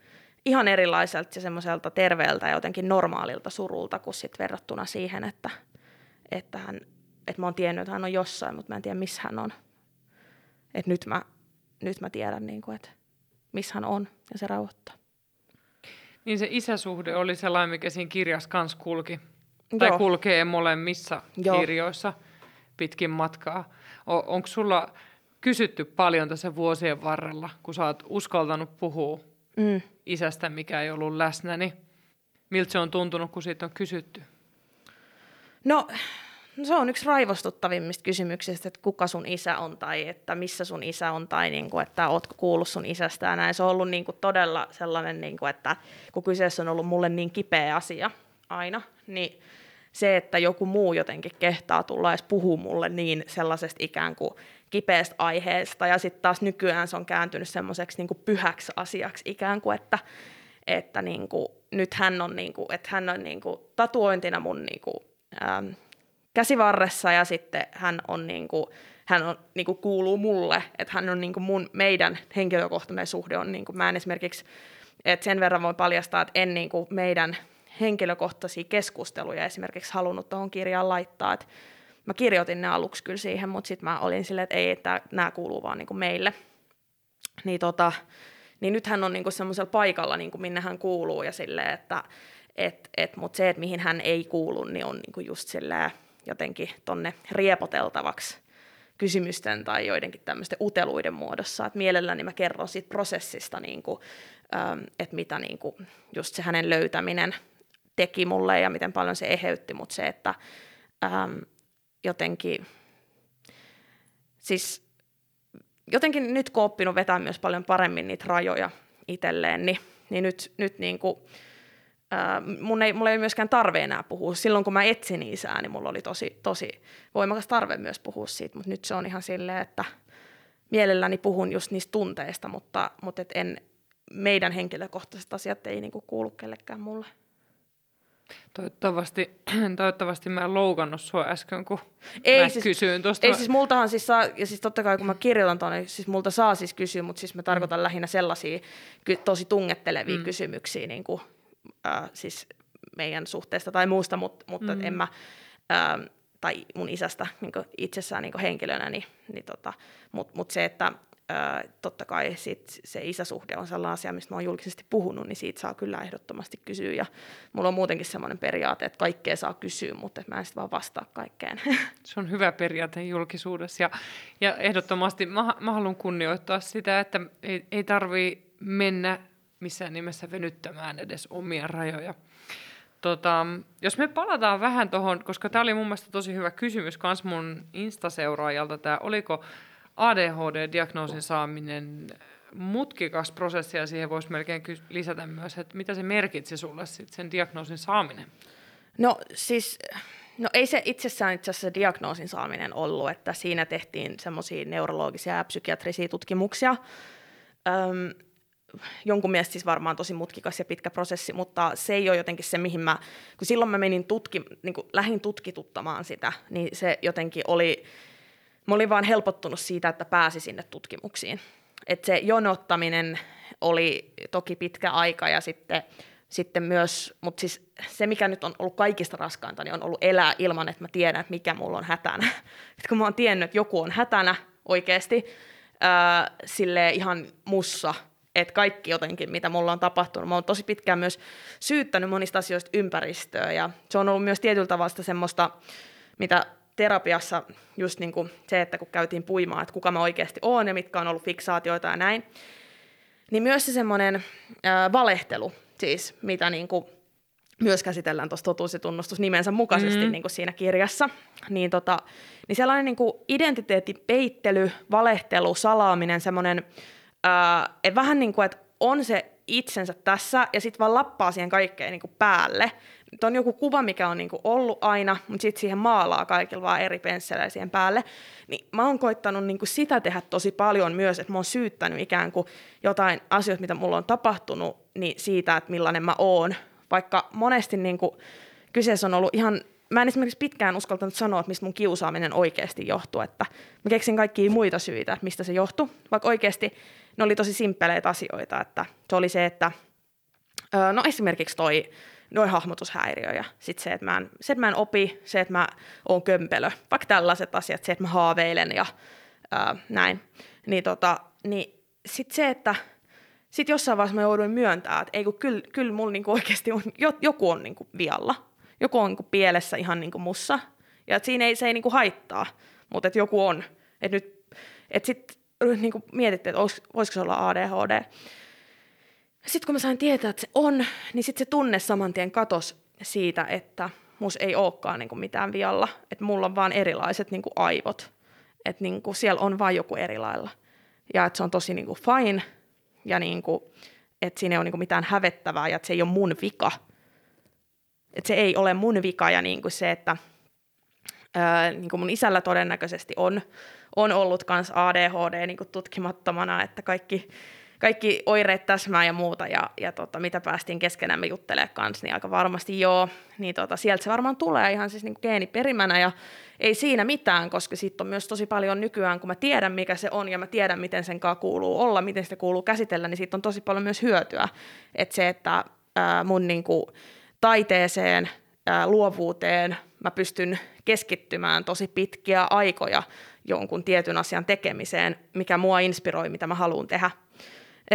ihan erilaiselta ja semmoiselta terveeltä ja jotenkin normaalilta surulta, kuin sit verrattuna siihen, että, että, hän, että mä oon tiennyt, että hän on jossain, mutta mä en tiedä, missä hän on. Et nyt, mä, nyt mä tiedän, niin kuin, että missä hän on ja se rauhoittaa. Niin se isäsuhde oli sellainen, mikä siinä kirjassa kanssa kulki. Tai Joo. kulkee molemmissa Joo. kirjoissa pitkin matkaa. O- Onko sulla kysytty paljon tässä vuosien varrella, kun sä oot uskaltanut puhua Mm. isästä, mikä ei ollut läsnä, niin miltä se on tuntunut, kun siitä on kysytty? No, no se on yksi raivostuttavimmista kysymyksistä, että kuka sun isä on tai että missä sun isä on tai niin kuin, että ootko kuullut sun isästä ja näin. Se on ollut niin kuin todella sellainen, niin kuin, että kun kyseessä on ollut mulle niin kipeä asia aina, niin se, että joku muu jotenkin kehtaa tulla edes puhua mulle niin sellaisesta ikään kuin kipeästä aiheesta ja sitten taas nykyään se on kääntynyt semmoiseksi niin pyhäksi asiaksi ikään kuin, että, että niin kuin, nyt hän on, niin kuin, että hän on niin kuin, tatuointina mun niin kuin, ähm, käsivarressa ja sitten hän on niin kuin, hän on, niin kuin kuuluu mulle, että hän on niin kuin mun, meidän henkilökohtainen suhde on, niin kuin, mä en esimerkiksi, että sen verran voi paljastaa, että en niin kuin meidän henkilökohtaisia keskusteluja esimerkiksi halunnut tuohon kirjaan laittaa, että mä kirjoitin ne aluksi kyllä siihen, mutta sitten mä olin silleen, että ei, että nämä kuuluu vaan niin kuin meille. Niin, tota, niin nyt hän on niin kuin semmoisella paikalla, niin kuin minne hän kuuluu ja silleen, että et, et, mutta se, että mihin hän ei kuulu, niin on niin kuin just silleen jotenkin tonne riepoteltavaksi kysymysten tai joidenkin tämmöisten uteluiden muodossa. Et mielelläni mä kerron siitä prosessista, niin kuin, ähm, että mitä niin kuin, just se hänen löytäminen teki mulle ja miten paljon se eheytti, mutta se, että ähm, jotenkin, siis jotenkin nyt kun oppinut vetää myös paljon paremmin niitä rajoja itselleen, niin, niin nyt, nyt niin kuin, mun ei, mulla ei myöskään tarve enää puhua. Silloin kun mä etsin isää, niin mulla oli tosi, tosi voimakas tarve myös puhua siitä, mutta nyt se on ihan silleen, että mielelläni puhun just niistä tunteista, mutta, mutta et en, meidän henkilökohtaiset asiat ei niinku kuulu kellekään mulle. Toivottavasti, toivottavasti mä en loukannut sua äsken, kun Ei mä siis- kysyin tuosta. Ei siis multahan siis saa, ja siis totta kai kun mä kirjoitan tuonne, niin siis multa saa siis kysyä, mutta siis mä tarkoitan mm. lähinnä sellaisia tosi tungettelevia mm. kysymyksiä niin kuin, äh, siis meidän suhteesta tai muusta, mut, mutta mm. en mä, äh, tai mun isästä niin itsessään niin henkilönä, niin, niin tota, mutta mut se, että totta kai sit se isäsuhde on sellainen asia, mistä mä oon julkisesti puhunut, niin siitä saa kyllä ehdottomasti kysyä. Ja mulla on muutenkin semmoinen periaate, että kaikkea saa kysyä, mutta mä en sitten vaan vastaa kaikkeen. Se on hyvä periaate julkisuudessa ja, ja ehdottomasti mä, mä haluan kunnioittaa sitä, että ei, ei tarvii mennä missään nimessä venyttämään edes omia rajoja. Tota, jos me palataan vähän tuohon, koska tämä oli mun mielestä tosi hyvä kysymys myös mun Insta-seuraajalta, tämä oliko ADHD-diagnoosin saaminen mutkikas prosessi ja siihen voisi melkein lisätä myös, että mitä se merkitsi sulle sit sen diagnoosin saaminen? No siis, no ei se itsessään itse asiassa diagnoosin saaminen ollut, että siinä tehtiin semmoisia neurologisia ja psykiatrisia tutkimuksia. Öm, jonkun mielestä siis varmaan tosi mutkikas ja pitkä prosessi, mutta se ei ole jotenkin se, mihin mä, kun silloin mä menin tutki, niin kuin lähin tutkituttamaan sitä, niin se jotenkin oli, mä olin vaan helpottunut siitä, että pääsi sinne tutkimuksiin. Et se jonottaminen oli toki pitkä aika ja sitten, sitten myös, mutta siis se mikä nyt on ollut kaikista raskainta, niin on ollut elää ilman, että mä tiedän, että mikä mulla on hätänä. Et kun mä oon tiennyt, että joku on hätänä oikeasti, sille ihan mussa, että kaikki jotenkin, mitä mulla on tapahtunut. Mä oon tosi pitkään myös syyttänyt monista asioista ympäristöä ja se on ollut myös tietyllä tavalla semmoista, mitä terapiassa just niin kuin se, että kun käytiin puimaan, että kuka mä oikeasti oon ja mitkä on ollut fiksaatioita ja näin, niin myös se semmoinen valehtelu, siis mitä niin kuin myös käsitellään tuossa totuus ja tunnustus nimensä mukaisesti mm. niin kuin siinä kirjassa, niin, tota, niin sellainen niin kuin identiteettipeittely, valehtelu, salaaminen, semmoinen, ää, että vähän niin kuin, että on se itsensä tässä ja sitten vaan lappaa siihen kaikkeen niin kuin päälle. Nyt on joku kuva, mikä on niin kuin ollut aina, mutta sitten siihen maalaa kaikilla vaan eri pensseleillä siihen päälle. Niin mä oon koittanut niin kuin sitä tehdä tosi paljon myös, että mä oon syyttänyt ikään kuin jotain asioita, mitä mulla on tapahtunut, niin siitä, että millainen mä oon. Vaikka monesti niin kuin kyseessä on ollut ihan mä en esimerkiksi pitkään uskaltanut sanoa, että mistä mun kiusaaminen oikeasti johtuu. Että mä keksin kaikkia muita syitä, että mistä se johtui. Vaikka oikeasti ne oli tosi simppeleitä asioita. Että se oli se, että no esimerkiksi toi noin hahmotushäiriö ja sitten se, että mä en, se, että mä en opi, se, että mä oon kömpelö, vaikka tällaiset asiat, se, että mä haaveilen ja ää, näin. Niin, tota, niin sitten se, että Sitten jossain vaiheessa mä jouduin myöntää, että ei kun kyllä, kyllä mulla niinku oikeasti on, joku on niinku vialla. Joku on niinku pielessä ihan niinku mussa. Ja et siinä ei, se ei niinku haittaa, mutta että joku on. Että nyt, että sitten niinku mietittiin, että voisiko se olla ADHD. Sitten kun mä sain tietää, että se on, niin sitten se tunne saman tien katos siitä, että mus ei olekaan niinku mitään vialla. Että mulla on vaan erilaiset niinku aivot. Että niinku siellä on vain joku erilailla. Ja että se on tosi niinku fine – ja niin kuin, että siinä ei ole niin kuin mitään hävettävää ja että se ei ole mun vika. Että se ei ole mun vika ja niin kuin se, että ää, niin kuin mun isällä todennäköisesti on, on ollut myös ADHD niin kuin tutkimattomana, että kaikki kaikki oireet täsmää ja muuta, ja, ja tota, mitä päästiin keskenämme juttelemaan kanssa, niin aika varmasti joo, niin tota, sieltä se varmaan tulee ihan siis niin kuin geeniperimänä, ja ei siinä mitään, koska siitä on myös tosi paljon nykyään, kun mä tiedän, mikä se on, ja mä tiedän, miten sen kanssa kuuluu olla, miten sitä kuuluu käsitellä, niin siitä on tosi paljon myös hyötyä, että se, että ää, mun niin kuin, taiteeseen, ää, luovuuteen, mä pystyn keskittymään tosi pitkiä aikoja jonkun tietyn asian tekemiseen, mikä mua inspiroi, mitä mä haluan tehdä.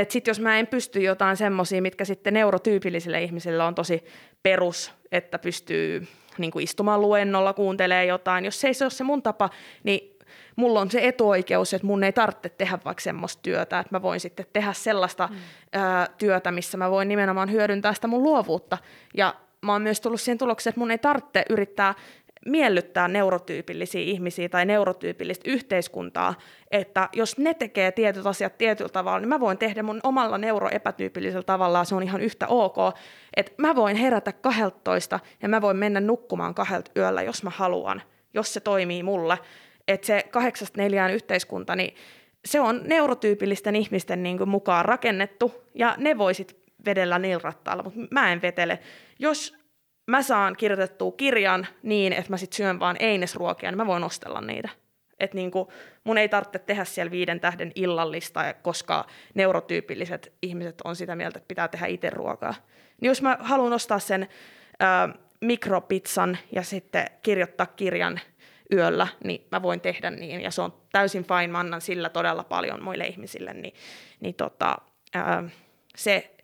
Että sitten jos mä en pysty jotain semmoisia, mitkä sitten neurotyypillisille ihmisille on tosi perus, että pystyy niin kuin istumaan luennolla, kuuntelee jotain. Jos se ei se ole se mun tapa, niin mulla on se etuoikeus, että mun ei tarvitse tehdä vaikka semmoista työtä, että mä voin sitten tehdä sellaista mm. ää, työtä, missä mä voin nimenomaan hyödyntää sitä mun luovuutta. Ja mä oon myös tullut siihen tulokseen, että mun ei tarvitse yrittää miellyttää neurotyypillisiä ihmisiä tai neurotyypillistä yhteiskuntaa, että jos ne tekee tietyt asiat tietyllä tavalla, niin mä voin tehdä mun omalla neuroepätyypillisellä tavalla, se on ihan yhtä ok, että mä voin herätä 12 ja mä voin mennä nukkumaan kahdelta yöllä, jos mä haluan, jos se toimii mulle. Että se kahdeksasta neljään yhteiskunta, niin se on neurotyypillisten ihmisten niin kuin mukaan rakennettu ja ne voisit vedellä niillä rattailla, mutta mä en vetele. Jos mä saan kirjoitettua kirjan niin, että mä sit syön vaan einesruokia, niin mä voin ostella niitä. Et niinku, mun ei tarvitse tehdä siellä viiden tähden illallista, koska neurotyypilliset ihmiset on sitä mieltä, että pitää tehdä itse ruokaa. Niin jos mä haluan ostaa sen ää, mikropizzan ja sitten kirjoittaa kirjan yöllä, niin mä voin tehdä niin. Ja se on täysin fine, mä annan sillä todella paljon muille ihmisille. Niin, niin tota, ää, se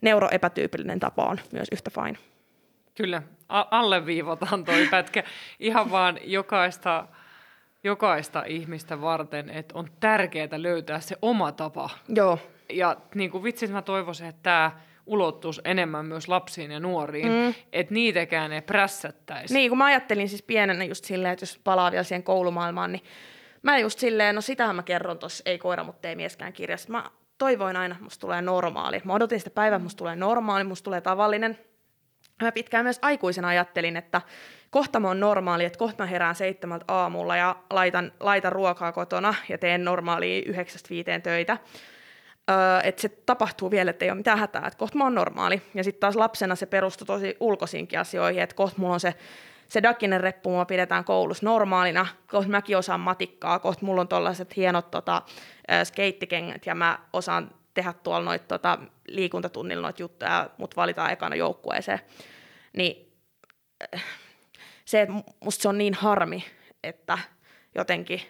neuroepätyypillinen tapa on myös yhtä fine. Kyllä, a- alleviivataan toi pätkä ihan vaan jokaista, jokaista ihmistä varten, että on tärkeää löytää se oma tapa. Joo. Ja niin kuin vitsit mä toivoisin, että tämä ulottuisi enemmän myös lapsiin ja nuoriin, mm. että niitäkään ei prässättäisi. Niin, kun mä ajattelin siis pienenä just silleen, että jos palaa vielä siihen koulumaailmaan, niin mä just silleen, no sitähän mä kerron tuossa Ei koira, mutta ei mieskään kirjassa. Mä toivoin aina, että musta tulee normaali. Mä odotin sitä päivää, että musta tulee normaali, musta tulee tavallinen – mä pitkään myös aikuisena ajattelin, että kohta mä oon normaali, että kohta mä herään seitsemältä aamulla ja laitan, laitan ruokaa kotona ja teen normaali yhdeksästä viiteen töitä. Öö, että se tapahtuu vielä, että ei ole mitään hätää, että kohta mä oon normaali. Ja sitten taas lapsena se perustui tosi ulkoisiinkin asioihin, että kohta mulla on se, se dakinen reppu, mua pidetään koulussa normaalina, kohta mäkin osaan matikkaa, kohta mulla on tollaiset hienot tota, skeittikengät ja mä osaan tehdä tuolla noita tota, liikuntatunnilla noita juttuja, mut valitaan ekana joukkueeseen. Niin äh, se, että musta se on niin harmi, että jotenkin,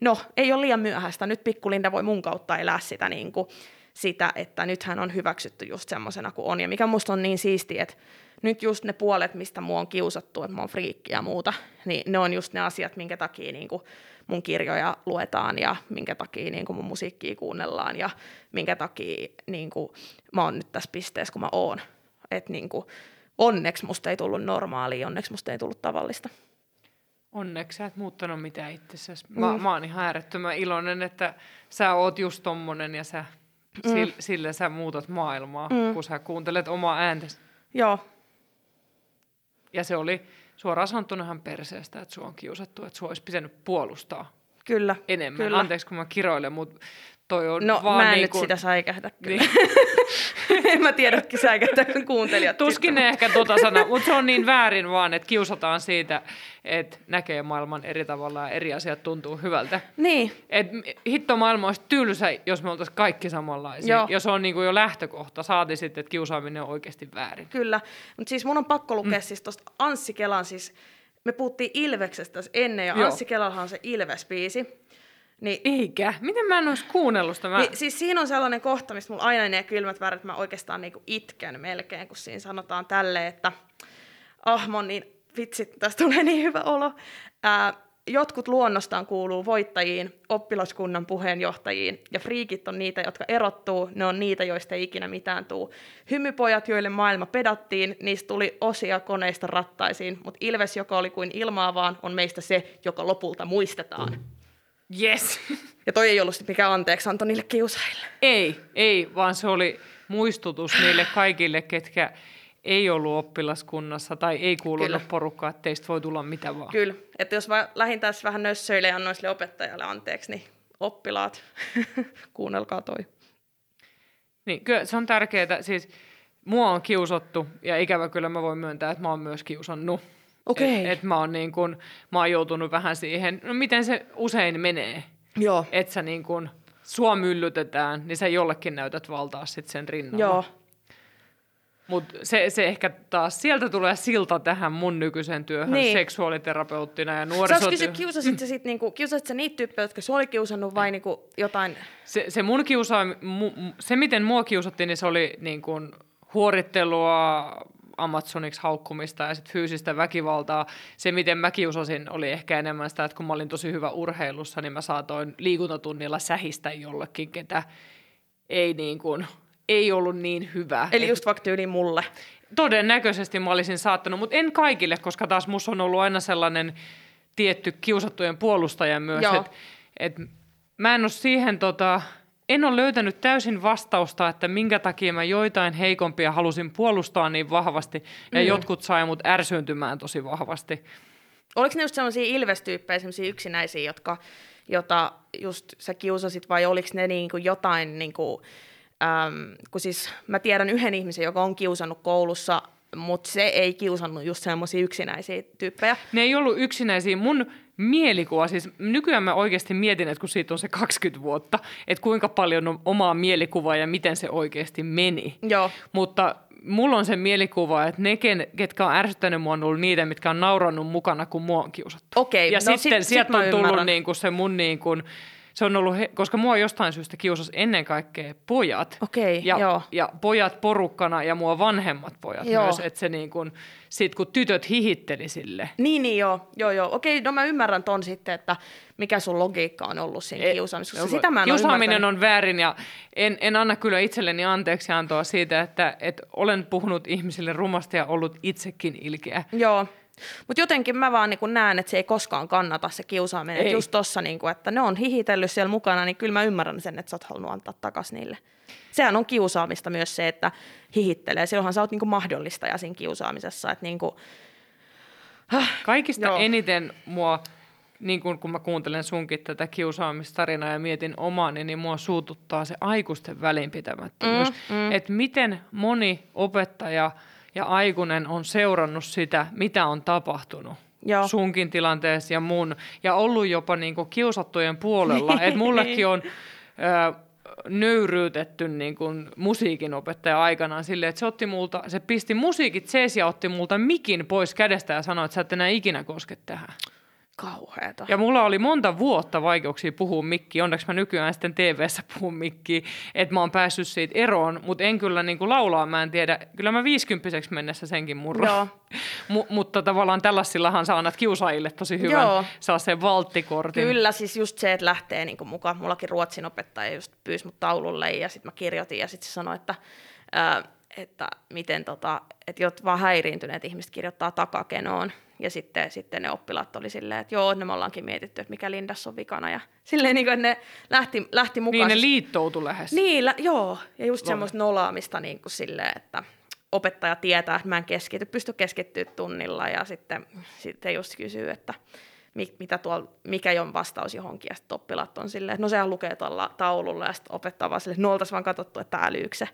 no ei ole liian myöhäistä, nyt pikkulinda voi mun kautta elää sitä, niin kuin, sitä että nythän on hyväksytty just semmoisena kuin on. Ja mikä musta on niin siistiä, että nyt just ne puolet, mistä mua on kiusattu, että mä oon friikki ja muuta, niin ne on just ne asiat, minkä takia niin kuin mun kirjoja luetaan ja minkä takia niin kuin mun musiikkia kuunnellaan ja minkä takia niin kuin mä oon nyt tässä pisteessä, kun mä oon. Että niin kuin, onneksi musta ei tullut normaalia, onneksi musta ei tullut tavallista. Onneksi sä et muuttanut mitään itsessäsi. Mä, mm. mä oon ihan äärettömän iloinen, että sä oot just tommonen ja sä, mm. sille, sille sä muutat maailmaa, mm. kun sä kuuntelet omaa ääntäsi. Joo. Ja se oli suoraan sanottuna ihan perseestä, että sua on kiusattu, että sua olisi pitänyt puolustaa Kyllä, enemmän. Kyllä. Anteeksi, kun mä kiroilen, mutta toi on no, vaan mä en niin nyt kuin... sitä säikähdä kyllä. Niin. en mä tiedä, että säikähtää kuuntelijat. Tuskin ne ehkä tota sana, mutta se on niin väärin vaan, että kiusataan siitä, että näkee maailman eri tavalla ja eri asiat tuntuu hyvältä. Niin. Et hitto maailma olisi tylsä, jos me oltaisiin kaikki samanlaisia. Joo. Jos on niin kuin jo lähtökohta, saati sitten, että kiusaaminen on oikeasti väärin. Kyllä, mutta siis mun on pakko lukea mm. siis tuosta Anssi Kelan siis, me puhuttiin Ilveksestä ennen ja Joo. Anssi Kelallahan on se Ilves-biisi. Niin, Eikä. Miten mä en olisi kuunnellut sitä? Mä... niin, siis siinä on sellainen kohta, missä mulla aina ne kylmät värit, mä oikeastaan niinku itken melkein, kun siinä sanotaan tälleen, että ahmon, niin vitsi, tästä tulee niin hyvä olo. Ää, jotkut luonnostaan kuuluu voittajiin, oppilaskunnan puheenjohtajiin, ja friikit on niitä, jotka erottuu, ne on niitä, joista ei ikinä mitään tuu. Hymypojat, joille maailma pedattiin, niistä tuli osia koneista rattaisiin, mutta Ilves, joka oli kuin ilmaa vaan, on meistä se, joka lopulta muistetaan. Yes. Ja toi ei ollut sit mikään anteeksianto niille kiusaille. ei, ei, vaan se oli muistutus niille kaikille, ketkä ei ollut oppilaskunnassa tai ei kuulunut Kyllä. porukkaan, että teistä voi tulla mitä vaan. Kyllä, että jos mä lähdin tässä vähän nössöille ja annoin sille opettajalle anteeksi, niin oppilaat, kuunnelkaa toi. Niin, kyllä se on tärkeää. Siis mua on kiusattu ja ikävä kyllä mä voin myöntää, että mä oon myös kiusannut. Okei. Et, et mä, oon niin kun, mä oon joutunut vähän siihen, no miten se usein menee, Joo. että sä niin kun, sua myllytetään, niin sä jollekin näytät valtaa sit sen rinnalla. Joo. Mutta se, se ehkä taas, sieltä tulee silta tähän mun nykyiseen työhön Niin. seksuaaliterapeuttina ja Sä nuorisotyöhön. kiusasit sä sit niinku, kiusasit sä niitä tyyppejä, jotka sua oli kiusannut vai niinku jotain? Se, se mun kiusaa, mu, se miten mua kiusattiin, niin se oli niin kuin huorittelua, Amazoniksi haukkumista ja sit fyysistä väkivaltaa. Se, miten mä kiusasin, oli ehkä enemmän sitä, että kun mä olin tosi hyvä urheilussa, niin mä saatoin liikuntatunnilla sähistä jollekin, ketä ei, niin kuin, ei ollut niin hyvä. Eli Et just vaikka tyyli mulle. Todennäköisesti mä olisin saattanut, mutta en kaikille, koska taas musta on ollut aina sellainen tietty kiusattujen puolustaja myös, että et mä en ole siihen tota, en ole löytänyt täysin vastausta, että minkä takia mä joitain heikompia halusin puolustaa niin vahvasti, ja Mm. jotkut sai mut ärsyyntymään tosi vahvasti. Oliko ne just sellaisia ilvestyyppejä, sellaisia yksinäisiä, jotka, jota just sä kiusasit, vai oliko ne niinku jotain, niinku, äm, kun siis mä tiedän yhden ihmisen, joka on kiusannut koulussa, mutta se ei kiusannut just semmoisia yksinäisiä tyyppejä. Ne ei ollut yksinäisiä. Mun mielikuva, siis nykyään mä oikeasti mietin, että kun siitä on se 20 vuotta, että kuinka paljon on omaa mielikuvaa ja miten se oikeasti meni. Joo. Mutta mulla on se mielikuva, että ne, ken- ketkä on ärsyttänyt mua, on ollut niitä, mitkä on naurannut mukana, kun mua on kiusattu. Okei, ja no sitten sit- sit sieltä mä on tullut ymmärrän. niinku se mun niin kuin, se on ollut, he, koska mua jostain syystä kiusasi ennen kaikkea pojat. Okei, ja, joo. ja pojat porukkana ja mua vanhemmat pojat Joo. myös, että se niin kuin, sit kun tytöt hihitteli sille. Niin, niin joo, joo, joo. Okei, no mä ymmärrän ton sitten, että mikä sun logiikka on ollut siinä E- kiusaamisessa. koska Sitä mä en Kiusaaminen on väärin ja en, en anna kyllä itselleni anteeksi antoa siitä, että, että olen puhunut ihmisille rumasti ja ollut itsekin ilkeä. Joo. Mutta jotenkin mä vaan niin näen, että se ei koskaan kannata se kiusaaminen. Ei. Et just tossa, niin kun, että ne on hihitellyt siellä mukana, niin kyllä mä ymmärrän sen, että sä oot halunnut antaa takaisin niille. Sehän on kiusaamista myös se, että hihittelee. Silloinhan sä oot niin mahdollistaja siinä kiusaamisessa. Että niin kuin, Kaikista Joo. Joo. eniten mua, niin kun, kun mä kuuntelen sunkin tätä kiusaamistarinaa ja mietin omaani, niin mua suututtaa se aikuisten välinpitämättömyys. Mm, mm. Että miten moni opettaja ja aikuinen on seurannut sitä, mitä on tapahtunut. Joo. sunkin tilanteessa ja mun, ja ollut jopa niinku kiusattujen puolella. että mullekin on ö, nöyryytetty niin kuin musiikin opettaja aikanaan silleen, että se, otti multa, se pisti musiikit sees ja otti multa mikin pois kädestä ja sanoi, että sä et enää ikinä koske tähän. Kauheeta. Ja mulla oli monta vuotta vaikeuksia puhua mikkiä. Onneksi mä nykyään sitten TV-ssä puhun mikkiä, että mä oon päässyt siitä eroon, mutta en kyllä niin kuin laulaa, mä en tiedä. Kyllä mä viisikymppiseksi mennessä senkin murron. Joo. M- mutta tavallaan tällaisillahan sä annat kiusaajille tosi hyvän, Joo. saa sen valttikortin. Kyllä, siis just se, että lähtee niin kuin mukaan. Mullakin ruotsin opettaja just pyysi mut taululle ja sitten mä kirjoitin ja sitten se sanoi, että, ää, että miten tota, että jot vaan häiriintyneet ihmiset kirjoittaa takakenoon. Ja sitten, sitten ne oppilaat oli silleen, että joo, ne me ollaankin mietitty, että mikä Lindas on vikana. Ja silleen, niin kuin, että ne lähti, lähti mukaan. Niin ne liittoutu lähes. Niin, lä- joo. Ja just Love. semmoista nolaamista niin kuin silleen, että opettaja tietää, että mä en keskity, pysty keskittyä tunnilla ja sitten, sitten just kysyy, että mi- mitä tuolla, mikä on vastaus johonkin, ja sitten oppilaat on silleen, että no sehän lukee tuolla taululla, ja sitten opettaja vaan silleen, että no oltaisiin vaan katsottu, että älyykö se.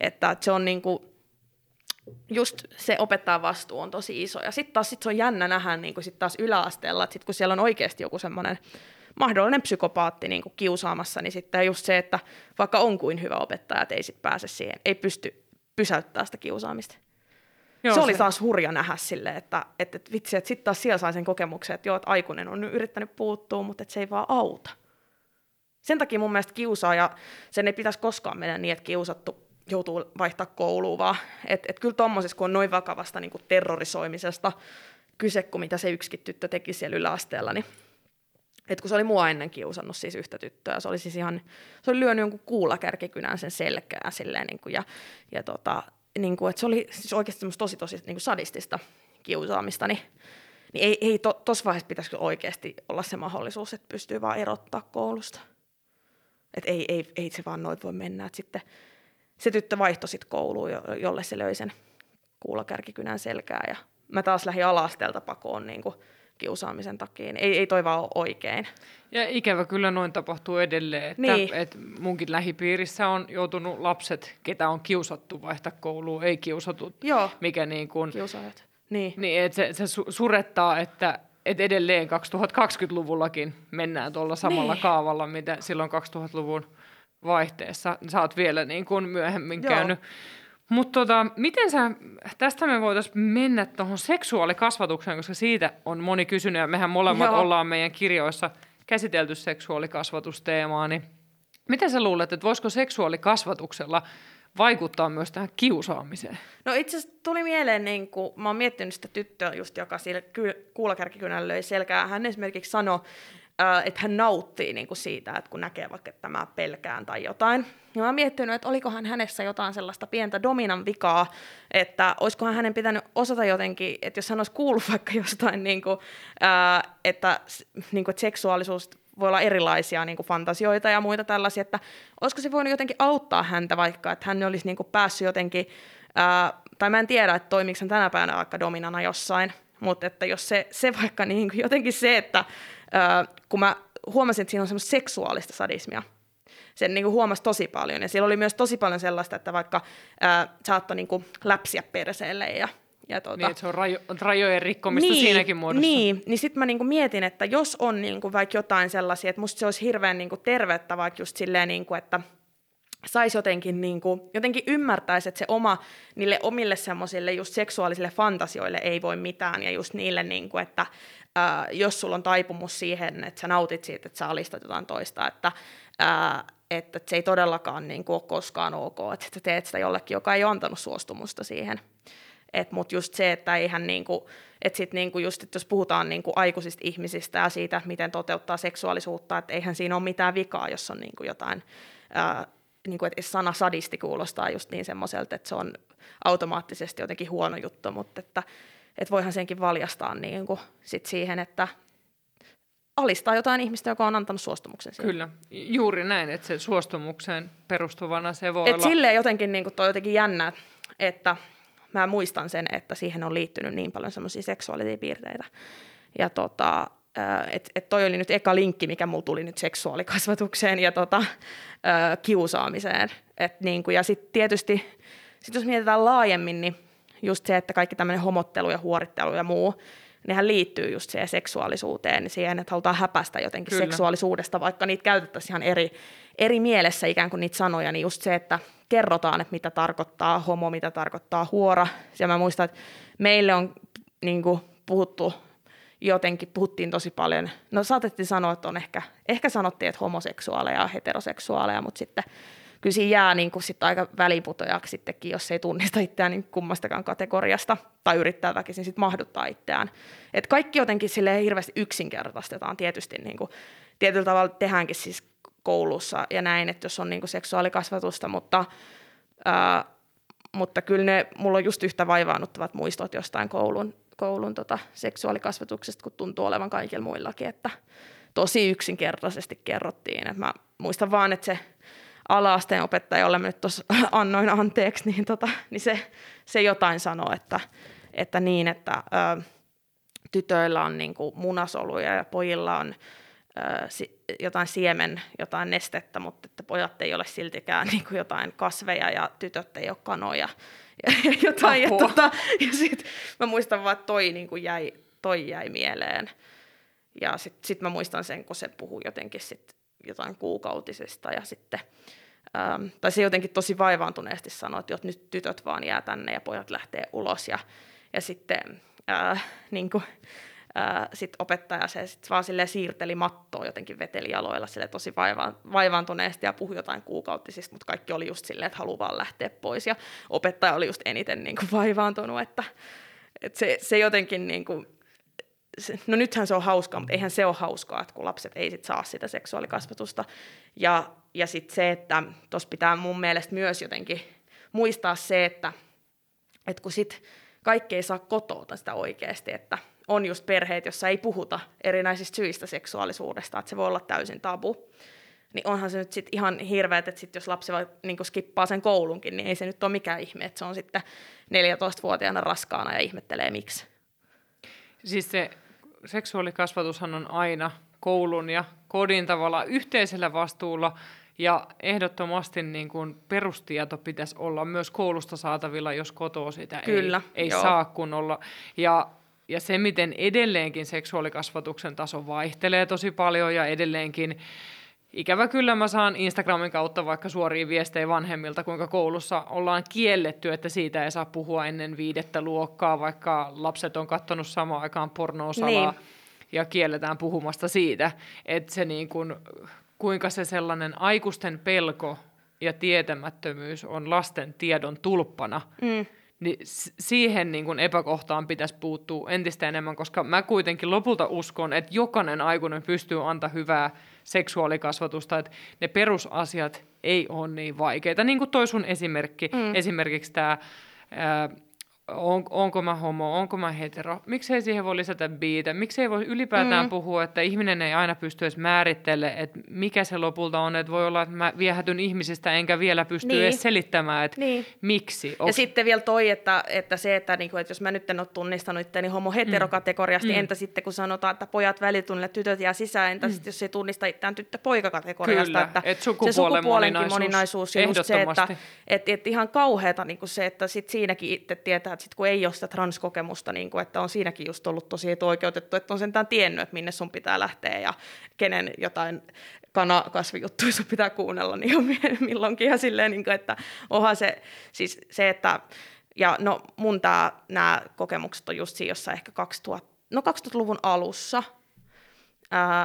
Että se on niin kuin, just se opettajan vastuu on tosi iso. Ja sitten taas sit se on jännä nähdä niin kuin sit taas yläasteella, että sit kun siellä on oikeasti joku semmoinen mahdollinen psykopaatti niin kuin kiusaamassa, niin sitten just se, että vaikka on kuin hyvä opettaja, että ei sit pääse siihen, ei pysty pysäyttämään sitä kiusaamista. Joo, se oli taas hurja nähdä silleen, että, että, että vitsi, että sitten taas siellä sai sen kokemuksen, että joo, että aikuinen on nyt yrittänyt puuttua, mutta että se ei vaan auta. Sen takia mun mielestä kiusaaja, sen ei pitäisi koskaan mennä niin, että kiusattu joutuu vaihtaa kouluun, vaan että et kyllä tuommoisessa, kun on noin vakavasta niin kuin terrorisoimisesta kyse, kuin mitä se yksikin tyttö teki siellä yläasteella, niin et kun se oli mua ennen kiusannut siis yhtä tyttöä, se oli siis ihan, se oli lyönyt jonkun kuulakärkikynän sen selkään silleen, niin kuin, ja, ja tota, niin kuin, että se oli siis oikeasti tosi tosi niin kuin sadistista kiusaamista, niin, niin ei, ei to, tuossa vaiheessa pitäisi oikeasti olla se mahdollisuus, että pystyy vaan erottaa koulusta. Että ei, ei, ei se vaan noin voi mennä, että sitten se tyttö vaihtoi sitten kouluun, jolle se löi sen kuulakärkikynän selkää ja mä taas lähdin alasteelta pakoon niin kuin kiusaamisen takia. Ei, ei toi vaan ole oikein. Ja ikävä kyllä noin tapahtuu edelleen, että, niin. että munkin lähipiirissä on joutunut lapset, ketä on kiusattu vaihtaa kouluun, ei kiusatut. Joo, mikä niin kuin, kiusaajat. Niin. niin että se, se surettaa, että, että edelleen 2020-luvullakin mennään tuolla samalla niin. kaavalla, mitä silloin 2000-luvun vaihteessa. Sä oot vielä niin kuin myöhemmin Joo. käynyt mutta tota, miten sä, tästä me voitaisiin mennä tuohon seksuaalikasvatukseen, koska siitä on moni kysynyt, ja mehän molemmat Joo. ollaan meidän kirjoissa käsitelty seksuaalikasvatusteemaa, niin miten sä luulet, että voisiko seksuaalikasvatuksella vaikuttaa myös tähän kiusaamiseen? No itse asiassa tuli mieleen, niin kun mä oon miettinyt sitä tyttöä just, joka siellä kuulakärkikynällä löi selkää. Hän esimerkiksi sanoi, että hän nauttii niin kuin siitä, että kun näkee vaikka, että mä pelkään tai jotain. Ja mä oon miettinyt, että olikohan hänessä jotain sellaista pientä dominan vikaa, että olisikohan hänen pitänyt osata jotenkin, että jos hän olisi kuullut vaikka jostain, niin kuin, että, niin kuin, että seksuaalisuus voi olla erilaisia niin kuin fantasioita ja muita tällaisia, että olisiko se voinut jotenkin auttaa häntä vaikka, että hän olisi niin kuin päässyt jotenkin, ää, tai mä en tiedä, että toimiiko hän tänä päivänä vaikka dominana jossain, mutta että jos se, se vaikka niin kuin jotenkin se, että kun mä huomasin, että siinä on semmoista seksuaalista sadismia. Sen niin kuin huomasi tosi paljon. Ja siellä oli myös tosi paljon sellaista, että vaikka ää, saattoi niin kuin läpsiä perseelle ja ja tuota, niin, että se on rajo, rajojen rikkomista niin, siinäkin muodossa. Niin, niin sitten mä niinku mietin, että jos on niinku vaikka jotain sellaisia, että musta se olisi hirveän niinku tervettä vaikka just silleen, niinku, että saisi jotenkin, niinku, jotenkin ymmärtäisi, että se oma, niille omille semmoisille just seksuaalisille fantasioille ei voi mitään, ja just niille, niinku, että ää, jos sulla on taipumus siihen, että sä nautit siitä, että sä alistat jotain toista, että, ää, että se ei todellakaan niin kuin, ole koskaan ok, että teet sitä jollekin, joka ei ole antanut suostumusta siihen. Mutta just se, että eihän niinku, et sit niinku just, että jos puhutaan niinku aikuisista ihmisistä ja siitä, miten toteuttaa seksuaalisuutta, että eihän siinä ole mitään vikaa, jos on niinku jotain, ää, niinku, että sana sadisti kuulostaa just niin semmoiselta, että se on automaattisesti jotenkin huono juttu, mutta että että voihan senkin valjastaa niin kuin sit siihen, että alistaa jotain ihmistä, joka on antanut suostumuksen siihen. Kyllä, juuri näin, että se suostumukseen perustuvana se voi Et olla... Silleen jotenkin, niin kuin toi jotenkin jännä, että mä muistan sen, että siihen on liittynyt niin paljon semmoisia seksuaalisia piirteitä. Ja tota, että et toi oli nyt eka linkki, mikä mulla tuli nyt seksuaalikasvatukseen ja tota, kiusaamiseen. Et niin kuin, ja sitten tietysti, sit jos mietitään laajemmin, niin just se, että kaikki tämmöinen homottelu ja huorittelu ja muu, nehän liittyy just siihen seksuaalisuuteen, siihen, että halutaan häpästä jotenkin Kyllä. seksuaalisuudesta, vaikka niitä käytettäisiin ihan eri, eri mielessä ikään kuin niitä sanoja, niin just se, että kerrotaan, että mitä tarkoittaa homo, mitä tarkoittaa huora. Ja mä muistan, että meille on niin kuin, puhuttu jotenkin, puhuttiin tosi paljon, no saatettiin sanoa, että on ehkä, ehkä sanottiin, että homoseksuaaleja ja heteroseksuaaleja, mutta sitten kyllä siinä jää niin kuin sit aika väliputojaksi sittenkin, jos ei tunnista itseään niin kummastakaan kategoriasta tai yrittää väkisin sit mahduttaa itseään. Et kaikki jotenkin sille hirveästi yksinkertaistetaan tietysti, niin kuin, tietyllä tavalla tehdäänkin siis koulussa ja näin, että jos on niin kuin seksuaalikasvatusta, mutta, ää, mutta kyllä ne, mulla on just yhtä vaivaannuttavat muistot jostain koulun, koulun tota, seksuaalikasvatuksesta, kun tuntuu olevan kaikilla muillakin, että tosi yksinkertaisesti kerrottiin. Et mä muistan vaan, että se ala-asteen opettaja, jolle mä nyt tuossa annoin anteeksi, niin, tota, niin se, se jotain sanoo, että, että niin, että ö, tytöillä on niin kuin munasoluja ja pojilla on ö, si, jotain siemen, jotain nestettä, mutta että pojat ei ole siltikään niin kuin jotain kasveja ja tytöt ei ole kanoja ja, ja jotain. Ja, tota, ja sit mä muistan vaan, että toi, niin kuin jäi, toi jäi mieleen. Ja sitten sit mä muistan sen, kun se puhui jotenkin sit jotain kuukautisesta ja sitten Ähm, tai se jotenkin tosi vaivaantuneesti sanoi, että nyt tytöt vaan jää tänne ja pojat lähtee ulos. Ja, ja sitten äh, niin kuin, sitten opettaja se sit vaan siirteli mattoa jotenkin veteli jaloilla sille tosi vaivaan, vaivaantuneesti ja puhui jotain kuukautisista, mutta kaikki oli just silleen, että haluaa vaan lähteä pois. Ja opettaja oli just eniten niin kuin vaivaantunut, että, että se, se jotenkin niin kuin, no nythän se on hauskaa, mutta eihän se ole hauskaa, että kun lapset ei sit saa sitä seksuaalikasvatusta. Ja, ja sitten se, että tuossa pitää mun mielestä myös jotenkin muistaa se, että, että kun sit kaikki ei saa kotoa sitä oikeasti, että on just perheet, jossa ei puhuta erinäisistä syistä seksuaalisuudesta, että se voi olla täysin tabu. Niin onhan se nyt sitten ihan hirveet, että sit jos lapsi vai, niin skippaa sen koulunkin, niin ei se nyt ole mikään ihme, että se on sitten 14-vuotiaana raskaana ja ihmettelee miksi. Siis se seksuaalikasvatushan on aina koulun ja kodin tavalla yhteisellä vastuulla, ja ehdottomasti niin kuin perustieto pitäisi olla myös koulusta saatavilla, jos kotoa sitä Kyllä, ei, ei saa kunnolla. Ja, ja se, miten edelleenkin seksuaalikasvatuksen taso vaihtelee tosi paljon ja edelleenkin Ikävä kyllä mä saan Instagramin kautta vaikka suoria viestejä vanhemmilta, kuinka koulussa ollaan kielletty, että siitä ei saa puhua ennen viidettä luokkaa, vaikka lapset on katsonut samaan aikaan pornoosalaa niin. ja kielletään puhumasta siitä. Että se niin kuin kuinka se sellainen aikuisten pelko ja tietämättömyys on lasten tiedon tulppana, mm. niin siihen niin kuin epäkohtaan pitäisi puuttua entistä enemmän, koska mä kuitenkin lopulta uskon, että jokainen aikuinen pystyy antaa hyvää seksuaalikasvatusta, että ne perusasiat ei ole niin vaikeita. Niin kuin toi sun esimerkki, mm. esimerkiksi tämä on, onko mä homo, onko mä hetero, miksei siihen voi lisätä biitä, miksei voi ylipäätään mm. puhua, että ihminen ei aina pysty edes määrittelemään, että mikä se lopulta on, että voi olla, että mä viehätyn ihmisistä enkä vielä pysty niin. edes selittämään, että niin. miksi. Onks... Ja sitten vielä toi, että, että se, että, niinku, että jos mä nyt en ole tunnistanut itteni homo-heterokategoriasta, mm. entä sitten kun sanotaan, että pojat välitunnille, tytöt jää sisään, entä mm. sitten jos ei tunnista itseään tyttö-poikakategoriasta, Kyllä, että et sukupuolen se sukupuolenkin moninaisuus, moninaisuus just se, että et, et ihan kauheata niin se, että sit siinäkin itse tietää, että sit kun ei ole sitä transkokemusta, niin kuin, että on siinäkin just ollut tosi etuoikeutettu, että on sentään tiennyt, että minne sun pitää lähteä ja kenen jotain kanakasvijuttuja sun pitää kuunnella niin milloinkin. Ja silleen, niin kuin, että onhan se, siis se, että ja no mun nämä kokemukset on just siinä jossain ehkä 2000, no 2000-luvun alussa,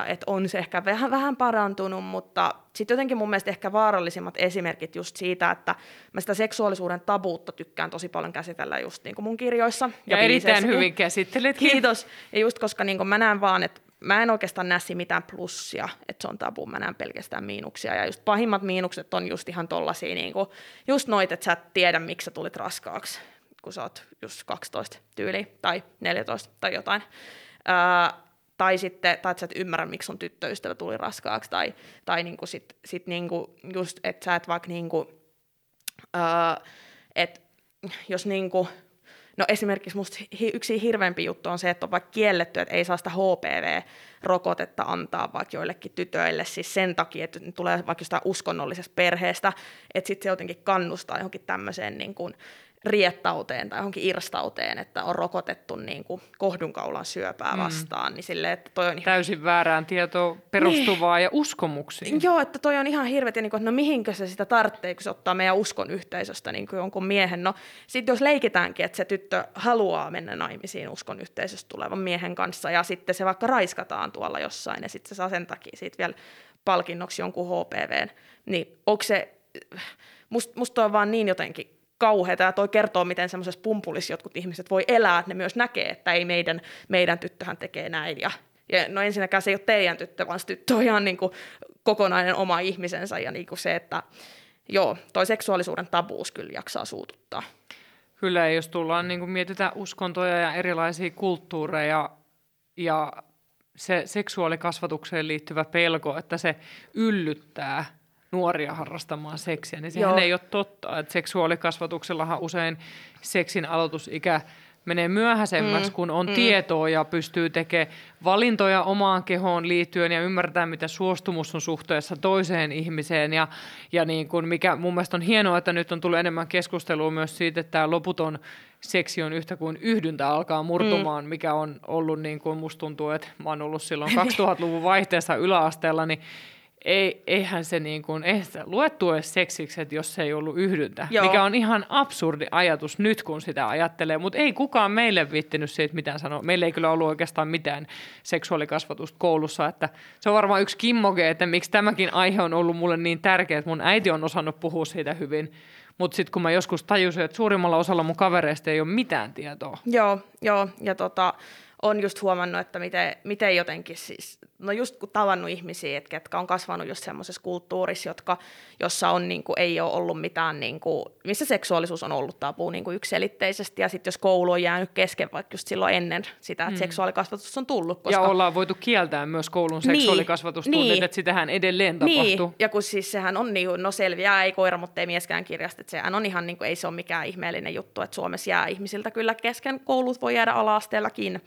että on se ehkä vähän, vähän parantunut, mutta sitten jotenkin mun mielestä ehkä vaarallisimmat esimerkit just siitä, että mä sitä seksuaalisuuden tabuutta tykkään tosi paljon käsitellä just niin kuin mun kirjoissa. Ja, ja erittäin hyvin käsittelet. Kiitos. Ja just koska niin kuin mä näen vaan, että mä en oikeastaan näe mitään plussia, että se on tabu, mä näen pelkästään miinuksia. Ja just pahimmat miinukset on just ihan tollasia, niin kuin, just noit, että sä et tiedä, miksi sä tulit raskaaksi, kun sä oot just 12 tyyli tai 14 tai jotain. Öö, tai sitten, tai että sä et ymmärrä, miksi sun tyttöystävä tuli raskaaksi, tai, tai niinku sit, sit niinku just, että sä et vaikka niinku, öö, että jos niinku, no esimerkiksi musta yksi hirveämpi juttu on se, että on vaikka kielletty, että ei saa sitä HPV-rokotetta antaa vaikka joillekin tytöille, siis sen takia, että ne tulee vaikka jostain uskonnollisesta perheestä, että sitten se jotenkin kannustaa johonkin tämmöiseen niin kuin, riettauteen tai johonkin irstauteen, että on rokotettu niin kuin kohdunkaulan syöpää mm. vastaan. Mm. Niin sille, että toi on ihan... Täysin väärään tietoon perustuvaa niin. ja uskomuksiin. Joo, että toi on ihan hirveä, niin kuin, että no mihinkö se sitä tarvitsee, kun se ottaa meidän uskon yhteisöstä niin kuin jonkun miehen. No sitten jos leiketäänkin, että se tyttö haluaa mennä naimisiin uskon yhteisöstä tulevan miehen kanssa ja sitten se vaikka raiskataan tuolla jossain ja sitten se saa sen takia siitä vielä palkinnoksi jonkun HPVn, niin onko se, musta must on vaan niin jotenkin kauheata ja toi kertoo, miten semmoisessa pumpulissa jotkut ihmiset voi elää, ne myös näkee, että ei meidän, meidän tyttöhän tekee näin ja ja no ensinnäkään se ei ole teidän tyttö, vaan se tyttö on ihan niin kuin kokonainen oma ihmisensä ja niin kuin se, että joo, toi seksuaalisuuden tabuus kyllä jaksaa suututtaa. Kyllä, jos tullaan, niin kuin mietitään uskontoja ja erilaisia kulttuureja ja se seksuaalikasvatukseen liittyvä pelko, että se yllyttää nuoria harrastamaan seksiä, niin sehän Joo. ei ole totta. Että seksuaalikasvatuksellahan usein seksin aloitusikä menee myöhäisemmäksi, mm, kun on mm. tietoa ja pystyy tekemään valintoja omaan kehoon liittyen ja ymmärtää, mitä suostumus on suhteessa toiseen ihmiseen. Ja, ja niin kuin mikä mun mielestä on hienoa, että nyt on tullut enemmän keskustelua myös siitä, että tämä loputon seksi on yhtä kuin yhdyntä alkaa murtumaan, mm. mikä on ollut niin kuin musta tuntuu, että mä oon ollut silloin 2000-luvun vaihteessa yläasteella, niin ei, eihän se niin kuin, eihän sitä luettu edes seksiksi, että jos se ei ollut yhdyntä. Joo. Mikä on ihan absurdi ajatus nyt, kun sitä ajattelee. Mutta ei kukaan meille viittinyt siitä mitään sanoa. Meillä ei kyllä ollut oikeastaan mitään seksuaalikasvatusta koulussa. Että se on varmaan yksi kimmoge, että miksi tämäkin aihe on ollut mulle niin tärkeä, että mun äiti on osannut puhua siitä hyvin. Mutta sitten kun mä joskus tajusin, että suurimmalla osalla mun kavereista ei ole mitään tietoa. Joo, joo, ja tota, on just huomannut, että miten, miten jotenkin siis, no just kun tavannut ihmisiä, että ketkä on kasvanut just semmoisessa kulttuurissa, jotka, jossa on, niin kuin, ei ole ollut mitään, niin kuin, missä seksuaalisuus on ollut tabu niin kuin yksiselitteisesti, ja sitten jos koulu on jäänyt kesken vaikka just silloin ennen sitä, että mm. seksuaalikasvatus on tullut. Koska... Ja ollaan voitu kieltää myös koulun seksuaalikasvatustunnit, Niin. että sitähän edelleen Niin, tapahtuu. ja kun siis sehän on niin, no selviää, ei koira, mutta ei mieskään kirjasta, että sehän on ihan niin kuin, ei se ole mikään ihmeellinen juttu, että Suomessa jää ihmisiltä kyllä kesken, koulut voi jäädä ala-asteellakin,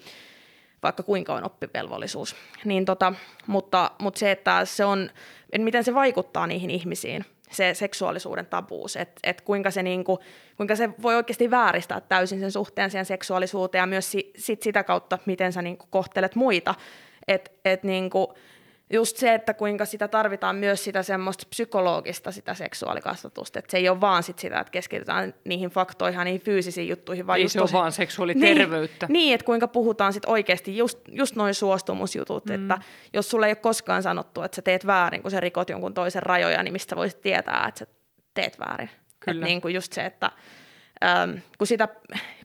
vaikka kuinka on oppivelvollisuus. Niin tota, mutta, mutta se, että se on, että miten se vaikuttaa niihin ihmisiin, se seksuaalisuuden tabuus, että et kuinka, se niinku, kuinka se voi oikeasti vääristää täysin sen suhteen siihen seksuaalisuuteen ja myös si, sit sitä kautta, miten sä niinku kohtelet muita. Että et niinku, just se, että kuinka sitä tarvitaan myös sitä semmoista psykologista sitä seksuaalikasvatusta, että se ei ole vaan sit sitä, että keskitytään niihin faktoihin, niihin fyysisiin juttuihin, vaan Ei just se ole tosi- vaan seksuaaliterveyttä. Niin, niin että kuinka puhutaan sit oikeasti just, just noin suostumusjutut, mm. että jos sulle ei ole koskaan sanottu, että sä teet väärin, kun sä rikot jonkun toisen rajoja, niin mistä voisit tietää, että sä teet väärin. Kyllä. Et niin kuin just se, että äm, kun, sitä,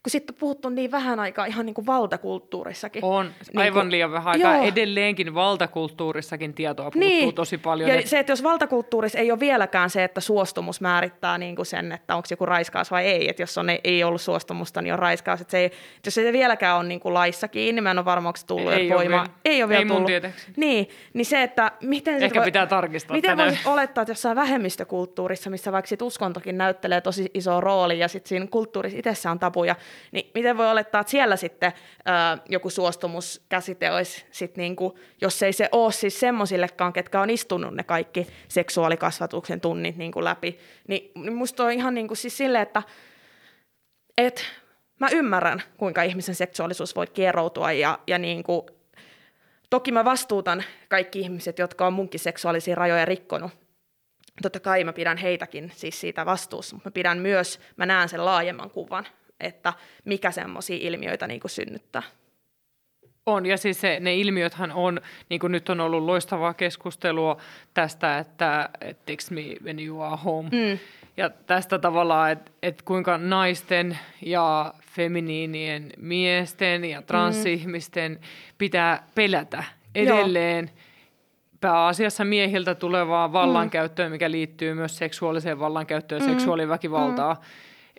kun siitä on puhuttu niin vähän aikaa ihan niin kuin valtakulttuurissakin. On Niin aivan kuin- liian vähän aikaa. Joo. Edelleenkin valtakulttuurissakin tietoa puuttuu tosi paljon. Ja et- se, että jos valtakulttuurissa ei ole vieläkään se, että suostumus määrittää niin kuin sen, että onko joku raiskaus vai ei, että jos on, ei ollut suostumusta, niin on raiskaus. Että se ei, että jos se vieläkään on niin kuin laissa kiinni, mä en ole varma, onko se tullut Ei jo ole voimaan. vielä. Ei ole vielä Ei tullut. Niin, niin se, että miten Ehkä pitää tarkistaa Miten tänään. voisit olettaa, että jossain vähemmistökulttuurissa, missä vaikka sit uskontokin näyttelee tosi iso rooli ja sitten siinä kulttuurissa itsessä on tabuja, niin miten voi olettaa, että siellä sitten ää, joku suostumuskäsite olisi sit niinku, jos ei se ole siis semmoisillekaan, ketkä on istunut ne kaikki seksuaalikasvatuksen tunnit niinku läpi, niin, niin musta on ihan niinku siis silleen, että et, mä ymmärrän, kuinka ihmisen seksuaalisuus voi kieroutua ja, ja niinku, toki mä vastuutan kaikki ihmiset, jotka on munkin seksuaalisia rajoja rikkonut. Totta kai mä pidän heitäkin siis siitä vastuussa, mutta mä pidän myös, mä näen sen laajemman kuvan, että mikä semmoisia ilmiöitä niin synnyttää. On, ja siis se, ne ilmiöthän on, niin kuin nyt on ollut loistavaa keskustelua tästä, että et text me when you are home. Mm. Ja tästä tavallaan, että et kuinka naisten ja feminiinien miesten ja transihmisten pitää pelätä edelleen pääasiassa miehiltä tulevaa vallankäyttöä, mikä liittyy myös seksuaaliseen vallankäyttöön ja seksuaaliväkivaltaan.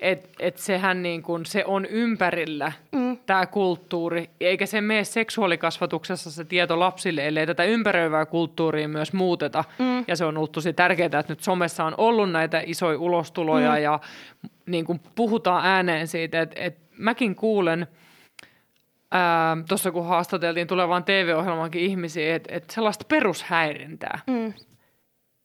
Et, et sehän niin kun, se on ympärillä, mm. tämä kulttuuri, eikä se mene seksuaalikasvatuksessa se tieto lapsille, ellei tätä ympäröivää kulttuuria myös muuteta. Mm. Ja se on ollut tosi tärkeää, että nyt somessa on ollut näitä isoja ulostuloja mm. ja niin kun puhutaan ääneen siitä, että et mäkin kuulen, tuossa kun haastateltiin tulevaan TV-ohjelmankin ihmisiä, että et sellaista perushäirintää. Mm.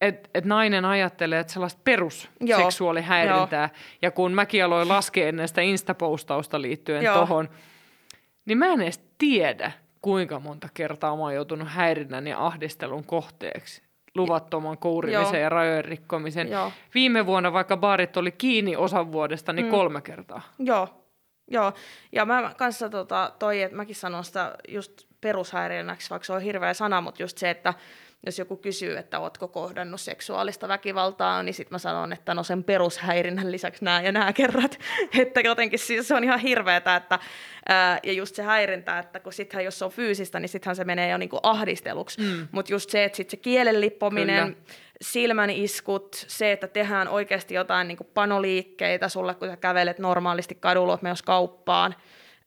Että et nainen ajattelee, että sellaista perusseksuaalihäirintää. Ja kun mäkin aloin laskea ennen sitä Insta-postausta liittyen Joo. tohon, niin mä en edes tiedä, kuinka monta kertaa mä oon joutunut häirinnän ja ahdistelun kohteeksi luvattoman kourimisen Joo. ja rajojen rikkomisen. Joo. Viime vuonna, vaikka baarit oli kiinni osan vuodesta, niin Mm. kolme kertaa. Joo, joo. Ja mä kanssa tota, toi, että mäkin sanon sitä just perushäirinnäksi, vaikka se on hirveä sana, mutta just se, että jos joku kysyy, että ootko kohdannut seksuaalista väkivaltaa, niin sitten mä sanon, että no sen perushäirinnän lisäksi nämä ja nämä kerrat. että jotenkin siis se on ihan hirveetä, että ää, ja just se häirintä, että kun sittenhän jos se on fyysistä, niin sittenhän se menee jo niinku ahdisteluksi. Mm. Mutta just se, että sit se kielen lippominen, Kyllä. silmän iskut, se, että tehdään oikeasti jotain niin panoliikkeitä sulle, kun sä kävelet normaalisti kadulla, oot menossa kauppaan.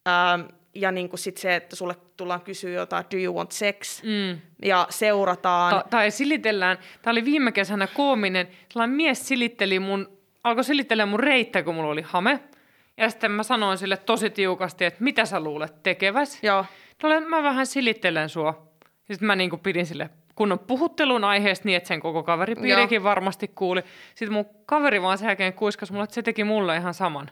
Ähm, ja niin kuin sit se, että sulle tullaan kysyä jotain, do you want sex? Mm. Ja seurataan. Ta- tai silitellään, tämä oli viime kesänä koominen, sellainen mies silitteli mun, alkoi silittelemään mun reittä, kun mulla oli hame. Ja sitten mä sanoin sille tosi tiukasti, että mitä sä luulet tekeväs? Joo, No, mä vähän silittelen sua. Ja sitten mä niinku pidin sille kunnon puhuttelun aiheesta niin, että sen koko kaveripiirikin varmasti kuuli. Sitten mun kaveri vaan sen jälkeen kuiskas mulle, että se teki mulle ihan saman.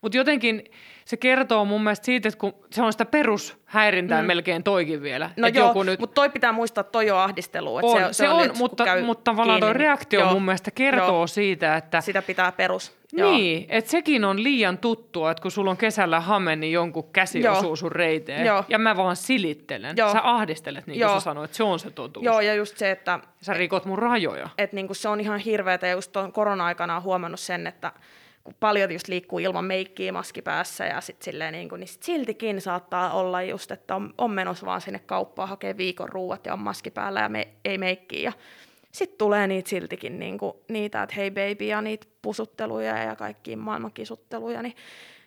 Mutta jotenkin se kertoo mun mielestä siitä, että kun se on sitä perushäirintää mm. melkein toikin vielä. No joo, joku nyt... mutta toi pitää muistaa, että toi on ahdistelu. On, se, se, se on, nyt, mutta, mutta tavallaan tuo reaktio joo, mun mielestä kertoo joo, siitä, että... Sitä pitää perus. Niin, että sekin on liian tuttua, että kun sulla on kesällä hame, niin jonkun käsi joo. osuu sun reiteen. Joo. Ja mä vaan silittelen. Joo. Sä ahdistelet, niin kuin sä sanoit, että se on se totuus. Joo, ja just se, että... Sä rikot mun rajoja. Että niin se on ihan hirveätä, ja just tuon korona-aikana on huomannut sen, että paljon just liikkuu ilman meikkiä maski päässä ja sit silleen niin, kuin, niin sit siltikin saattaa olla just, että on, on menossa vaan sinne kauppaan hakee viikon ruuat ja on maski päällä ja me, ei meikkiä. Ja sitten tulee niitä siltikin niin kuin, niitä, että hei baby ja niitä pusutteluja ja kaikki maailman kisutteluja, niin,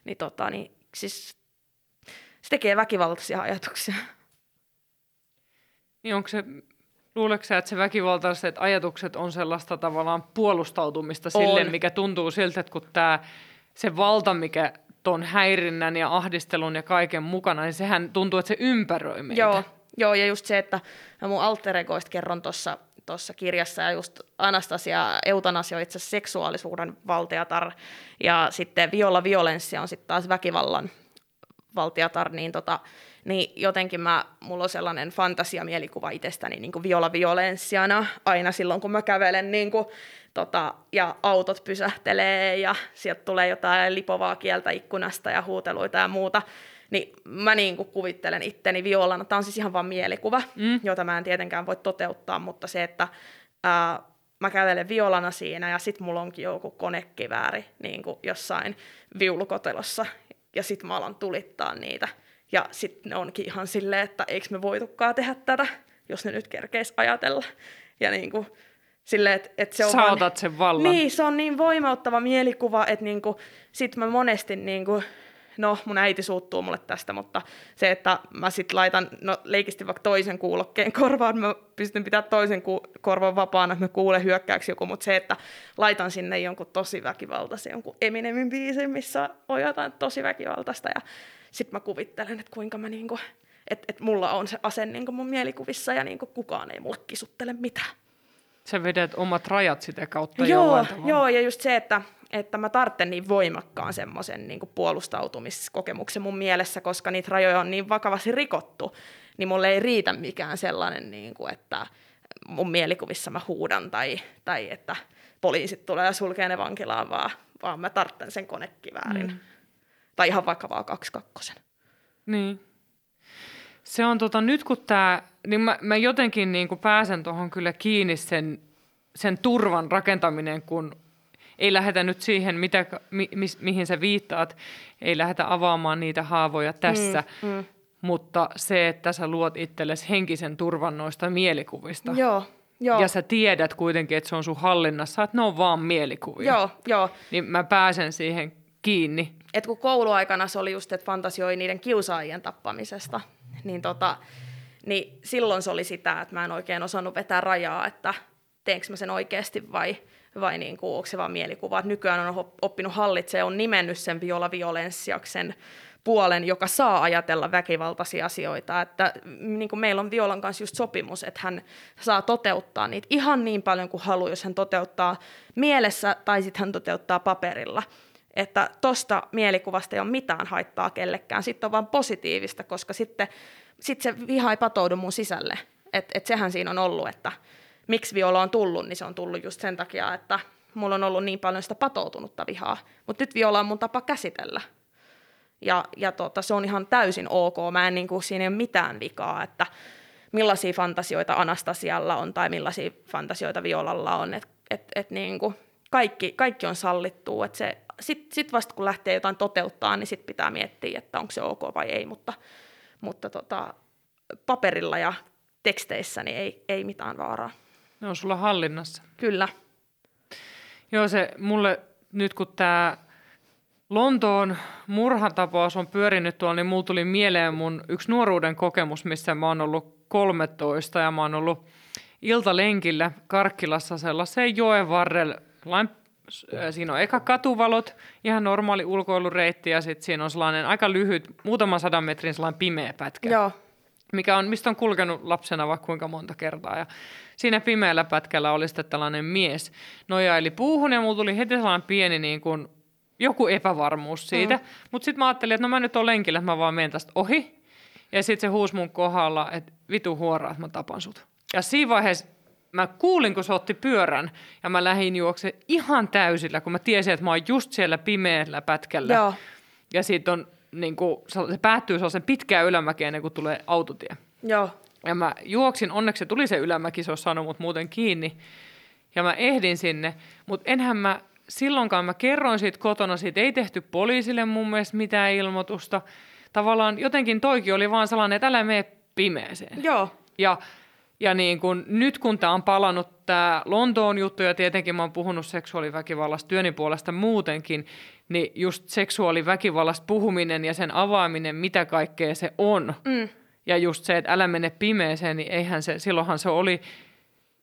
niin, tota, niin siis se tekee väkivaltaisia ajatuksia. Niin onko se Luuletko sä, että se väkivaltaiset ajatukset on sellaista tavallaan puolustautumista on. sille, mikä tuntuu siltä, että kun tämä, se valta, mikä tuon häirinnän ja ahdistelun ja kaiken mukana, niin sehän tuntuu, että se ympäröi meitä. Joo, joo ja just se, että mun alter kerron tuossa tuossa kirjassa, ja just Anastasia eutanasio itse seksuaalisuuden valtiatar, ja sitten Viola Violenssia on sitten taas väkivallan valtiatar, niin tota, niin jotenkin mä, mulla on sellainen fantasiamielikuva itsestäni niin kuin viola violenssiana aina silloin, kun mä kävelen niin kuin, tota, ja autot pysähtelee ja sieltä tulee jotain lipovaa kieltä ikkunasta ja huuteluita ja muuta, niin mä niin kuin kuvittelen itteni violana. Tämä on siis ihan vain mielikuva, mm. jota mä en tietenkään voi toteuttaa, mutta se, että ää, mä kävelen violana siinä ja sit mulla onkin joku konekivääri niin kuin jossain viulukotelossa ja sit mä alan tulittaa niitä ja sitten ne onkin ihan silleen, että eikö me voitukaan tehdä tätä, jos ne nyt kerkeis ajatella. Ja niin kuin, silleen, että, että se on Saatat vaan, sen vallan. Niin, se on niin voimauttava mielikuva, että niin kuin, sit mä monesti niin kuin, no mun äiti suuttuu mulle tästä, mutta se, että mä sit laitan, no leikisti vaikka toisen kuulokkeen korvaan, mä pystyn pitämään toisen ku- korvan vapaana, että mä kuulen hyökkäyksi joku, mutta se, että laitan sinne jonkun tosi väkivaltaisen, jonkun Eminemin biisin, missä on jotain tosi väkivaltaista ja sitten mä kuvittelen, että kuinka mä niinku, että et mulla on se ase niinku mun mielikuvissa ja niinku kukaan ei mulle kisuttele mitään. Sä vedät omat rajat sitä kautta joo, joo, ja just se, että, että mä tartten niin voimakkaan semmoisen niin puolustautumiskokemuksen mun mielessä, koska niitä rajoja on niin vakavasti rikottu, niin mulle ei riitä mikään sellainen, niin kuin, että mun mielikuvissa mä huudan tai, tai että poliisit tulee ja sulkee ne vankilaan, vaan, vaan mä tartten sen konekiväärin. Mm. Tai ihan vakavaa kakkosen. Niin. Se on tota, nyt kun tämä, niin mä, mä jotenkin niin kuin pääsen tuohon kyllä kiinni sen, sen turvan rakentaminen, kun ei lähdetä nyt siihen, mitä, mi, mi, mihin sä viittaat, ei lähdetä avaamaan niitä haavoja tässä, mm, mm. mutta se, että sä luot itsellesi henkisen turvan noista mielikuvista. Joo, Joo. Ja sä tiedät kuitenkin, että se on sun hallinnassa, että ne on vaan mielikuvia. Joo, joo. Niin mä pääsen siihen kiinni. Et kun kouluaikana se oli just, että fantasioi niiden kiusaajien tappamisesta, niin, tota, niin silloin se oli sitä, että mä en oikein osannut vetää rajaa, että teenkö mä sen oikeasti vai, vai niin kuin, onko se vaan mielikuva. Et nykyään on oppinut hallitsemaan, on nimennyt sen viola violenssiaksen puolen, joka saa ajatella väkivaltaisia asioita. Että niin kuin meillä on Violan kanssa just sopimus, että hän saa toteuttaa niitä ihan niin paljon kuin haluaa, jos hän toteuttaa mielessä tai sitten hän toteuttaa paperilla että tosta mielikuvasta ei ole mitään haittaa kellekään, sitten on vaan positiivista, koska sitten sit se viha ei patoudu mun sisälle. Että et sehän siinä on ollut, että miksi viola on tullut, niin se on tullut just sen takia, että mulla on ollut niin paljon sitä patoutunutta vihaa. Mutta nyt viola on mun tapa käsitellä. Ja, ja tota, se on ihan täysin ok. Mä en, niin kuin, siinä ei ole mitään vikaa, että millaisia fantasioita Anastasialla on tai millaisia fantasioita Violalla on. Et, et, et, niin kuin, kaikki, kaikki on sallittua. Et se sitten sit vasta kun lähtee jotain toteuttaa, niin sitten pitää miettiä, että onko se ok vai ei, mutta, mutta tota, paperilla ja teksteissä niin ei, ei mitään vaaraa. Ne on sulla hallinnassa. Kyllä. Joo, se mulle nyt kun tämä Lontoon murhatapaus on pyörinyt tuolla, niin mulla tuli mieleen mun yksi nuoruuden kokemus, missä mä oon ollut 13 ja mä oon ollut iltalenkillä Karkkilassa sellaiseen joen varrella, siinä on eka katuvalot, ihan normaali ulkoilureitti ja sitten siinä on sellainen aika lyhyt, muutaman sadan metrin sellainen pimeä pätkä. Joo. Mikä on, mistä on kulkenut lapsena vaikka kuinka monta kertaa. Ja siinä pimeällä pätkällä oli sitten tällainen mies nojaili puuhun ja mulla tuli heti sellainen pieni niin kuin joku epävarmuus siitä. Mm. Mutta sitten mä ajattelin, että no mä nyt olen lenkillä, että mä vaan menen tästä ohi. Ja sitten se huusi mun kohdalla, että vitu huoraa, että mä tapan sut. Ja siinä vaiheessa mä kuulin, kun se otti pyörän ja mä lähdin juokse ihan täysillä, kun mä tiesin, että mä oon just siellä pimeällä pätkällä. Joo. Ja siitä on, niin kuin, se päättyy sellaisen pitkään ylämäkeen ennen kuin tulee autotie. Joo. Ja mä juoksin, onneksi se tuli se ylämäki, se olisi saanut mut muuten kiinni. Ja mä ehdin sinne, mutta enhän mä silloinkaan, mä kerroin siitä kotona, siitä ei tehty poliisille mun mielestä mitään ilmoitusta. Tavallaan jotenkin toikin oli vaan sellainen, että älä mene pimeeseen. Joo. Ja, ja niin kun, nyt kun tämä on palannut tämä Lontoon juttu, ja tietenkin mä oon puhunut seksuaaliväkivallasta työni puolesta muutenkin, niin just seksuaaliväkivallasta puhuminen ja sen avaaminen, mitä kaikkea se on, Mm. ja just se, että älä mene pimeeseen, niin eihän se, silloinhan se oli,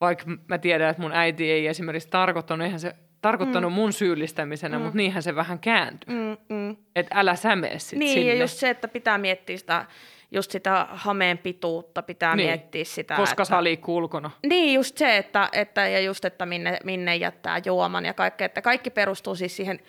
vaikka mä tiedän, että mun äiti ei esimerkiksi tarkoittanut, eihän se tarkoittanut mm. mun syyllistämisenä, mm. mutta niinhän se vähän kääntyi. Mm, mm. Että älä sä mene sit Niin, sinne. ja just se, että pitää miettiä sitä, just sitä hameen pituutta, pitää Niin, miettiä sitä. Koska että... sä liikkuu ulkona. Niin, just se, että, että, ja just, että minne, minne jättää juoman ja kaikkea, että kaikki perustuu siis siihen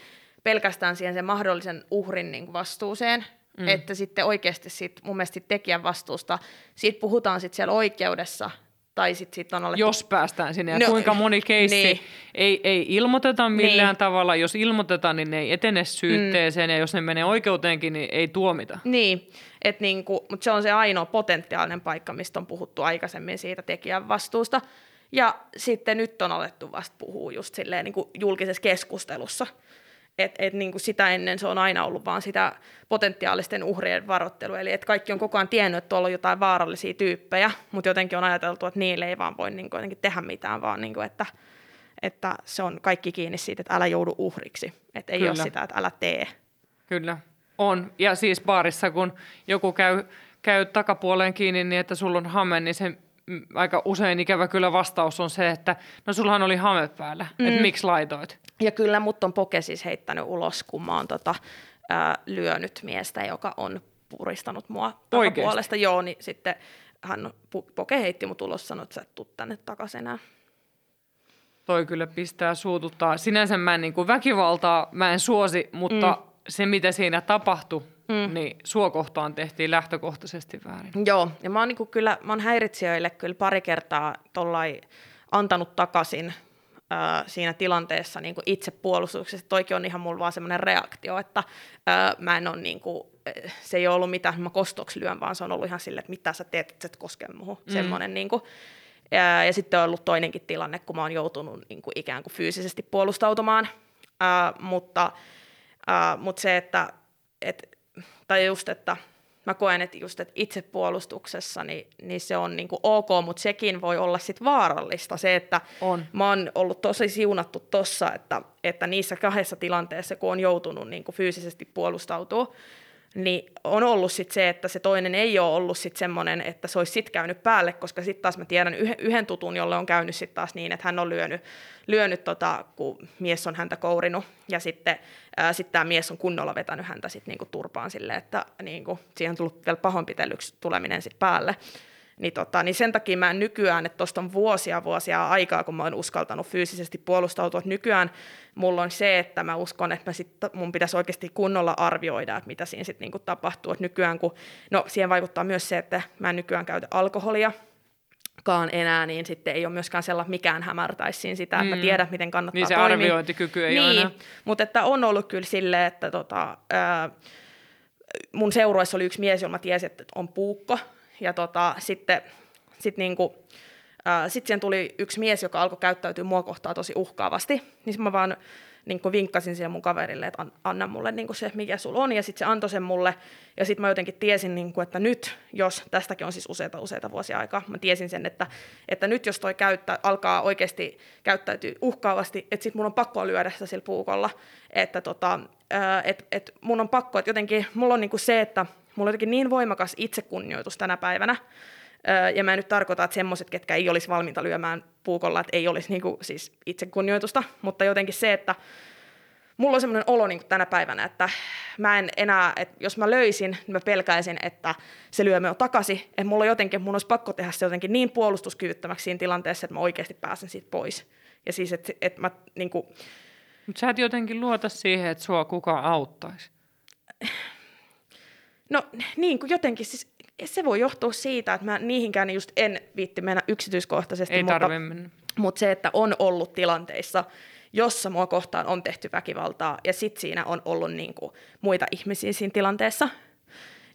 pelkästään siihen sen mahdollisen uhrin niin kuin vastuuseen, mm. että sitten oikeasti sit, mun mielestä tekijän vastuusta, siitä puhutaan sitten siellä oikeudessa, tai sitten sit on alettu... Jos päästään sinne. Ja No, kuinka moni keissi niin. ei, ei ilmoiteta millään Niin. tavalla. Jos ilmoitetaan, niin ne ei etene syytteeseen. Mm. Ja jos ne menee oikeuteenkin, niin ei tuomita. Niin, et niinku, mutta se on se ainoa potentiaalinen paikka, mistä on puhuttu aikaisemmin siitä tekijän vastuusta. Ja sitten nyt on alettu vasta puhua just silleen niinku julkisessa keskustelussa. Et, et niinku sitä ennen se on aina ollut vaan sitä potentiaalisten uhrien varoittelu. Eli et kaikki on koko ajan tiennyt, että tuolla on jotain vaarallisia tyyppejä, mutta jotenkin on ajateltu, että niille ei vaan voi niinku jotenkin tehdä mitään, vaan niinku, että, että se on kaikki kiinni siitä, että älä joudu uhriksi. Että ei Kyllä. ole sitä, että älä tee. Kyllä, on. Ja siis baarissa, kun joku käy, käy takapuoleen kiinni niin, että sulla on hame, niin se mm, aika usein ikävä kyllä vastaus on se, että no sullahan oli hame päällä, mm. että miksi laitoit? Ja kyllä mut on Poke siis heittänyt ulos, kun mä oon tota, ää, lyönyt miestä, joka on puristanut mua takapuolesta. Joo, niin sitten hän, Poke heitti mut ulos, sanoi, että sä et tuu tänne takaisin enää. Toi kyllä pistää suututtaa. Sinänsä mä en niin kuin väkivaltaa, mä en suosi, mutta mm. Se mitä siinä tapahtui, mm. niin sua kohtaan tehtiin lähtökohtaisesti väärin. Joo, ja mä oon niinku kyllä, mä oon häiritsijöille kyllä pari kertaa tollai antanut takaisin ää, siinä tilanteessa niinku itse puolustuksessa. Toikin on ihan mulla vaan semmoinen reaktio, että ää, mä en ole niinku, eh, se ei ole ollut mitään, mä kostoksi lyön, vaan se on ollut ihan silleen, että mitä sä teet, että sä et koske muuhun. Mm. Semmoinen niinku. Ja, ja sitten on ollut toinenkin tilanne, kun mä oon joutunut niinku ikään kuin fyysisesti puolustautumaan. Ää, mutta, ää, mutta se, että et, tai just, että mä koen, että just että itsepuolustuksessa niin, niin se on niinku ok, mutta sekin voi olla sit vaarallista. Se, että On. mä oon ollut tosi siunattu tossa, että, että niissä kahdessa tilanteessa, kun on joutunut niinku fyysisesti puolustautua, niin on ollut sit se, että se toinen ei ole ollut sit semmoinen, että se olisi sit käynyt päälle, koska sitten taas mä tiedän yhden, tutun, jolle on käynyt sitten taas niin, että hän on lyönyt, lyönyt tota, kun mies on häntä kourinut, ja sitten sit tämä mies on kunnolla vetänyt häntä sit niinku turpaan sille, että niinku, siihen on tullut vielä pahoinpitelyksi tuleminen sit päälle. Niin, tota, niin sen takia mä en nykyään, että tuosta on vuosia vuosia aikaa, kun mä oon uskaltanut fyysisesti puolustautua. Että nykyään mulla on se, että mä uskon, että mä sit, mun pitäisi oikeasti kunnolla arvioida, että mitä siinä sitten niinku tapahtuu. Et nykyään, kun, no siihen vaikuttaa myös se, että mä en nykyään käytä alkoholia, kaan enää, niin sitten ei ole myöskään sellainen, mikään hämärtäisi siinä sitä, että mä Mm. tiedän, miten kannattaa Niin se toimia. arviointikyky ei ole niin, enää. mutta että on ollut kyllä silleen, että tota, ää, mun seuroissa oli yksi mies, jolla mä tiesin, että on puukko, ja tota, sitten sit niinku, ää, sit siihen tuli yksi mies, joka alkoi käyttäytyä mua kohtaan tosi uhkaavasti, niin mä vaan niin vinkkasin siihen mun kaverille, että an- anna mulle niin se, mikä sulla on, ja sitten se antoi sen mulle, ja sitten mä jotenkin tiesin, niin kuin, että nyt, jos, tästäkin on siis useita useita vuosia aikaa, mä tiesin sen, että, että nyt jos toi käyttä, alkaa oikeasti käyttäytyä uhkaavasti, että sitten mun on pakko lyödä sitä sillä puukolla, että tota, et, et mun on pakko, että jotenkin, mulla on niin kuin se, että mulla on jotenkin niin voimakas itsekunnioitus tänä päivänä, ja mä en nyt tarkoita, että semmoiset, ketkä ei olisi valmiita lyömään puukolla, että ei olisi niinku, siis itsekunnioitusta, mutta jotenkin se, että mulla on semmoinen olo niinku tänä päivänä, että mä en enää, että jos mä löisin, niin mä pelkäisin, että se lyö minua takaisin, että mulla jotenkin, mun olisi pakko tehdä se jotenkin niin puolustuskyvyttömäksi siinä tilanteessa, että mä oikeasti pääsen siitä pois. Ja siis, että, että mä niinku, Mutta sä et jotenkin luota siihen, että sua kukaan auttaisi. No niin kuin jotenkin, siis se voi johtua siitä, että mä niihinkään just en viitti mennä yksityiskohtaisesti, Ei mutta, mennä. mutta se, että on ollut tilanteissa, jossa mua kohtaan on tehty väkivaltaa ja sit siinä on ollut niin kuin muita ihmisiä siinä tilanteessa,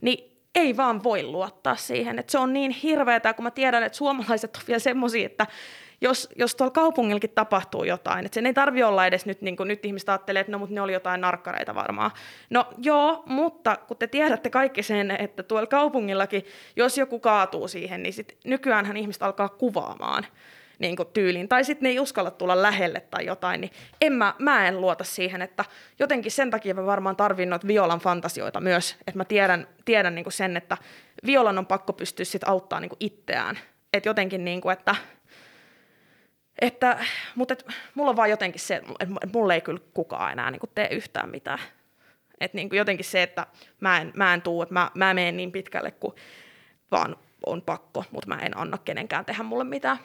niin ei vaan voi luottaa siihen. Että se on niin hirveätä, kun mä tiedän, että suomalaiset on vielä semmoisia, että jos, jos tuolla kaupungillakin tapahtuu jotain, että sen ei tarvi olla edes nyt, niin kuin nyt ihmiset ajattelee, että no, mutta ne oli jotain narkkareita varmaan. No joo, mutta kun te tiedätte kaikki sen, että tuolla kaupungillakin, jos joku kaatuu siihen, niin sit nykyäänhän ihmiset alkaa kuvaamaan niin kuin tyyliin, tai sitten ne ei uskalla tulla lähelle tai jotain, niin en mä, mä en luota siihen, että jotenkin sen takia mä varmaan tarvin noita Violan fantasioita myös, että mä tiedän, tiedän niin kuin sen, että Violan on pakko pystyä sitten auttaa niin kuin itseään, että jotenkin niin kuin, että että, mutta et, mulla on vaan jotenkin se, että mulle ei kyllä kukaan enää niin kuin tee yhtään mitään. Että niin kuin jotenkin se, että mä en, mä en tuu, että mä, mä menen niin pitkälle, kun vaan on pakko, mutta mä en anna kenenkään tehdä mulle mitään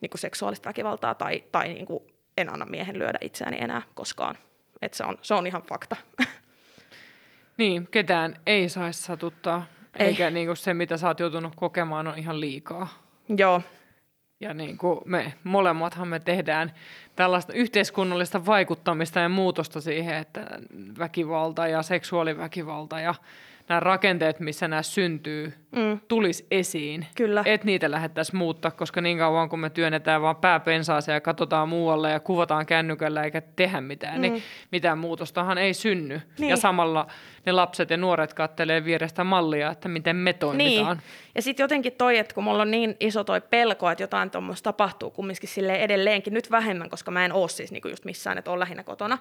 niin kuin seksuaalista väkivaltaa tai, tai niin kuin en anna miehen lyödä itseäni enää koskaan. Et se, on, se on ihan fakta. Niin, ketään ei saisi satuttaa. Ei. Eikä niin kuin se, mitä sä oot joutunut kokemaan, on ihan liikaa. Joo, Ja niin kuin me molemmathan me tehdään tällaista yhteiskunnallista vaikuttamista ja muutosta siihen, että väkivalta ja seksuaaliväkivalta ja nämä rakenteet, missä nämä syntyy, mm, tulisi esiin. kyllä. Että niitä lähdettäisiin muuttaa, koska niin kauan kun me työnnetään vaan pääpensaaseen ja katsotaan muualle ja kuvataan kännykällä eikä tehdä mitään, mm. niin mitään muutostahan ei synny. Niin. Ja samalla ne lapset ja nuoret kattelee vierestä mallia, että miten me toimitaan. Niin. Ja sitten jotenkin toi, että kun mulla on niin iso toi pelko, että jotain tuommoista tapahtuu kumminkin sille edelleenkin, nyt vähemmän, koska mä en oo siis niinku just missään, että on lähinnä kotona.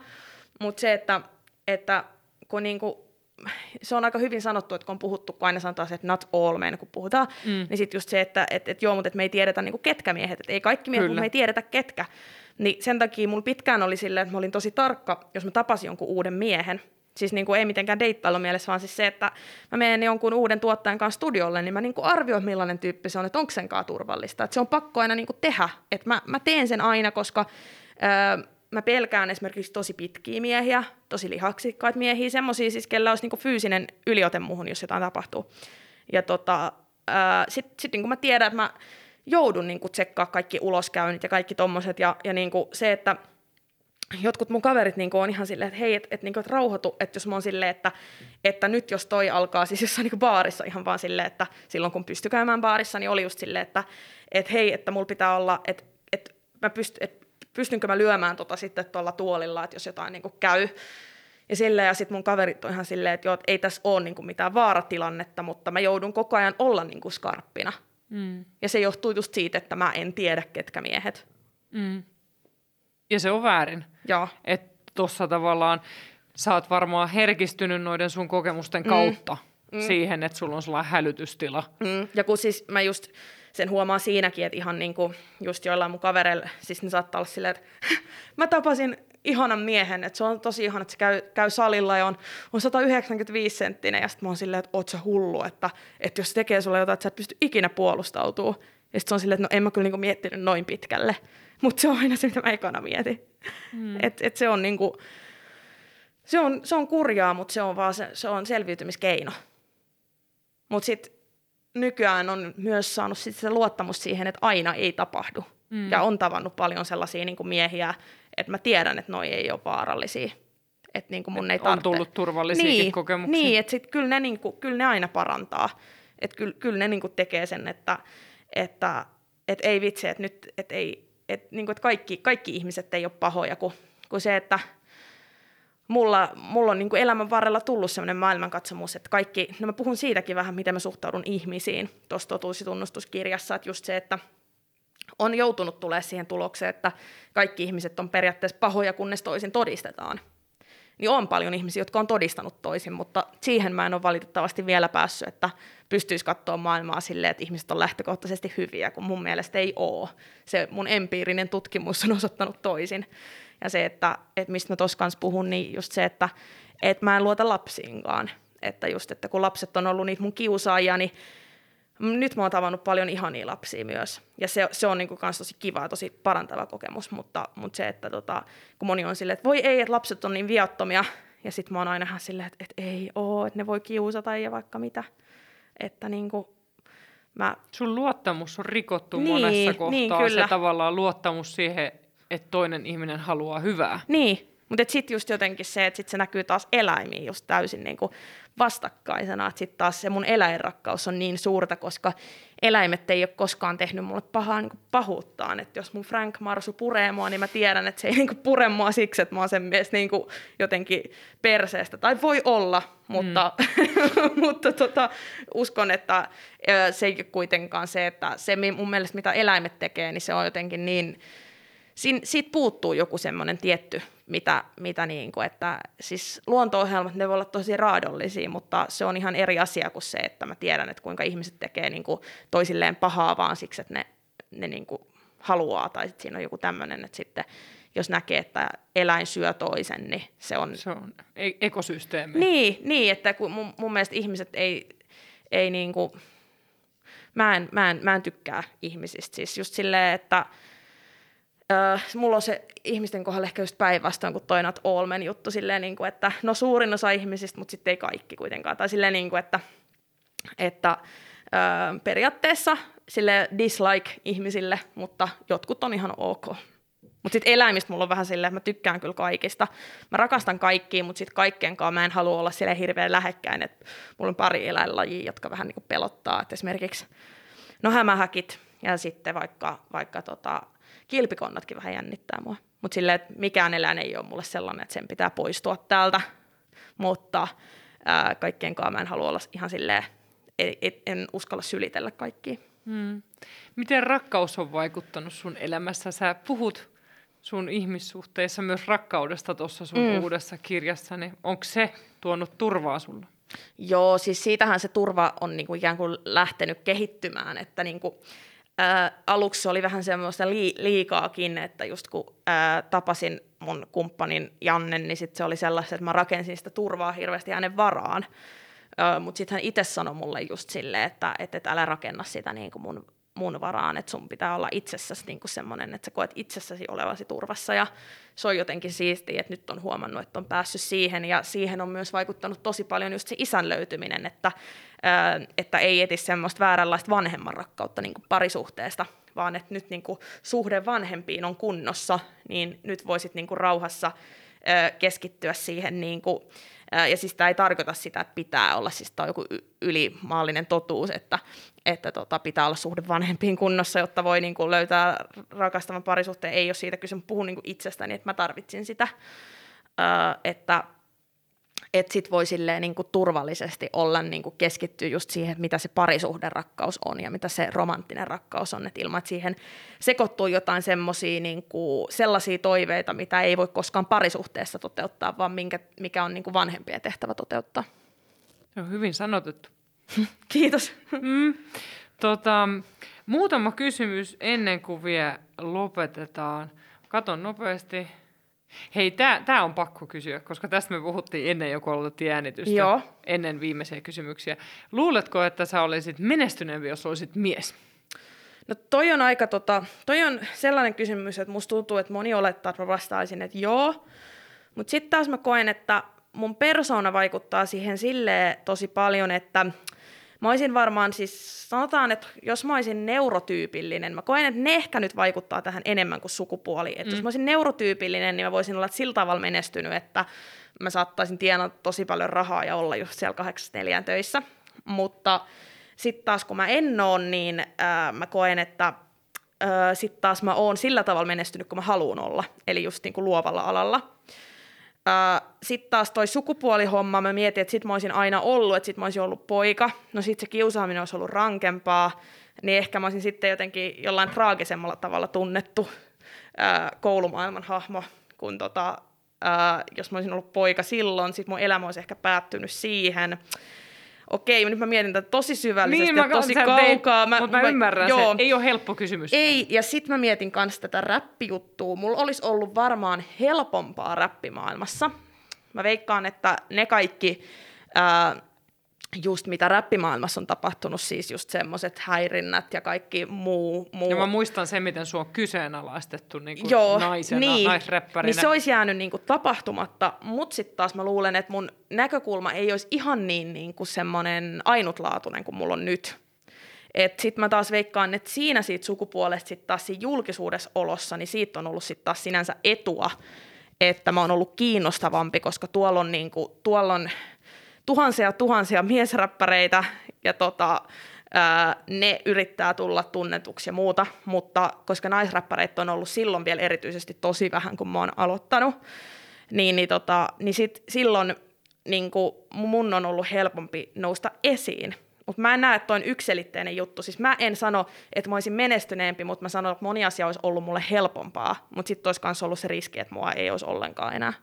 Mutta se, että, että kun niinku, se on aika hyvin sanottu, että kun on puhuttu, kun aina sanotaan se, että not all men, kun puhutaan, Mm. niin sitten just se, että et, et joo, mutta et me ei tiedetä niinku ketkä miehet, että ei kaikki miehet, mutta me ei tiedetä ketkä. Niin sen takia mulla pitkään oli silleen, että mä olin tosi tarkka, jos mä tapasin jonkun uuden miehen, Siis niin kuin ei mitenkään deittailu mielessä, vaan siis se, että mä menen jonkun uuden tuottajan kanssa studiolle, niin mä niin kuin arvioin, millainen tyyppi se on, että onko senkaan turvallista. Että se on pakko aina niin kuin tehdä. Että mä, mä teen sen aina, koska öö, mä pelkään esimerkiksi tosi pitkiä miehiä, tosi lihaksikkaita miehiä, semmoisia siis, kellä olisi niin kuin fyysinen yliote muuhun, jos jotain tapahtuu. Ja tota, sitten sit, niin kuin mä tiedän, että mä joudun niin kuin tsekkaa kaikki uloskäynnit ja kaikki tommoset. Ja, ja niin kuin se, että jotkut mun kaverit niin on ihan silleen, että hei, että et, niin et rauhoitu, että jos mä oon silleen, että, että nyt jos toi alkaa siis jossain niin baarissa ihan vaan silleen, että silloin kun pystyi käymään baarissa, niin oli just silleen, että et, hei, että mulla pitää olla, että et, mä pyst, et, pystynkö mä lyömään tota sitten tuolla tuolilla, että jos jotain niin käy. Ja silleen, ja sitten mun kaverit on ihan silleen, että joo, ei tässä ole niin mitään vaaratilannetta, mutta mä joudun koko ajan olla niin skarppina. Mm. Ja se johtuu just siitä, että mä en tiedä, ketkä miehet. Mm. Ja se on väärin. Joo. Että tuossa tavallaan sä oot varmaan herkistynyt noiden sun kokemusten kautta mm. siihen, että sulla on sellainen hälytystila. Mm. Ja kun siis mä just sen huomaan siinäkin, että ihan niinku just joillain mun kavereilla, siis ne saattaa olla silleen, että mä tapasin ihanan miehen, että se on tosi ihana, että se käy, käy salilla ja on, on 195 senttinen ja sitten mä oon silleen, että oot sä hullu, että, että jos se tekee sulle jotain, että sä et pysty ikinä puolustautumaan. Ja sitten se on silleen, että no en mä kyllä niinku miettinyt noin pitkälle, mutta se on aina se, mitä mä ekana mietin. Mm. Että et se on niinku, se on, se on kurjaa, mutta se on vaan se, se on selviytymiskeino. Mutta sitten nykyään on myös saanut sit se luottamus siihen, että aina ei tapahdu. Mm. Ja on tavannut paljon sellaisia niin kuin miehiä, että mä tiedän, että noi ei ole vaarallisia. Että niin kuin mun ei On tarvitse. tullut turvallisiakin niin, kokemuksia. Niin, että sit kyllä ne, niin kuin, kyllä ne aina parantaa. Että kyllä, kyllä ne niin kuin tekee sen, että, että, että ei vitsi, että nyt että ei, että, niin kuin, että kaikki, kaikki ihmiset ei ole pahoja, kun, kun se, että mulla, mulla on niin kuin elämän varrella tullut sellainen maailmankatsomus, että kaikki, no mä puhun siitäkin vähän, miten mä suhtaudun ihmisiin tuossa totuus- ja tunnustuskirjassa, että just se, että on joutunut tulemaan siihen tulokseen, että kaikki ihmiset on periaatteessa pahoja, kunnes toisin todistetaan. Niin on paljon ihmisiä, jotka on todistanut toisin, mutta siihen mä en ole valitettavasti vielä päässyt, että pystyisi katsoa maailmaa silleen, että ihmiset on lähtökohtaisesti hyviä, kun mun mielestä ei ole. Se mun empiirinen tutkimus on osoittanut toisin. Ja se, että, että mistä mä tuossa kanssa puhun, niin just se, että, että mä en luota lapsiinkaan. Että just, että kun lapset on ollut niitä mun kiusaajia, niin nyt mä oon tavannut paljon ihania lapsia myös. Ja se, se on niinku kans tosi kiva ja tosi parantava kokemus, mutta, mutta se, että tota, kun moni on silleen, että voi ei, että lapset on niin viattomia, ja sitten mä oon aina ihan silleen, että, että ei oo, että ne voi kiusata ja vaikka mitä. Että niinku, mä... Sun luottamus on rikottu Niin, monessa niin, kohtaa. kyllä. Se tavallaan luottamus siihen, että toinen ihminen haluaa hyvää. Niin, mutta sitten just jotenkin se, että sit se näkyy taas eläimiin just täysin niinku vastakkaisena, että sitten taas se mun eläinrakkaus on niin suurta, koska eläimet ei ole koskaan tehnyt mulle pahaa niinku pahuuttaan, että jos mun Frank Marsu puree mua, niin mä tiedän, että se ei niinku pure mua siksi, että mä oon sen mielestä niinku jotenkin perseestä, tai voi olla, mutta, mm. mutta tota, uskon, että se ei ole kuitenkaan se, että se mun mielestä mitä eläimet tekee, niin se on jotenkin niin, Siin, siitä puuttuu joku semmoinen tietty, mitä, mitä niin kuin, että siis luonto-ohjelmat, ne voi olla tosi raadollisia, mutta se on ihan eri asia kuin se, että mä tiedän, että kuinka ihmiset tekee niin kuin toisilleen pahaa vaan siksi, että ne, ne niin kuin haluaa, tai sitten siinä on joku tämmöinen, että sitten jos näkee, että eläin syö toisen, niin se on... Se on e- ekosysteemi. Niin, niin että kun mun, mun mielestä ihmiset ei, ei niin kuin... Mä en, mä, en, mä en tykkää ihmisistä, siis just silleen, että Öö, mulla on se ihmisten kohdalla ehkä just päinvastoin kuin toi Not All Men juttu, silleen niin kuin, että no suurin osa ihmisistä, mutta sitten ei kaikki kuitenkaan. Tai silleen niin kuin, että, että öö, periaatteessa sille dislike ihmisille, mutta jotkut on ihan ok. Mutta sitten eläimistä mulla on vähän silleen, että mä tykkään kyllä kaikista. Mä rakastan kaikkia, mutta sitten kaikkeenkaan mä en halua olla sille hirveän lähekkäin. Et mulla on pari eläinlajia, jotka vähän niin kuin pelottaa. Et esimerkiksi no hämähäkit ja sitten vaikka, vaikka tota, kilpikonnatkin vähän jännittää mua. Mutta silleen, että mikään eläin ei ole mulle sellainen, että sen pitää poistua täältä. Mutta ää, kaikkeenkaan mä en halua olla ihan silleen, en, en uskalla sylitellä kaikkia. Hmm. Miten rakkaus on vaikuttanut sun elämässä? Sä puhut sun ihmissuhteissa myös rakkaudesta tuossa sun mm. uudessa kirjassa, niin onko se tuonut turvaa sulle? Joo, siis siitähän se turva on niinku ikään kuin lähtenyt kehittymään, että niinku, ää, aluksi se oli vähän semmoista li- liikaakin, että just kun ää, tapasin mun kumppanin Jannen, niin sit se oli sellaista, että mä rakensin sitä turvaa hirveästi hänen varaan. Mutta sitten hän itse sanoi mulle just silleen, että, että, että älä rakenna sitä niin kuin mun, mun varaan, että sun pitää olla itsessäsi niin semmoinen, että sä koet itsessäsi olevasi turvassa. Ja se on jotenkin siistiä, että nyt on huomannut, että on päässyt siihen. Ja siihen on myös vaikuttanut tosi paljon just se isän löytyminen, että, että ei eti semmoista vääränlaista vanhemman rakkautta niin kuin parisuhteesta, vaan että nyt niin kuin suhde vanhempiin on kunnossa, niin nyt voisit niin kuin rauhassa keskittyä siihen niin kuin, ja siis tämä ei tarkoita sitä, että pitää olla, siis tämä on joku ylimaallinen totuus, että, että tota, pitää olla suhde vanhempiin kunnossa, jotta voi niin kuin, löytää rakastavan parisuhteen. Ei ole siitä kyse, puhun niin kuin itsestäni, että mä tarvitsin sitä, että että sit voi silleen niin kuin turvallisesti olla niin kuin keskittyä just siihen, että mitä se parisuhden rakkaus on ja mitä se romanttinen rakkaus on, että ilman, että siihen sekoittuu jotain semmosia, niin kuin, sellaisia toiveita, mitä ei voi koskaan parisuhteessa toteuttaa, vaan minkä, mikä on niin kuin vanhempien tehtävä toteuttaa. Se on hyvin sanotettu. Kiitos. Mm. Tota, muutama kysymys ennen kuin vielä lopetetaan. Katon nopeasti. Hei, tämä on pakko kysyä, koska tästä me puhuttiin ennen jo äänitystä, Joo. ennen viimeisiä kysymyksiä. Luuletko, että sä olisit menestyneempi, jos olisit mies? No toi on aika, tota, toi on sellainen kysymys, että musta tuntuu, että moni olettaa, että mä vastaisin, että joo. Mutta sitten taas mä koen, että mun persoona vaikuttaa siihen silleen tosi paljon, että Mä olisin varmaan siis, sanotaan, että jos mä olisin neurotyypillinen, mä koen, että ne ehkä nyt vaikuttaa tähän enemmän kuin sukupuoli. Että mm. jos mä olisin neurotyypillinen, niin mä voisin olla sillä tavalla menestynyt, että mä saattaisin tienata tosi paljon rahaa ja olla just siellä 84 töissä. Mutta sitten taas kun mä en oo, niin ää, mä koen, että sitten taas mä oon sillä tavalla menestynyt, kun mä haluan olla. Eli just niin kuin luovalla alalla. Uh, sitten taas toi sukupuolihomma, mä mietin, että sit mä olisin aina ollut, että sit mä olisin ollut poika. No sit se kiusaaminen olisi ollut rankempaa, niin ehkä mä olisin sitten jotenkin jollain traagisemmalla tavalla tunnettu uh, koulumaailman hahmo, kun tota, uh, jos mä olisin ollut poika silloin, sit mun elämä olisi ehkä päättynyt siihen. Okei, nyt mä mietin tätä tosi syvällisesti niin, ja tosi kaukaa. Mä, mutta mä, mä ymmärrän joo, sen. Ei ole helppo kysymys. Ei, ja sit mä mietin kanssa tätä räppijuttua. Mulla olisi ollut varmaan helpompaa räppimaailmassa. Mä veikkaan, että ne kaikki ää, just mitä räppimaailmassa on tapahtunut, siis just semmoiset häirinnät ja kaikki muu. muu. Ja mä muistan sen, miten sua on kyseenalaistettu niin kuin Joo, naisena, niin, naisräppärinä. niin se olisi jäänyt niin kuin tapahtumatta, mutta sitten taas mä luulen, että mun näkökulma ei olisi ihan niin, niin kuin semmoinen ainutlaatuinen kuin mulla on nyt. Sitten mä taas veikkaan, että siinä siitä sukupuolesta sitten taas siinä julkisuudessa olossa, niin siitä on ollut sitten taas sinänsä etua, että mä oon ollut kiinnostavampi, koska tuolla on, niin kuin, tuolla on tuhansia tuhansia miesräppäreitä ja tota, ää, ne yrittää tulla tunnetuksi ja muuta, mutta koska naisräppäreitä on ollut silloin vielä erityisesti tosi vähän, kun mä oon aloittanut, niin, niin, tota, niin sit, silloin niin kuin mun on ollut helpompi nousta esiin. Mutta mä en näe, että toi on yksilitteinen juttu. Siis mä en sano, että mä olisin menestyneempi, mutta mä sanon, että moni asia olisi ollut mulle helpompaa. Mutta sitten olisi myös ollut se riski, että mua ei olisi ollenkaan enää.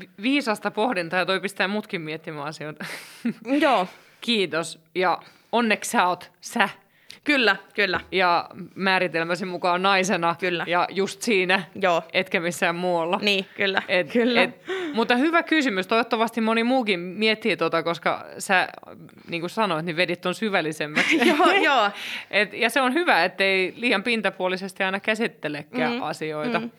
Vi- Viisasta pohdintaa ja toi pistää mutkin miettimään asioita. Joo, Kiitos. Ja onneksi sä oot sä. kyllä, kyllä. Ja määritelmäsi mukaan naisena. Kyllä. Ja just siinä, Joo. etkä missään muualla. Niin, kyllä. Et, kyllä. Et, mutta hyvä kysymys. Toivottavasti moni muukin miettii tuota, koska sä, niin kuin sanoit, niin vedit ton syvällisemmäksi. joo, joo. Et, ja se on hyvä, ettei liian pintapuolisesti aina käsittelekään mm, asioita. Mm.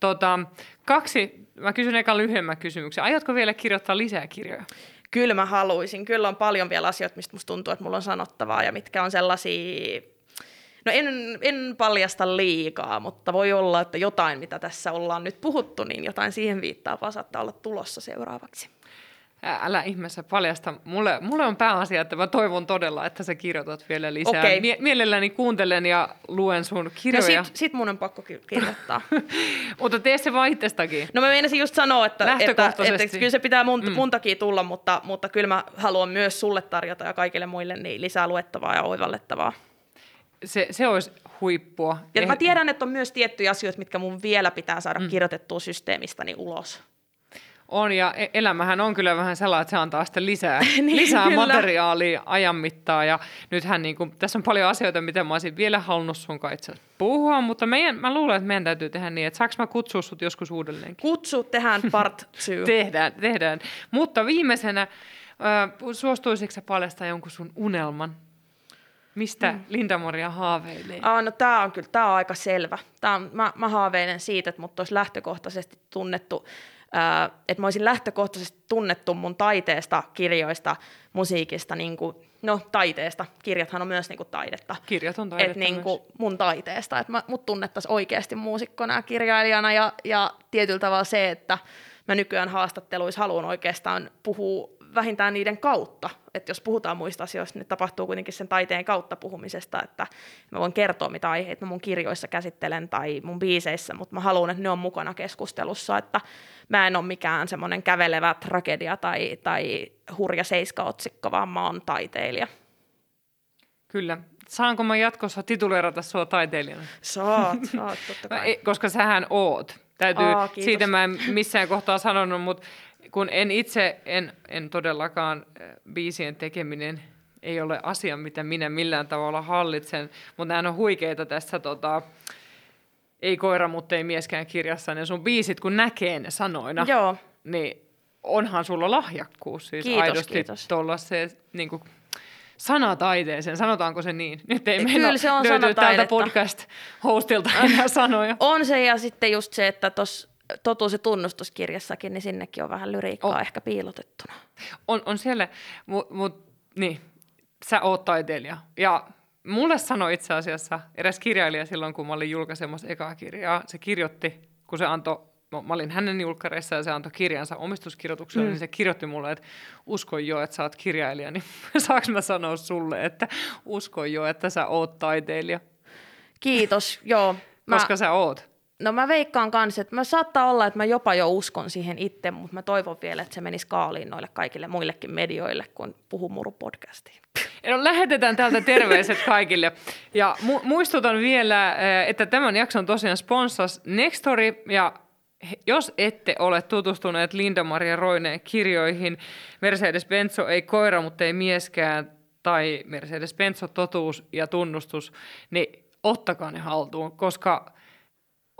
Tota, kaksi, mä kysyn eka lyhyemmän kysymyksen. Aiotko vielä kirjoittaa lisää kirjoja? Kyllä mä haluaisin. Kyllä on paljon vielä asioita, mistä musta tuntuu, että mulla on sanottavaa ja mitkä on sellaisia... No en, en paljasta liikaa, mutta voi olla, että jotain, mitä tässä ollaan nyt puhuttu, niin jotain siihen viittaavaa saattaa olla tulossa seuraavaksi. Älä ihmeessä paljasta. Mulle, mulle on pääasia, että mä toivon todella, että sä kirjoitat vielä lisää. Okei. Mie- mielelläni kuuntelen ja luen sun No kirjoja. sit, sit mun on pakko kirjoittaa. Mutta tee se vaan itsestäkin. No mä meinasin just sanoa, että, että, että kyllä se pitää mun, mm. mun takia tulla, mutta, mutta kyllä mä haluan myös sulle tarjota ja kaikille muille niin lisää luettavaa ja oivallettavaa. Se, se olisi huippua. Ja Eh- mä tiedän, että on myös tiettyjä asioita, mitkä mun vielä pitää saada mm. kirjoitettua systeemistäni ulos. On, ja e- elämähän on kyllä vähän sellainen, että se antaa sitten lisää, Niin, lisää kyllä. materiaalia ajan mittaan. Ja nythän niin kuin, tässä on paljon asioita, mitä mä olisin vielä halunnut sun kanssa puhua, mutta meidän, mä luulen, että meidän täytyy tehdä niin, että saanko mä kutsua sut joskus uudelleen? Kutsu, tehdään part two. Tehdään, tehdään. Mutta viimeisenä, äh, suostuisitko sä paljastaa jonkun sun unelman? Mistä mm. Linda-Maria haaveilee? Ah, no tää on kyllä, tää on aika selvä. Tää on, mä, mä haaveilen siitä, että mut olisi lähtökohtaisesti tunnettu, että mä olisin lähtökohtaisesti tunnettu mun taiteesta, kirjoista, musiikista, niin kuin, no taiteesta. Kirjathan on myös niin kuin taidetta. Kirjat on taidetta Et niin kuin mun taiteesta, että mut tunnettaisiin oikeasti muusikkona ja kirjailijana ja, ja tietyllä tavalla se, että mä nykyään haastatteluissa haluan oikeastaan puhua vähintään niiden kautta. Että jos puhutaan muista asioista, niin tapahtuu kuitenkin sen taiteen kautta puhumisesta, että mä voin kertoa, mitä aiheita mä mun kirjoissa käsittelen tai mun biiseissä, mutta mä haluan, että ne on mukana keskustelussa, että mä en ole mikään semmoinen kävelevä tragedia tai, tai hurja seiskaotsikko, vaan mä oon taiteilija. Kyllä. Saanko mä jatkossa tituleerata sua taiteilijana? Saat, saat, totta kai. koska sähän oot. Täytyy, Aa, kiitos. siitä mä en missään kohtaa sanonut, mutta kun en itse, en, en todellakaan äh, biisien tekeminen ei ole asia, mitä minä millään tavalla hallitsen, mutta nämä on huikeita tässä tota, ei koira, mutta ei mieskään kirjassa, ne sun biisit, kun näkee ne sanoina, Joo, niin onhan sulla lahjakkuus siis Kiitos, aidosti kiitos. se niin kuin, sanataiteeseen, sanotaanko se niin? Nyt ei meillä se on löytyy tältä podcast-hostilta enää sanoja. on se ja sitten just se, että tuossa totuus- ja tunnustuskirjassakin, niin sinnekin on vähän lyriikkaa Oh. ehkä piilotettuna. On, on siellä, mutta mut, niin, sä oot taiteilija. Ja mulle sanoi itse asiassa eräs kirjailija silloin, kun mä olin julkaisemassa ekaa kirjaa. Se kirjoitti, kun se antoi, mä mä olin hänen julkkareissa ja se antoi kirjansa omistuskirjoituksella, mm. niin se kirjoitti mulle, että uskon jo, että sä oot kirjailija. Niin saanko mä sanoa sulle, että uskon jo, että sä oot taiteilija, Kiitos, joo. Mä, koska sä oot. No mä veikkaan kanssa, että mä saattaa olla, että mä jopa jo uskon siihen itse, mutta mä toivon vielä, että se menisi kaaliin noille kaikille muillekin medioille, kun puhuu Muru podcastiin. No, lähetetään täältä terveiset kaikille. Ja mu- muistutan vielä, eh, että tämän jakson tosiaan sponsas Nextory ja jos ette ole tutustuneet Linda-Maria Roineen kirjoihin Mercedes-Benzo ei koira, mutta ei mieskään tai Mercedes-Benzo totuus ja tunnustus, niin ottakaa ne haltuun, koska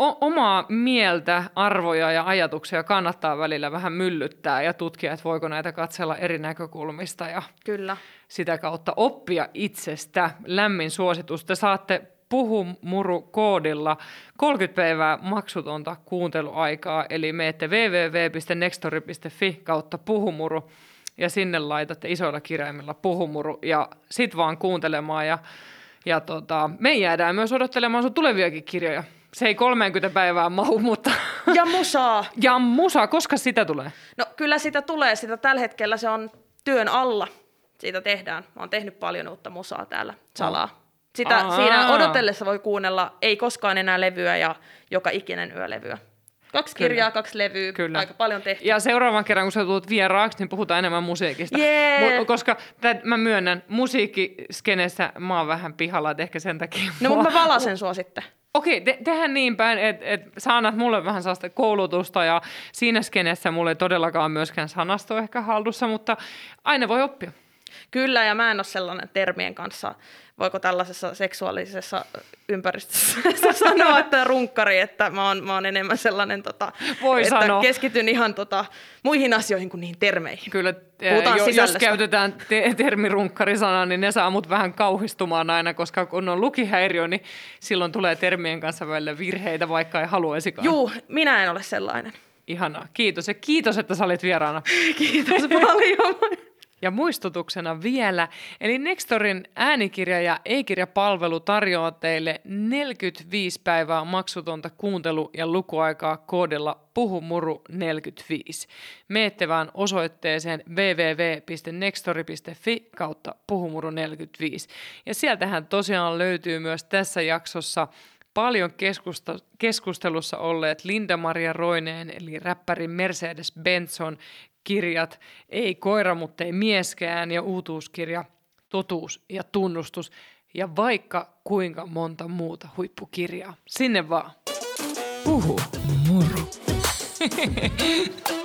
o- omaa mieltä, arvoja ja ajatuksia kannattaa välillä vähän myllyttää ja tutkia, että voiko näitä katsella eri näkökulmista ja Kyllä. sitä kautta oppia itsestä. Lämmin suositus. Te saatte Puhumuru-koodilla 30 päivää maksutonta kuunteluaikaa, eli menette www.nextory.fi kautta puhumuru ja sinne laitatte isoilla kirjaimilla puhumuru ja sit vaan kuuntelemaan ja, ja tota, me jäädään myös odottelemaan sun tuleviakin kirjoja. Se ei 30 päivää mahu, mutta... Ja musaa. Ja musa, koska sitä tulee? No kyllä sitä tulee, sitä tällä hetkellä se on työn alla. Siitä tehdään. Mä oon tehnyt paljon uutta musaa täällä salaa. Sitä Aa. siinä odotellessa voi kuunnella ei koskaan enää levyä ja joka ikinen yölevyä. Kaksi Kyllä. kirjaa, kaksi levyä, Kyllä. aika paljon tehty. Ja seuraavan kerran, kun sä tulet vieraaksi, niin puhutaan enemmän musiikista. Jee! Mu- koska tät, mä myönnän, musiikkiskenessä mä oon vähän pihalla, että ehkä sen takia... No mua- mutta mä valasen sua sitten. Okei, te, tehdään niin päin, että et sä annat mulle vähän sellaista koulutusta ja siinä skenessä mulle ei todellakaan myöskään sanasto ehkä hallussa, mutta aina voi oppia. Kyllä, ja mä en ole sellainen termien kanssa, voiko tällaisessa seksuaalisessa ympäristössä sanoa, että runkkari, että mä oon, mä oon enemmän sellainen, tota, Voi että sanoa. keskityn ihan tota, muihin asioihin kuin niihin termeihin. Kyllä, Puhutaan jo, jos käytetään te- termi runkkari-sana, niin ne saa mut vähän kauhistumaan aina, koska kun on lukihäiriö, niin silloin tulee termien kanssa välillä virheitä, vaikka ei haluaisikaan. Juu, minä en ole sellainen. Ihanaa. Kiitos ja kiitos, että sä olit vieraana. Kiitos paljon. Ja muistutuksena vielä, eli Nextorin äänikirja- ja e-kirjapalvelu tarjoaa teille 45 päivää maksutonta kuuntelu- ja lukuaikaa koodilla puhumuru45. Meette vaan osoitteeseen www.nextori.fi kautta puhumuru45. Ja sieltähän tosiaan löytyy myös tässä jaksossa paljon keskusta, keskustelussa olleet Linda-Maria Roineen eli räppäri Mercedes Benson kirjat Ei koira, mutta ei mieskään ja uutuuskirja Totuus ja tunnustus ja vaikka kuinka monta muuta huippukirjaa. Sinne vaan. Puhu muru.